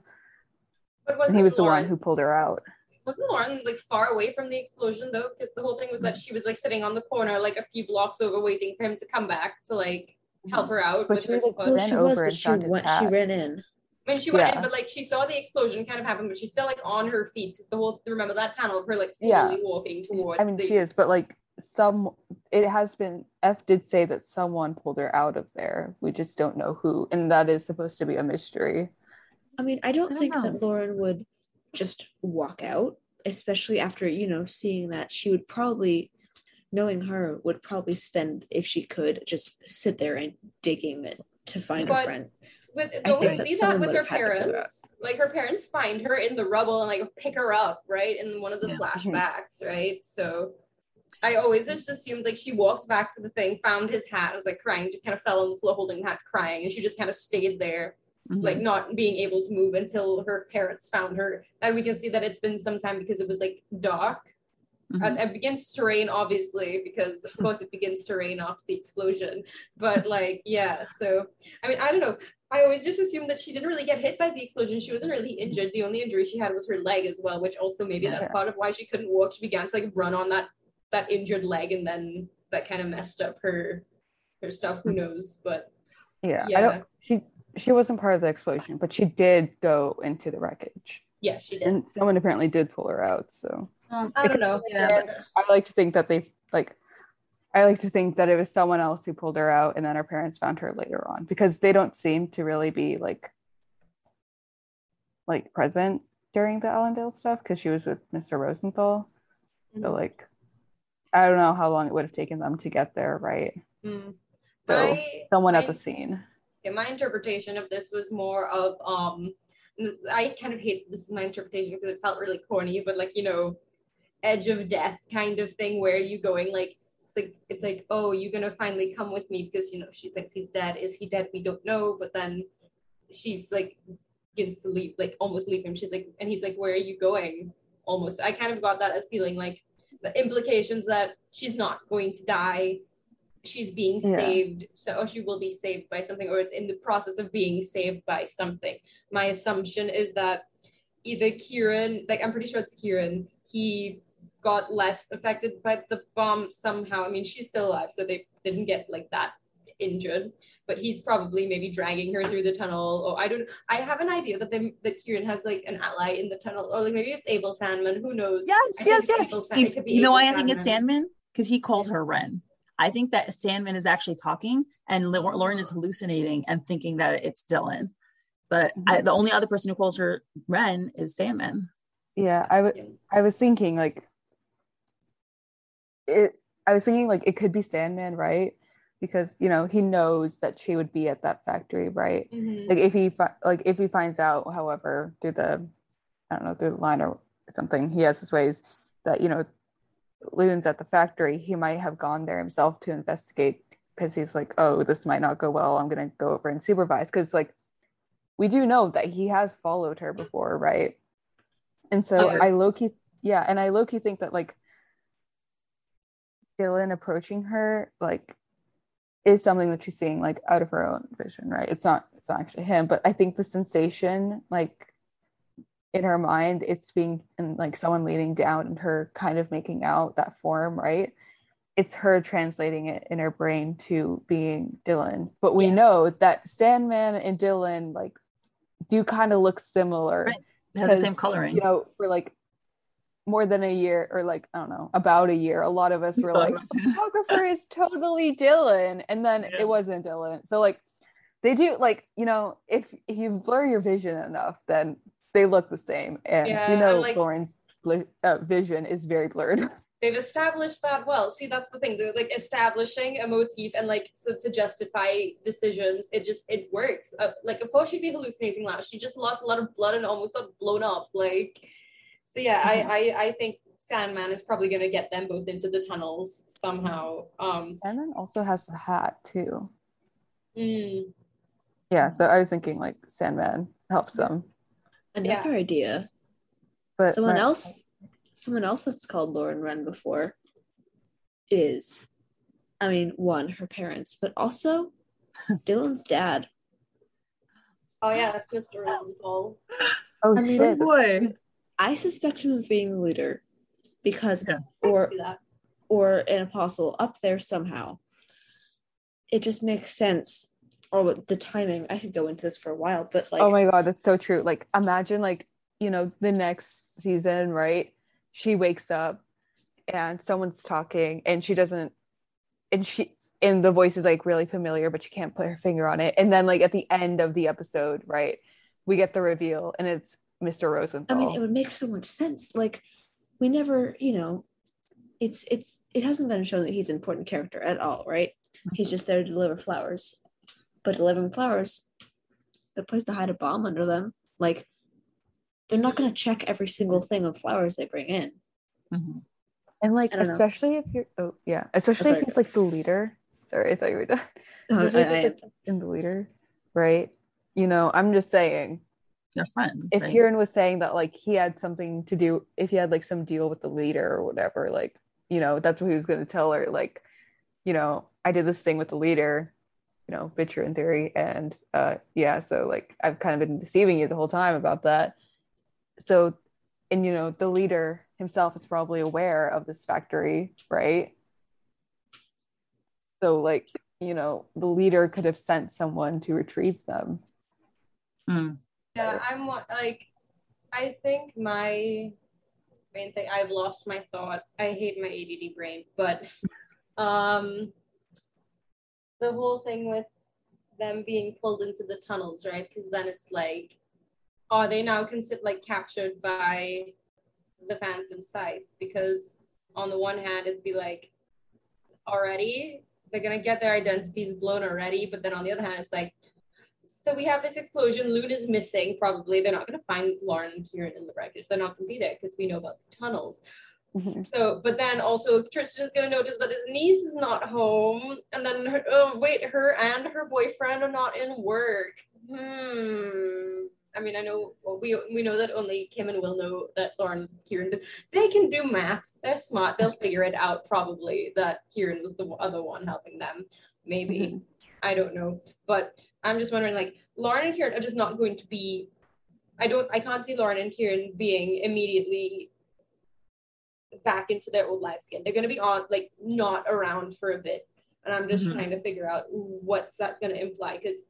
But and he was Lauren, the one who pulled her out. Wasn't Lauren like far away from the explosion though? Because the whole thing was that she was like sitting on the corner, like a few blocks over, waiting for him to come back to like help mm-hmm. her out. But she, like, well, she was, but she went. She ran in when she went yeah. in, but like she saw the explosion kind of happen, but she's still like on her feet because the whole remember that panel of her like slowly yeah. walking towards. I mean, the... she is, but like some, it has been. Eph did say that someone pulled her out of there. We just don't know who, and that is supposed to be a mystery. I mean, I don't, I don't think know. that Lauren would just walk out, especially after you know seeing that. She would probably knowing her would probably spend if she could just sit there and digging it to find but, her friend with don't we see that with her parents? Like her parents find her in the rubble and like pick her up, right? In one of the yeah. Mm-hmm. flashbacks, right? So I always just assumed like she walked back to the thing, found his hat, was like crying, just kind of fell on the floor holding the hat, crying, and she just kind of stayed there, mm-hmm. like not being able to move until her parents found her. And we can see that it's been some time because it was like dark. Mm-hmm. it begins to rain, obviously, because of course it begins to rain after the explosion. But like, yeah. So I mean, I don't know. I always just assumed that she didn't really get hit by the explosion. She wasn't really injured. The only injury she had was her leg as well, which also maybe yeah. that's part of why she couldn't walk. She began to like run on that that injured leg, and then that kind of messed up her her stuff. Who knows? But yeah, yeah. I don't. She she wasn't part of the explosion, but she did go into the wreckage. Yeah, she did. And someone apparently did pull her out. So um, I don't know. Yeah, I like to think that they like I like to think that it was someone else who pulled her out and then her parents found her later on because they don't seem to really be like like present during the Allendale stuff because she was with Mr. Rosenthal. Mm-hmm. So like I don't know how long it would have taken them to get there, right? Mm. So my, someone my, at the scene. Yeah, my interpretation of this was more of um I kind of hate this is my interpretation because it felt really corny, but like, you know, edge of death kind of thing where are you going like it's like it's like oh you're gonna finally come with me because you know she thinks he's dead. Is he dead? We don't know. But then she like begins to leave like almost leave him. She's like and he's like where are you going? Almost. I kind of got that as feeling like the implications that she's not going to die. She's being yeah. saved. So or she will be saved by something or it's in the process of being saved by something. My assumption is that either kieran like i'm pretty sure it's kieran. He got less affected by the bomb somehow. I mean, she's still alive, so they didn't get like that injured. But he's probably maybe dragging her through the tunnel. Or I don't. I have an idea that they that Kieran has like an ally in the tunnel, or like maybe it's Abel Sandman. Who knows? Yes, I yes, yes. He, you know why I think it's Sandman because he calls her Wren. I think that Sandman is actually talking, and Lauren is hallucinating and thinking that it's Dylan. But mm-hmm. I, the only other person who calls her Wren is Sandman. Yeah, I, w- I was thinking like it I was thinking like it could be Sandman, right? Because you know he knows that she would be at that factory, right? Mm-hmm. Like if he fi- like if he finds out, however, through the I don't know through the line or something. He has his ways that, you know, Lune's at the factory. He might have gone there himself to investigate because he's like, oh, this might not go well. I'm going to go over and supervise. Because, like, we do know that he has followed her before, right? And so Yeah. I low key, yeah, and I low key think that, like, Dylan approaching her, like, is something that she's seeing like out of her own vision, right? It's not it's not actually him, but I think the sensation, like in her mind, it's being and like someone leaning down and her kind of making out that form, right? It's her translating it in her brain to being Dylan. But we Yeah. know that Sandman and Dylan like do kind of look similar. Right. They have the same coloring. You know, for like more than a year or like I don't know, about a year, a lot of us were like, photographer is totally Dylan. And then Yeah. it wasn't Dylan. So like they do like, you know, if, if you blur your vision enough, then they look the same. And Yeah, you know and, like- Lauren's bl- uh, vision is very blurred. They've established that well. See, that's the thing. They're like establishing a motif and like so to justify decisions. It just it works. Uh, like of course she'd be hallucinating that. She just lost a lot of blood and almost got blown up. Like so yeah, Mhm. I, I I think Sandman is probably gonna get them both into the tunnels somehow. Um and then also has the hat too. mm, Yeah. So I was thinking like Sandman helps them. Another idea. But someone my- else someone else that's called Lauren Wren before is I mean, one, her parents, but also Dylan's dad. oh yeah, that's Mr. Rosenthal. Oh I mean, shit. boy. I suspect him of being the leader because Yes. Or or an apostle up there somehow. It just makes sense. Or with the timing, I could go into this for a while, but like oh my god that's so true like imagine like you know the next season right she wakes up and someone's talking and she doesn't and she and the voice is like really familiar but she can't put her finger on it and then like at the end of the episode right we get the reveal and it's mr Rosen. I mean, it would make so much sense. Like, we never, you know, it's it's it hasn't been shown that he's an important character at all, right? He's just there to deliver flowers, but delivering flowers, the place to hide a bomb under them. Like, they're not going to check every single thing of flowers they bring in. Mhm. and like I don't know. especially if you're oh yeah especially sorry, if he's like the leader sorry i thought you were done Oh, Especially I- he's, like, in the leader right you know i'm just saying They're friends. if right? Kieran was saying that like he had something to do if he had like some deal with the leader or whatever, like, you know, that's what he was gonna tell her, like, you know, I did this thing with the leader, you know, Bitcher in theory. And uh yeah, so like I've kind of been deceiving you the whole time about that. So and you know, the leader himself is probably aware of this factory, right? So like, you know, the leader could have sent someone to retrieve them. Mm. Yeah, I'm like, I think my main thing. I've lost my thought. I hate my ADD brain, but um, the whole thing with them being pulled into the tunnels, right? Because then it's like, are they now considered like captured by the Phantom Scythe? Because on the one hand, it'd be like, already they're gonna get their identities blown already, but then on the other hand, it's like so we have this explosion. Lune is missing. Probably they're not going to find Lauren and Kieran in the wreckage. They're not going to be there because we know about the tunnels. Mhm. So, but then also Tristan's going to notice that his niece is not home, and then her, oh wait, her and her boyfriend are not in work. Hmm. I mean, I know well, we we know that only Kym and Will know that Lauren and Kieran. They can do math. They're smart. They'll figure it out. Probably that Kieran was the other one helping them. Maybe Mhm. I don't know, but I'm just wondering, like, Lauren and Kieran are just not going to be. I don't. I can't see Lauren and Kieran being immediately back into their old lives again. They're going to be on, like, not around for a bit, and I'm just Mhm. trying to figure out what's that going to imply because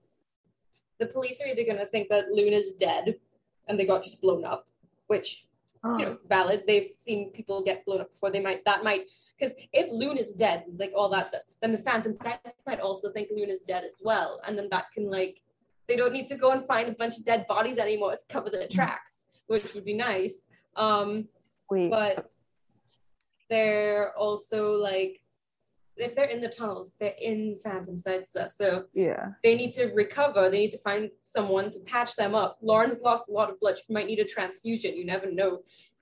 the police are either going to think that Luna's dead and they got just blown up, which Oh. you know valid. They've seen people get blown up before. They might that might because if Luna's dead, like all that stuff, then the Phantom Scythe might also think Luna's dead as well, and then that can like they don't need to go and find a bunch of dead bodies anymore to cover their tracks, which would be nice. Um, Wait, but they're also like if they're in the tunnels, they're in Phantom Scythe stuff, so yeah. they need to recover. They need to find someone to patch them up. Lauren's lost a lot of blood. She might need a transfusion. You never know.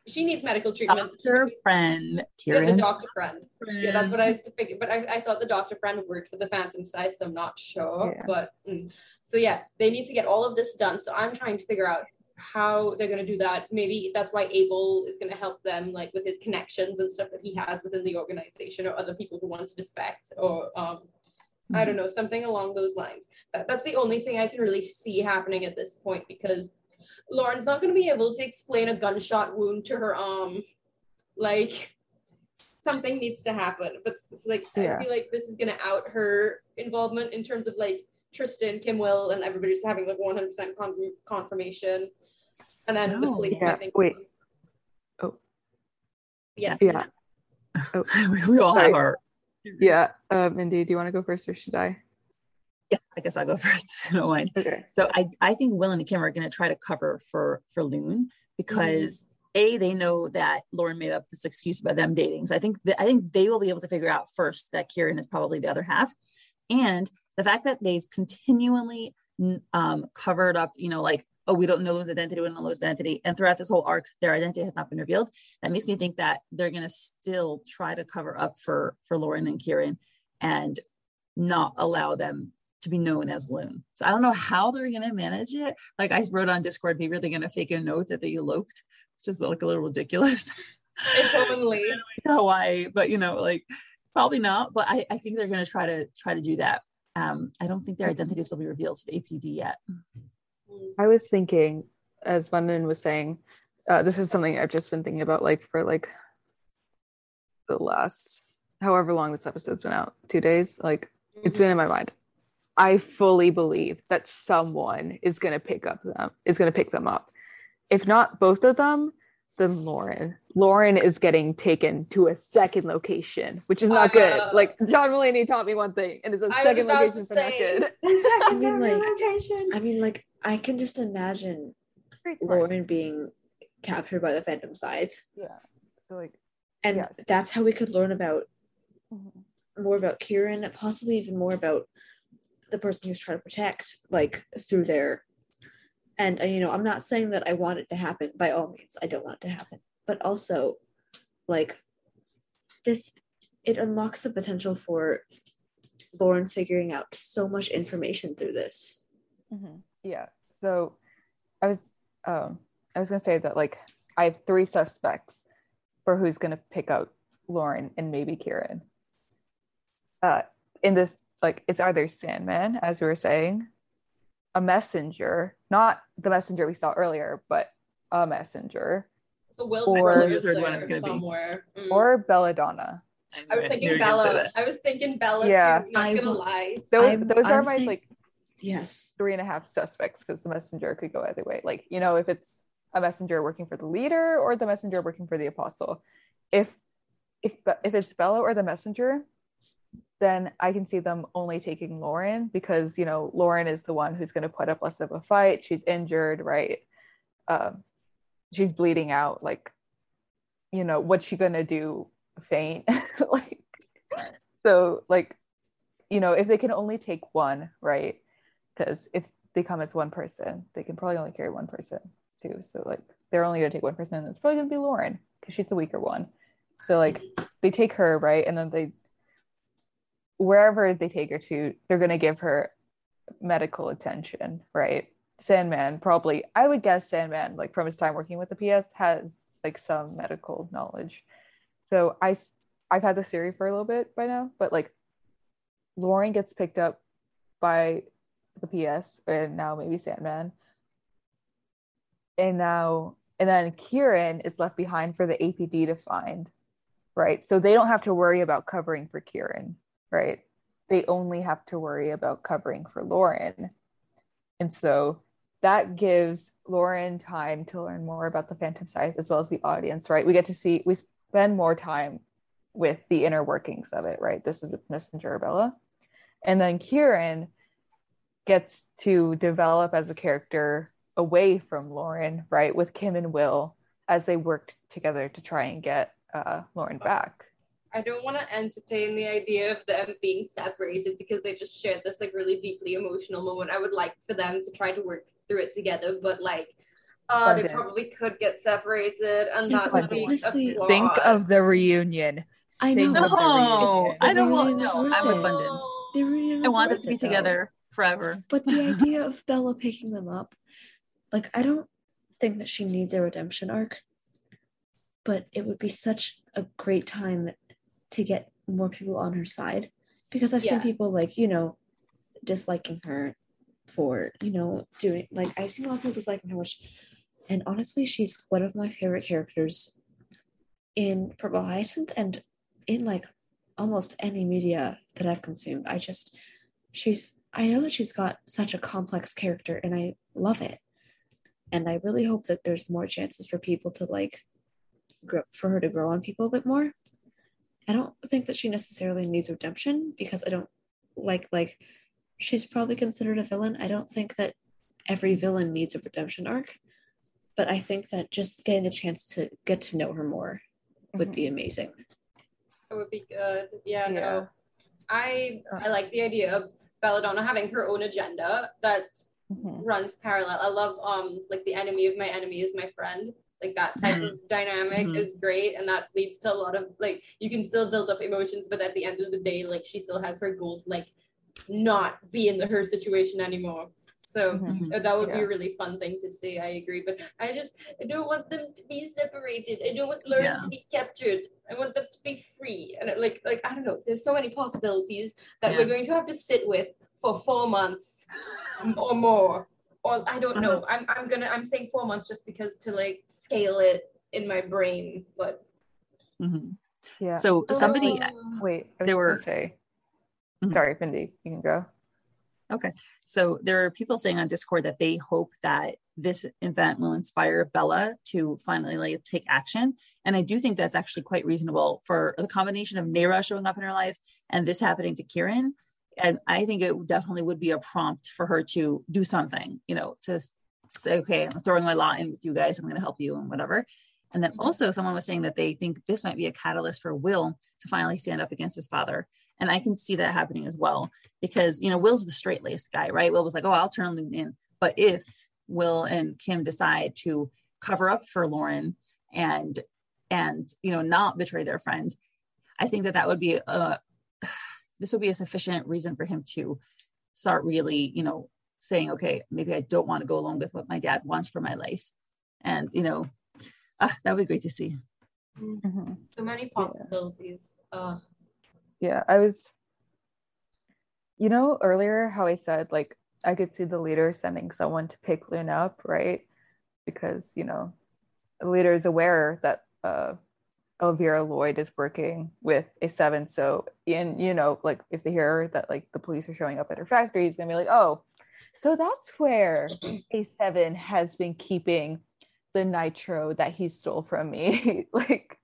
She needs medical treatment. Doctor friend, Yeah, the doctor friend. Yeah, that's what I figured. But I, I thought the doctor friend worked for the Phantom Scythe, so I'm not sure. Yeah. But mm. so yeah, they need to get all of this done. So I'm trying to figure out how they're gonna do that. Maybe that's why Abel is gonna help them, like with his connections and stuff that he has within the organization, or other people who want to defect, or um, I don't know, something along those lines. That, that's the only thing I can really see happening at this point because Lauren's not going to be able to explain a gunshot wound to her arm. Like, something needs to happen. But it's, it's like, Yeah. I feel like this is going to out her involvement in terms of like Tristan, Kym Will, and everybody's having like 100% con- confirmation. And then the police, Yeah, I think. wait. Oh. Yes. Yeah. Oh, we, we all have our. yeah. Uh, Mindy, do you want to go first or should I? Yeah, I guess I'll go first. don't mind. Okay. So I, I think Will and Kym are going to try to cover for for Lune because a they know that Lauren made up this excuse about them dating. So I think that I think they will be able to figure out first that Kieran is probably the other half, and the fact that they've continually um, covered up, you know, like oh we don't know Lune's identity, we don't know Lune's identity, and throughout this whole arc their identity has not been revealed. That makes me think that they're going to still try to cover up for for Lauren and Kieran, and not allow them to be known as Lune. So I don't know how they're going to manage it. Like I wrote on Discord, maybe they're going to fake a note that they eloped, which is like a little ridiculous. It's only. to Hawaii, but you know, like probably not. But I, I think they're going to try to try to do that. Um, I don't think their identities will be revealed to the APD yet. I was thinking, as London was saying, uh, this is something I've just been thinking about, like for like the last however long this episode's been out, two days. Like it's been in my mind. I fully believe that someone is gonna pick up them is gonna pick them up. If not both of them, then Lauren. Lauren is getting taken to a second location, which is not good. Uh, Like John Mulaney taught me one thing, and it's a I second location to for not good. I mean, like, I mean, like, I can just imagine Lauren being captured by the Phantom Scythe, Yeah. So like and Yes. that's how we could learn about mhm. more about Kieran, possibly even more about the person who's trying to protect, like through their. And uh, you know, I'm not saying that I want it to happen. By all means, I don't want it to happen. But also, like, this, it unlocks the potential for Lauren figuring out so much information through this. Mhm. Yeah. So I was um I was gonna say that like I have three suspects for who's gonna pick out Lauren and maybe Kieran. Uh in this like it's either Sandman, as we were saying, a messenger, not the messenger we saw earlier, but a messenger, So Will's Or- brother The is third one there is gonna be. somewhere. Mm. or Belladonna. I was thinking Bella. I was thinking Bella Yeah. too. Not I gonna lie. Those, I'm- those are I'm my saying- like Yes. three and a half suspects because the messenger could go either way. Like, you know, if it's a messenger working for the leader or the messenger working for the apostle. If if if it's Bella or the messenger, then I can see them only taking Lauren because you know Lauren is the one who's going to put up less of a fight. She's injured, right? Um, she's bleeding out. Like, you know, what's she gonna do? Faint? like, so like, you know, if they can only take one, right? because if they come as one person, they can probably only carry one person too. So like they're only gonna take one person, and it's probably gonna be Lauren because she's the weaker one. So like they take her right, and then they wherever they take her to, they're gonna give her medical attention, right? Sandman probably, I would guess Sandman, like from his time working with the PS, has like some medical knowledge. So I, I've had this theory for a little bit by now, but like Lauren gets picked up by the PS and now maybe Sandman. And now and then Kieran is left behind for the APD to find, right? So they don't have to worry about covering for Kieran, right? They only have to worry about covering for Lauren. And so that gives Lauren time to learn more about the Phantom Scythe as well as the audience, right? We get to see, we spend more time with the inner workings of it, right? This is with Messenger Bella. And then Kieran gets to develop as a character away from Lauren, right? With Kym and Will as they worked together to try and get uh, Lauren back. I don't want to entertain the idea of them being separated because they just shared this like really deeply emotional moment. I would like for them to try to work through it together, but like Uh, they probably could get separated, and Yeah, that but would be honestly, a Think of the reunion. I know. of the No, reunion. I don't want. No, I'm it. The reunion I want them to be it, though. together forever. But the idea of Bella picking them up, like I don't think that she needs a redemption arc. But it would be such a great time to get more people on her side. Because I've seen people like, you know, disliking her for, you know, doing like I've seen a lot of people disliking her, which and honestly, she's one of my favorite characters in Purple Hyacinth and in like almost any media that I've consumed. I just she's I know that she's got such a complex character and I love it. And I really hope that there's more chances for people to like grow for her to grow on people a bit more. I don't think that she necessarily needs redemption because I don't like like she's probably considered a villain. I don't think that every villain needs a redemption arc, but I think that just getting the chance to get to know her more would be amazing. It would be good. Yeah, Yeah. no. I I like the idea of Belladonna having her own agenda that Mhm. runs parallel. I love um like the enemy of my enemy is my friend. Like that type of dynamic Mhm. is great and that leads to a lot of like you can still build up emotions, but at the end of the day, like she still has her goal to like not be in the, her situation anymore. So Mhm. uh, that would be a really fun thing to see. I agree, but I just I don't want them to be separated. I don't want Lauren Yeah. to be captured. I want them to be free. And it, like like I don't know. There's so many possibilities that Yeah. we're going to have to sit with for four months or more. Or I don't know. I'm I'm gonna I'm saying four months just because to like scale it in my brain. But Mhm. Yeah. So somebody, Oh. Wait, I was There were- say. Mhm. Sorry, Mindy, you can go. Okay. So there are people saying on Discord that they hope that this event will inspire Bella to finally like take action. And I do think that's actually quite reasonable for the combination of Nera showing up in her life and this happening to Kieran. And I think it definitely would be a prompt for her to do something, you know, to say, okay, I'm throwing my lot in with you guys. I'm going to help you and whatever. And then also, someone was saying that they think this might be a catalyst for Will to finally stand up against his father. And I can see that happening as well because, you know, Will's the straight laced guy, right? Will was like, oh, I'll turn Lune in. But if Will and Kym decide to cover up for Lauren and, and, you know, not betray their friend, I think that that would be a, this would be a sufficient reason for him to start really, you know, saying, okay, maybe I don't want to go along with what my dad wants for my life. And, you know, ah, that would be great to see. Mhm. so many possibilities. Uh, Yeah, I was. You know, earlier how I said like I could see the leader sending someone to pick Luna up, right? Because you know, the leader is aware that uh, Elvira Lloyd is working with a seven. So, in you know, like if they hear that like the police are showing up at her factory, he's gonna be like, oh, so that's where a seven has been keeping the nitro that he stole from me, like.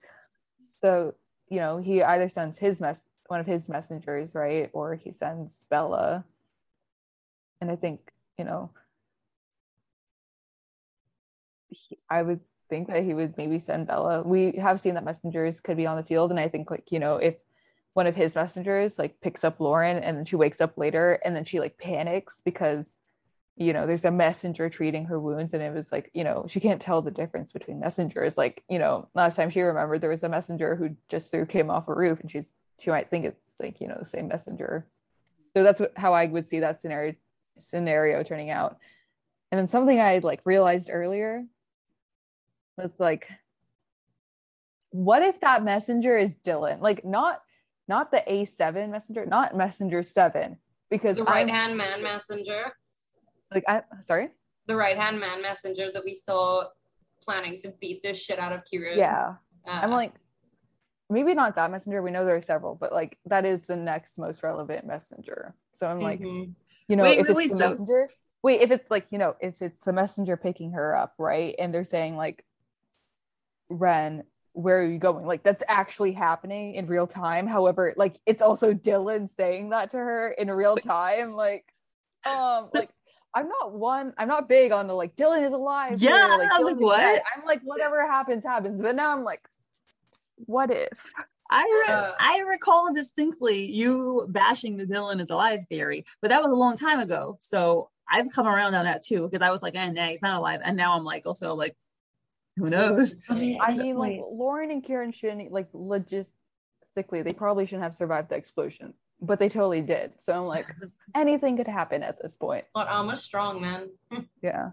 So you know, he either sends his mess one of his messengers, right? Or he sends Bella. And I think, you know, he, I would think that he would maybe send Bella. We have seen that messengers could be on the field. And I think like, you know, if one of his messengers like picks up Lauren and then she wakes up later and then she like panics because you know there's a messenger treating her wounds and it was like you know she can't tell the difference between messengers like you know last time she remembered there was a messenger who just threw Kym off a roof and she's she might think it's like you know the same messenger so that's how i would see that scenario scenario turning out and then something i like realized earlier was like what if that messenger is dylan? Like not not the a7 messenger not messenger 7 because the right hand man messenger, like i sorry? The right hand man messenger that we saw planning to beat this shit out of Kira. yeah. Uh, i'm like maybe not that messenger. We know there are several but like that is the next most relevant messenger. So i'm like mhm. you know Wait, if wait, it's wait, the so- messenger wait if it's like you know if it's the messenger picking her up right? And they're saying like ren where are you going? Like that's actually happening in real time. However like it's also dylan saying that to her in real time. Like um like i'm not one i'm not big on the like dylan is alive Yeah, like, I'm like, what? dead. i'm like whatever happens happens. But now i'm like what if? I re- Uh, I recall distinctly you bashing the Dylan is alive theory, but that was a long time ago. So I've come around on that too because I was like, eh, nah, he's not alive, and now I'm like, also like, who knows? I mean, I mean, like Lauren and Kieran shouldn't like logistically, they probably shouldn't have survived the explosion, but they totally did. So I'm like, anything could happen at this point. But Alma's strong, man. Yeah.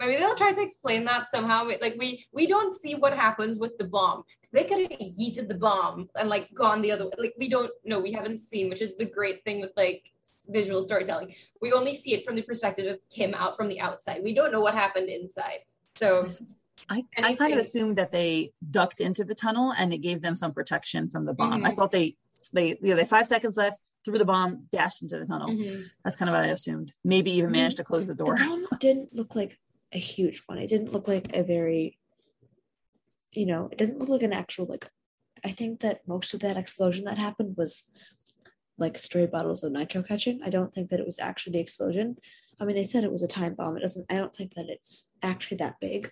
Maybe they'll try to explain that somehow. Like we we don't see what happens with the bomb. 'Cause They could have yeeted the bomb and like gone the other way. Like we don't know. We haven't seen, which is the great thing with like visual storytelling. We only see it from the perspective of Kym out from the outside. We don't know what happened inside. So I, I kind of assumed that they ducked into the tunnel and it gave them some protection from the bomb. I Mhm. thought they they you know, they had five seconds left, threw the bomb, dashed into the tunnel. mhm. That's kind of what I assumed. Maybe even managed to close the door. The bomb didn't look like a huge one. It didn't look like a very, you know, it didn't look like an actual like. I think that most of that explosion that happened was like stray bottles of nitro catching. I don't think that it was actually the explosion. I mean, they said it was a time bomb. It doesn't. I don't think that it's actually that big.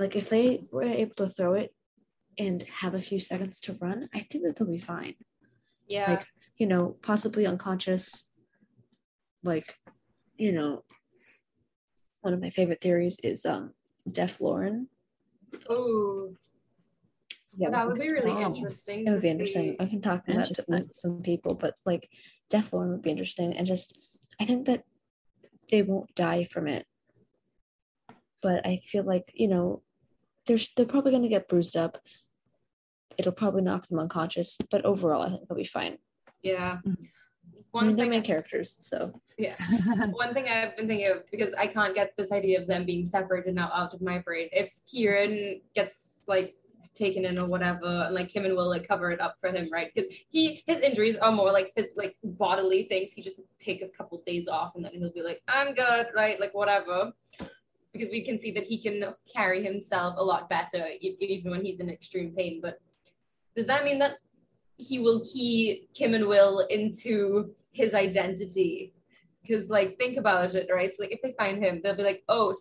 Like if they were able to throw it and have a few seconds to run, I think that they'll be fine. yeah. Like you know, possibly unconscious. Like, you know, one of my favorite theories is um Def Lauren. Oh. Yeah, that would be really Oh. interesting. it would be interesting. I can talk about it some people, but like Def Lauren would be interesting, and just I think that they won't die from it. But I feel like you know, there's they're probably going to get bruised up. It'll probably knock them unconscious, but overall, I think they'll be fine. Yeah. Mhm. I One mean, they're main characters, so Yeah. One thing I've been thinking of because I can't get this idea of them being separated now out of my brain. If Kieran gets like taken in or whatever, and like Kym and Will like cover it up for him, right? Because he his injuries are more like phys- like bodily things. He just take a couple days off and then he'll be like, I'm good, right? Like whatever. Because we can see that he can carry himself a lot better even when he's in extreme pain. But does that mean that he will key Kym and Will into his identity? because like think about it right so like if they find him they'll be like oh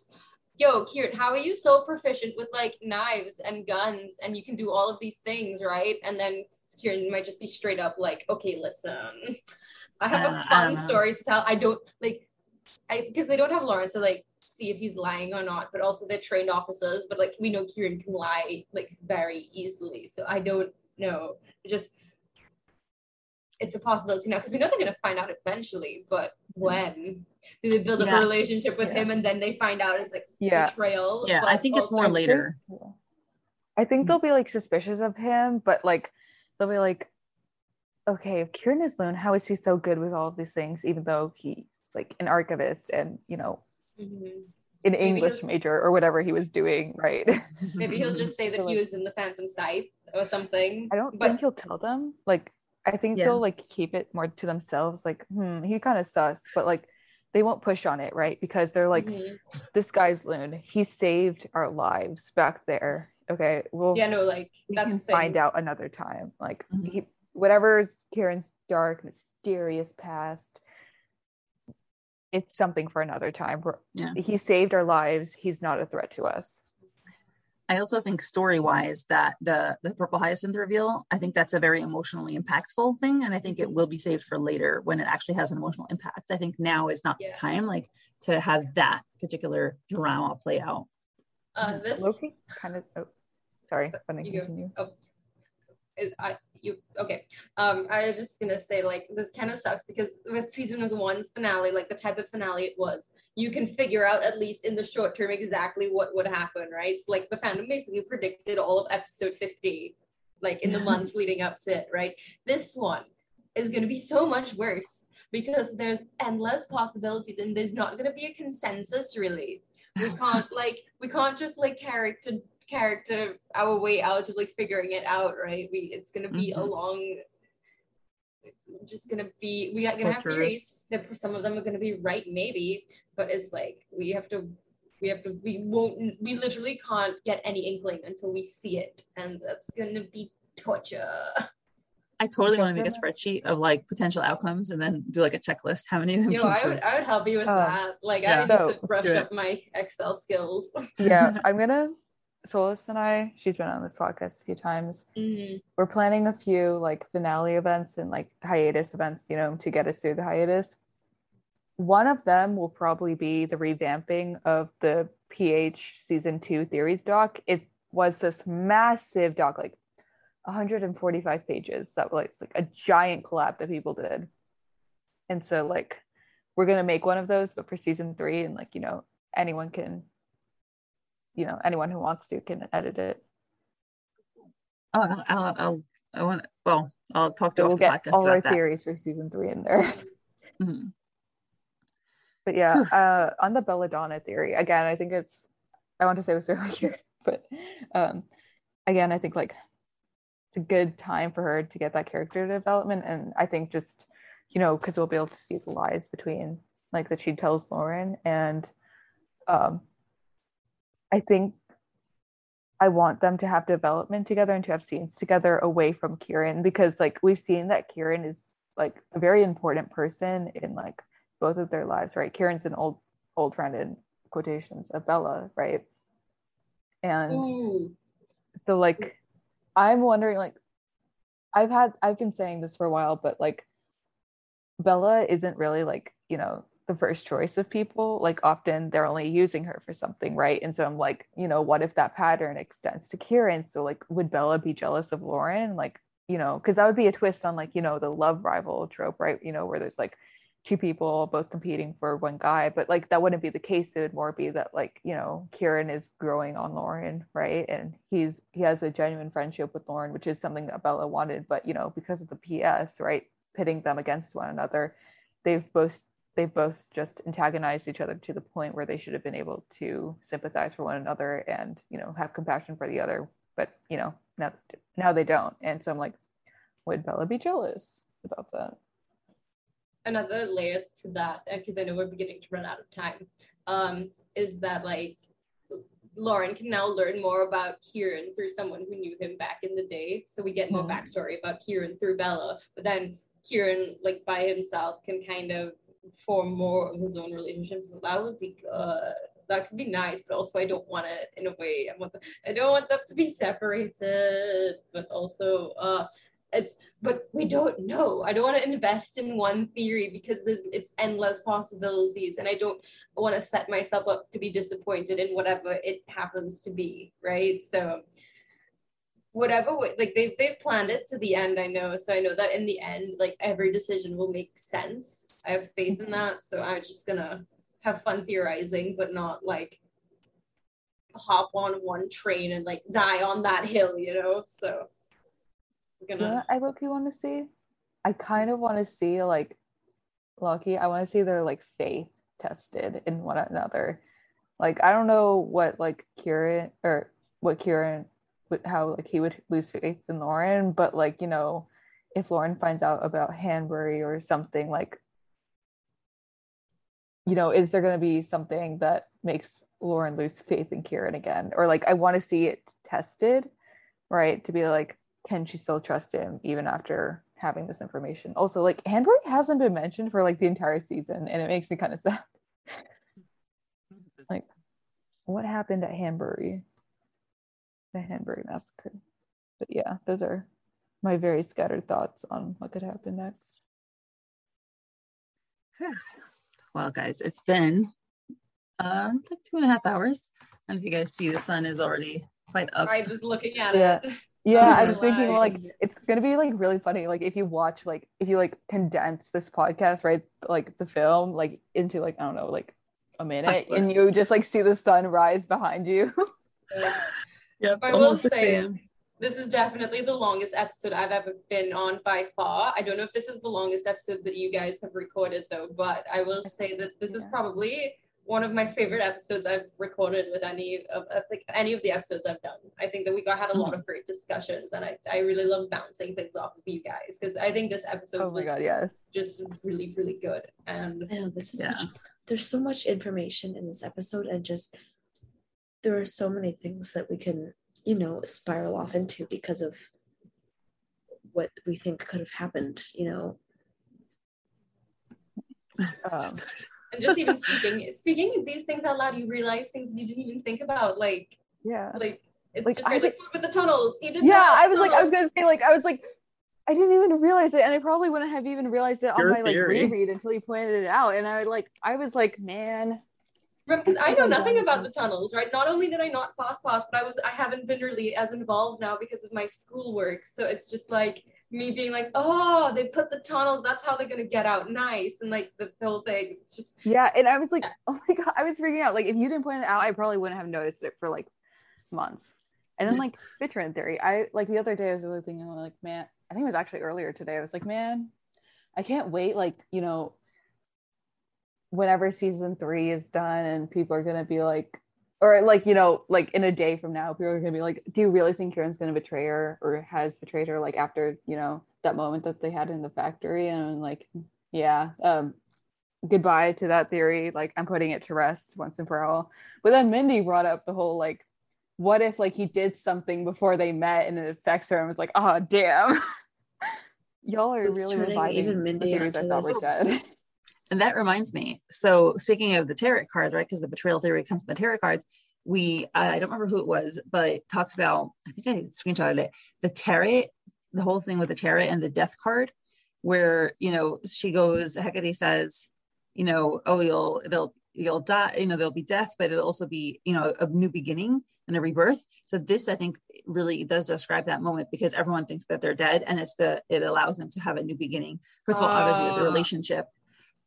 yo Kieran how are you so proficient with like knives and guns and you can do all of these things right and then Kieran might just be straight up like okay listen I have Uh, a I fun story to tell I don't like I because they don't have Lauren to like see if he's lying or not but also they're trained officers but like we know Kieran can lie like very easily so I don't know It just it's a possibility now because we know they're going to find out eventually but when do they build up Yeah. a relationship with Yeah. him and then they find out it's like Yeah. betrayal yeah, I think it's also- more later. I think they'll mm-hmm. be like suspicious of him, but like they'll be like, okay, if Kieran is alone, how is he so good with all of these things, even though he's like an archivist and you know Mhm. an English major or whatever he was doing, right? maybe he'll just say that So, he was in the phantom scythe or something I don't but think he'll tell them. Like, I think Yeah. they'll like keep it more to themselves. Like, hmm, he kind of sus, but like they won't push on it, right? Because they're like, Mhm. this guy's lune. He saved our lives back there. Okay, well, yeah no like we that's can the thing. find out another time. Like, Mhm. he, whatever's Kieran's dark, mysterious past, it's something for another time. We're- Yeah. He saved our lives. He's not a threat to us. I also think story wise that the the purple hyacinth reveal, I think that's a very emotionally impactful thing, and I think it will be saved for later when it actually has an emotional impact. I think now is not Yeah. the time like to have that particular drama play out. uh this Loki kind of. Oh, sorry. Let me You go. continue. is- I you okay. Um, I was just gonna say like this kind of sucks because with season one's finale, like the type of finale it was, you can figure out at least in the short term exactly what would happen, right? It's like the fandom basically predicted all of episode fifty, like in the months leading up to it, right? This one is gonna be so much worse because there's endless possibilities and there's not gonna be a consensus really. We can't like we can't just like character character our way out of like figuring it out, right? We it's gonna be a Mhm. long. It's just gonna be we are gonna have theories. That some of them are gonna be right, maybe, but it's like we have to. We have to. We won't. We literally can't get any inkling until we see it, and that's gonna be torture. I totally want to make a spreadsheet of like potential outcomes and then do like a checklist. How many of them? Yo, came I would. I would help you with Oh. that. Like Yeah. I need So, to brush up my Excel skills. yeah, I'm gonna. Solis and I, she's been on this podcast a few times. Mhm. We're planning a few like finale events and like hiatus events, you know, to get us through the hiatus. one of them will probably be the revamping of the PH season two theories doc. It was this massive doc, like 145 pages. That was like a giant collab that people did. And so like we're gonna make one of those, but for season three, and like you know anyone can, you know anyone who wants to can edit it. Oh, I'll, I'll, I'll I want. Well, I'll talk to So we'll get all our that. theories for season three in there. Mhm. But yeah, uh, on the Belladonna theory, again, I think it's, I want to say this earlier, but um, again, I think like it's a good time for her to get that character development. And I think just, you know, because we'll be able to see the lies between like that she tells Lauren. And um, I think I want them to have development together and to have scenes together away from Kieran because like we've seen that Kieran is like a very important person in like both of their lives, right? Kieran's an old old friend in quotations of Bella, right? And Ooh. so like I'm wondering like I've had I've been saying this for a while, but like Bella isn't really like, you know, the first choice of people. Like often they're only using her for something, right? And so I'm like, you know, what if that pattern extends to Kieran? So like would Bella be jealous of Lauren? Like, you know, because that would be a twist on like, you know, the love rival trope, right? You know, where there's like two people both competing for one guy, but like that wouldn't be the case. It would more be that like, you know, Kieran is growing on Lauren, right? And he's he has a genuine friendship with Lauren, which is something that Bella wanted, but you know, because of the PS, right, pitting them against one another, they've both they've both just antagonized each other to the point where they should have been able to sympathize for one another and you know have compassion for the other but you know now now they don't and so i'm like would bella be jealous about that another layer to that, because I know we're beginning to run out of time, um, is that like Lauren can now learn more about Kieran through someone who knew him back in the day. So we get more Mhm. backstory about Kieran through Bella, but then Kieran, like by himself, can kind of form more of his own relationships. So that would be good. That could be nice, but also I don't want it in a way. I want the, I don't want them to be separated, but also uh, it's but we don't know. I don't want to invest in one theory because there's it's endless possibilities, and I don't want to set myself up to be disappointed in whatever it happens to be, right? So whatever like they've they've planned it to the end, I know. So I know that in the end, like every decision will make sense. I have faith in that. So I'm just gonna have fun theorizing, but not like hop on one train and like die on that hill, you know? So I'm gonna i look you want to see i kind of want to see like lucky i want to see their like faith tested in one another like i don't know what like kieran or what kieran would how like he would lose faith in lauren but like you know if lauren finds out about hanbury or something like you know is there going to be something that makes lauren lose faith in kieran again? Or like i want to see it tested right to be like can she still trust him even after having this information? Also like hanbury hasn't been mentioned for like the entire season and it makes me kind of sad. Like what happened at hanbury? The hanbury massacre. But yeah those are my very scattered thoughts on what could happen next Well, guys, it's been uh, like two and a half hours. And if you guys see, the sun is already quite up. I was looking at Yeah. it. yeah i was thinking like it's gonna be like really funny like if you watch like if you like condense this podcast right like the film like into like i don't know like a minute and you just like see the sun rise behind you Yep, I will say- a.m. This is definitely the longest episode I've ever been on by far. I don't know if this is the longest episode that you guys have recorded though, but I will say that this is probably one of my favorite episodes I've recorded with any of, of like any of the episodes I've done. I think that we got had a lot of mm-hmm. great discussions and I, I really love bouncing things off of you guys because I think this episode oh my was god yes just really, really good. And I know this is Yeah. such, there's so much information in this episode and just there are so many things that we can you know spiral off into because of what we think could have happened you know um, and just even speaking speaking these things out loud, you realize things you didn't even think about. Like yeah like it's Like, just I great, like Fwoot with the tunnels. Eat it yeah i was like i was gonna say like i was like I didn't even realize it, and I probably wouldn't have even realized it Your on my like theory. reread until you pointed it out. And I was like, I was like, man, Because I know nothing about the tunnels, right? Not only did I not fast pass, but I was I haven't been really as involved now because of my schoolwork. So it's just like me being like, oh, they put the tunnels. That's how they're gonna get out. Nice, and like the whole thing. It's just yeah. And I was like, oh my god, I was freaking out. Like, if you didn't point it out, I probably wouldn't have noticed it for like months. And then like Bitchin theory, I like the other day I was really thinking like, man, I think it was actually earlier today. I was like, man, I can't wait. Like, you know, whenever season three is done and people are gonna be like or like you know like in a day from now people are gonna be like do you really think kieran's gonna betray her or has betrayed her like after you know that moment that they had in the factory? And I'm like yeah um goodbye to that theory. Like i'm putting it to rest once and for all. But then mindy brought up the whole like what if like he did something before they met and it affects her? And was like oh damn. Y'all are really reviving even the Mindy theories i thought were this. dead And that reminds me. So speaking of the tarot cards, right? Because the betrayal theory comes from the tarot cards. We I don't remember who it was, but it talks about. I think I screenshotted it. The tarot, the whole thing with the tarot and the death card, where you know she goes. Hecate says, you know, oh you'll they'll you'll die. You know there'll be death, but it'll also be you know a new beginning and a rebirth. So this I think really does describe that moment because everyone thinks that they're dead, and it's the it allows them to have a new beginning. First of all, obviously with the Ah. relationship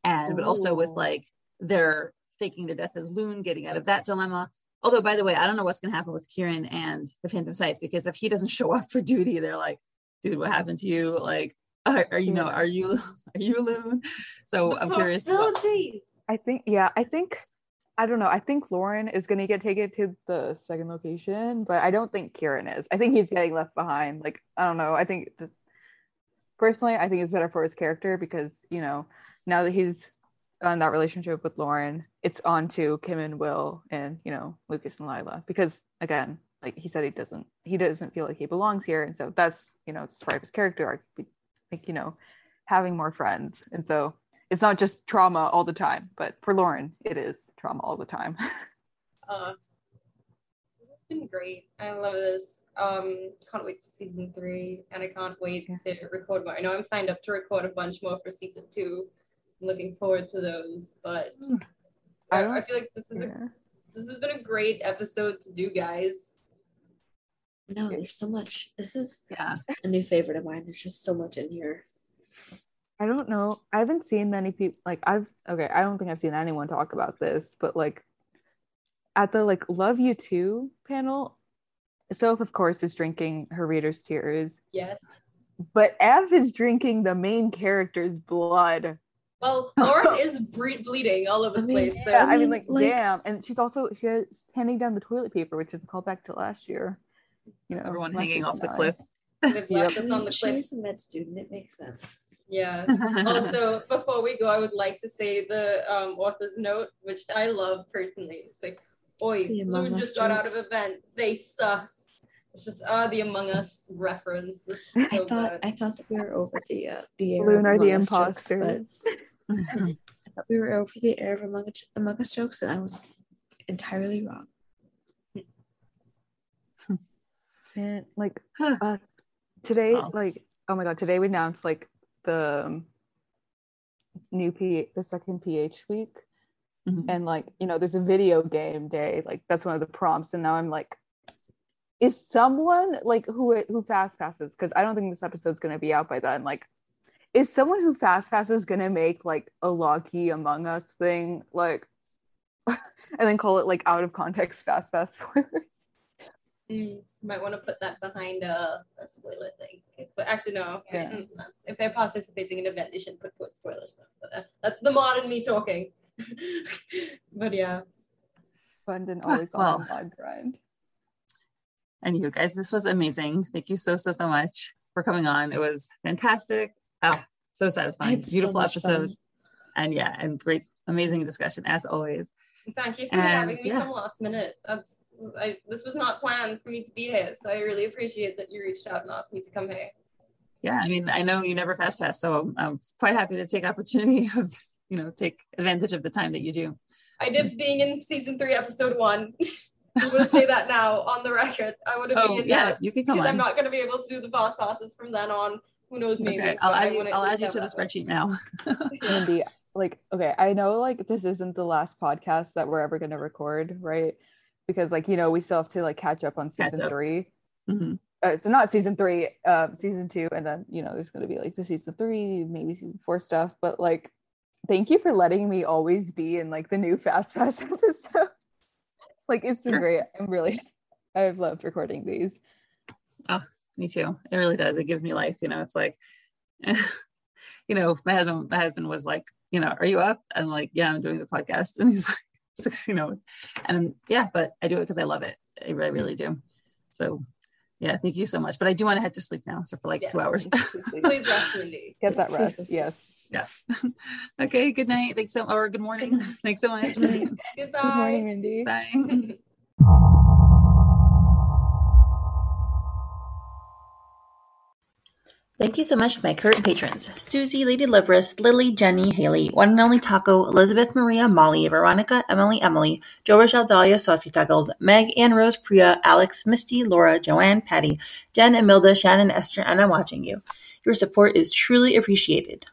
and but also with Ooh. like their faking the death as Lune, getting out of that dilemma. Although, by the way, I don't know what's going to happen with Kieran and the Phantom Scythe because if he doesn't show up for duty, they're like, "Dude, what happened to you? Like, are, are you know, are you are you Lune?" So the I'm curious. about- I think, yeah, I think, I don't know. I think Lauren is going to get taken to the second location, but I don't think Kieran is. I think he's getting left behind. Like, I don't know. I think, just, personally, I think it's better for his character because, you know, now that he's on that relationship with Lauren, it's on to Kym and Will and, you know, Lucas and Lila. Because, again, like he said, he doesn't, he doesn't feel like he belongs here. And so that's, you know, it's part of his character arc, like, you know, having more friends. And so, it's not just trauma all the time, but for Lauren, it is trauma all the time. Uh, this has been great. I love this. Um, can't wait for season three, and I can't wait Yeah. to record more. I know I'm signed up to record a bunch more for season two. I'm looking forward to those, but hmm. I I, I feel like this is a this has been a great episode to do, guys. No, there's so much. This is Yeah, a new favorite of mine. There's just so much in here. I don't know. I haven't seen many people like I've okay, I don't think I've seen anyone talk about this, but like at the like Love You Too panel, Soph of course is drinking her reader's tears, Yes. but Eph is drinking the main character's blood. Well, Lauren is bre- bleeding all over I the mean, place. So Yeah, I mean mean, like, like- damn. And she's also she has handing down the toilet paper, which is a callback to last year. You know, everyone hanging off the nine. cliff. they've left I us on the cliff. she's a med student. It makes sense. Yeah. also, before we go, I would like to say the um, author's note, which I love personally. It's like, oi, The Among Lune Us just got out of jokes. event. They sus. It's just ah, the Among Us reference. is I thought good. I thought that we were over the uh, the air Balloon are the Among Us jokes, but imposters. I thought we were over the air of Among Us, Among Us jokes, and I was entirely wrong. And like uh today, Wow. like oh my god, today we announced like the um, new P the second PH week. Mhm. And like, you know, there's a video game day, like that's one of the prompts. And now I'm like, is someone like who who fast passes? Because I don't think this episode's gonna be out by then. Like, is someone who fast fast passes gonna make like a locky among us thing, like and then call it like out of context fast pass spoilers? Mm, might want to put that behind a, a spoiler thing. But actually, no. Yeah. If they're participating in an event, they shouldn't put, put spoiler stuff. But uh, that's the modern me talking. but yeah. Fun and always Well. on the log grind. And you guys, this was amazing. Thank you so so so much for coming on. It was fantastic. Ah, so satisfying. had so Beautiful much episode. fun. And yeah, and great, amazing discussion as always. Thank you for And, having me yeah. come last minute. That's I, this was not planned for me to be here, so I really appreciate that you reached out and asked me to come here. Yeah, I mean, I know you never fast pass, so I'm, I'm quite happy to take opportunity of, you know, take advantage of the time that you do. I dibs being in season three, episode one. I'm gonna say that now on the record. I would have Oh been yeah, that you can come because on. I'm not gonna be able to do the fast passes from then on. Who knows? Maybe. Okay, I'll add you. I'll add you to the that one. spreadsheet now. Mindy, like, okay, I know like this isn't the last podcast that we're ever gonna record, right? Because like you know we still have to like catch up on season up. three. Mhm. Uh, so not season three, um, season two, and then you know there's gonna be like the season three, maybe season four stuff. But like, thank you for letting me always be in like the new Fast Fast episode. like it's been Sure. great. I'm really, I've loved recording these. Me too. It really does. It gives me life. You know, it's like, you know, my husband, my husband was like, you know, are you up? I'm like, yeah, I'm doing the podcast. And he's like, you know, and yeah, but I do it because I love it. I really, really do. So yeah, thank you so much. But I do want to head to sleep now. So for like two hours. Please rest, Mindy. Get that rest. just- Yes. okay. Good night. Thanks so or good morning. Thanks so much. Goodbye. Good morning, Goodbye. Mindy. Bye. Thank you so much to my current patrons Susie, Lady Libris, Lily, Jenny, Haley, One and Only Taco, Elizabeth Maria, Molly, Veronica, Emily, Emily, Joe Rochelle, Dahlia, Saucy Tuggles, Meg, Ann Rose, Priya, Alex, Misty, Laura, Joanne, Patty, Jen, Emilda, Shannon, Esther, and I'm watching you. Your support is truly appreciated.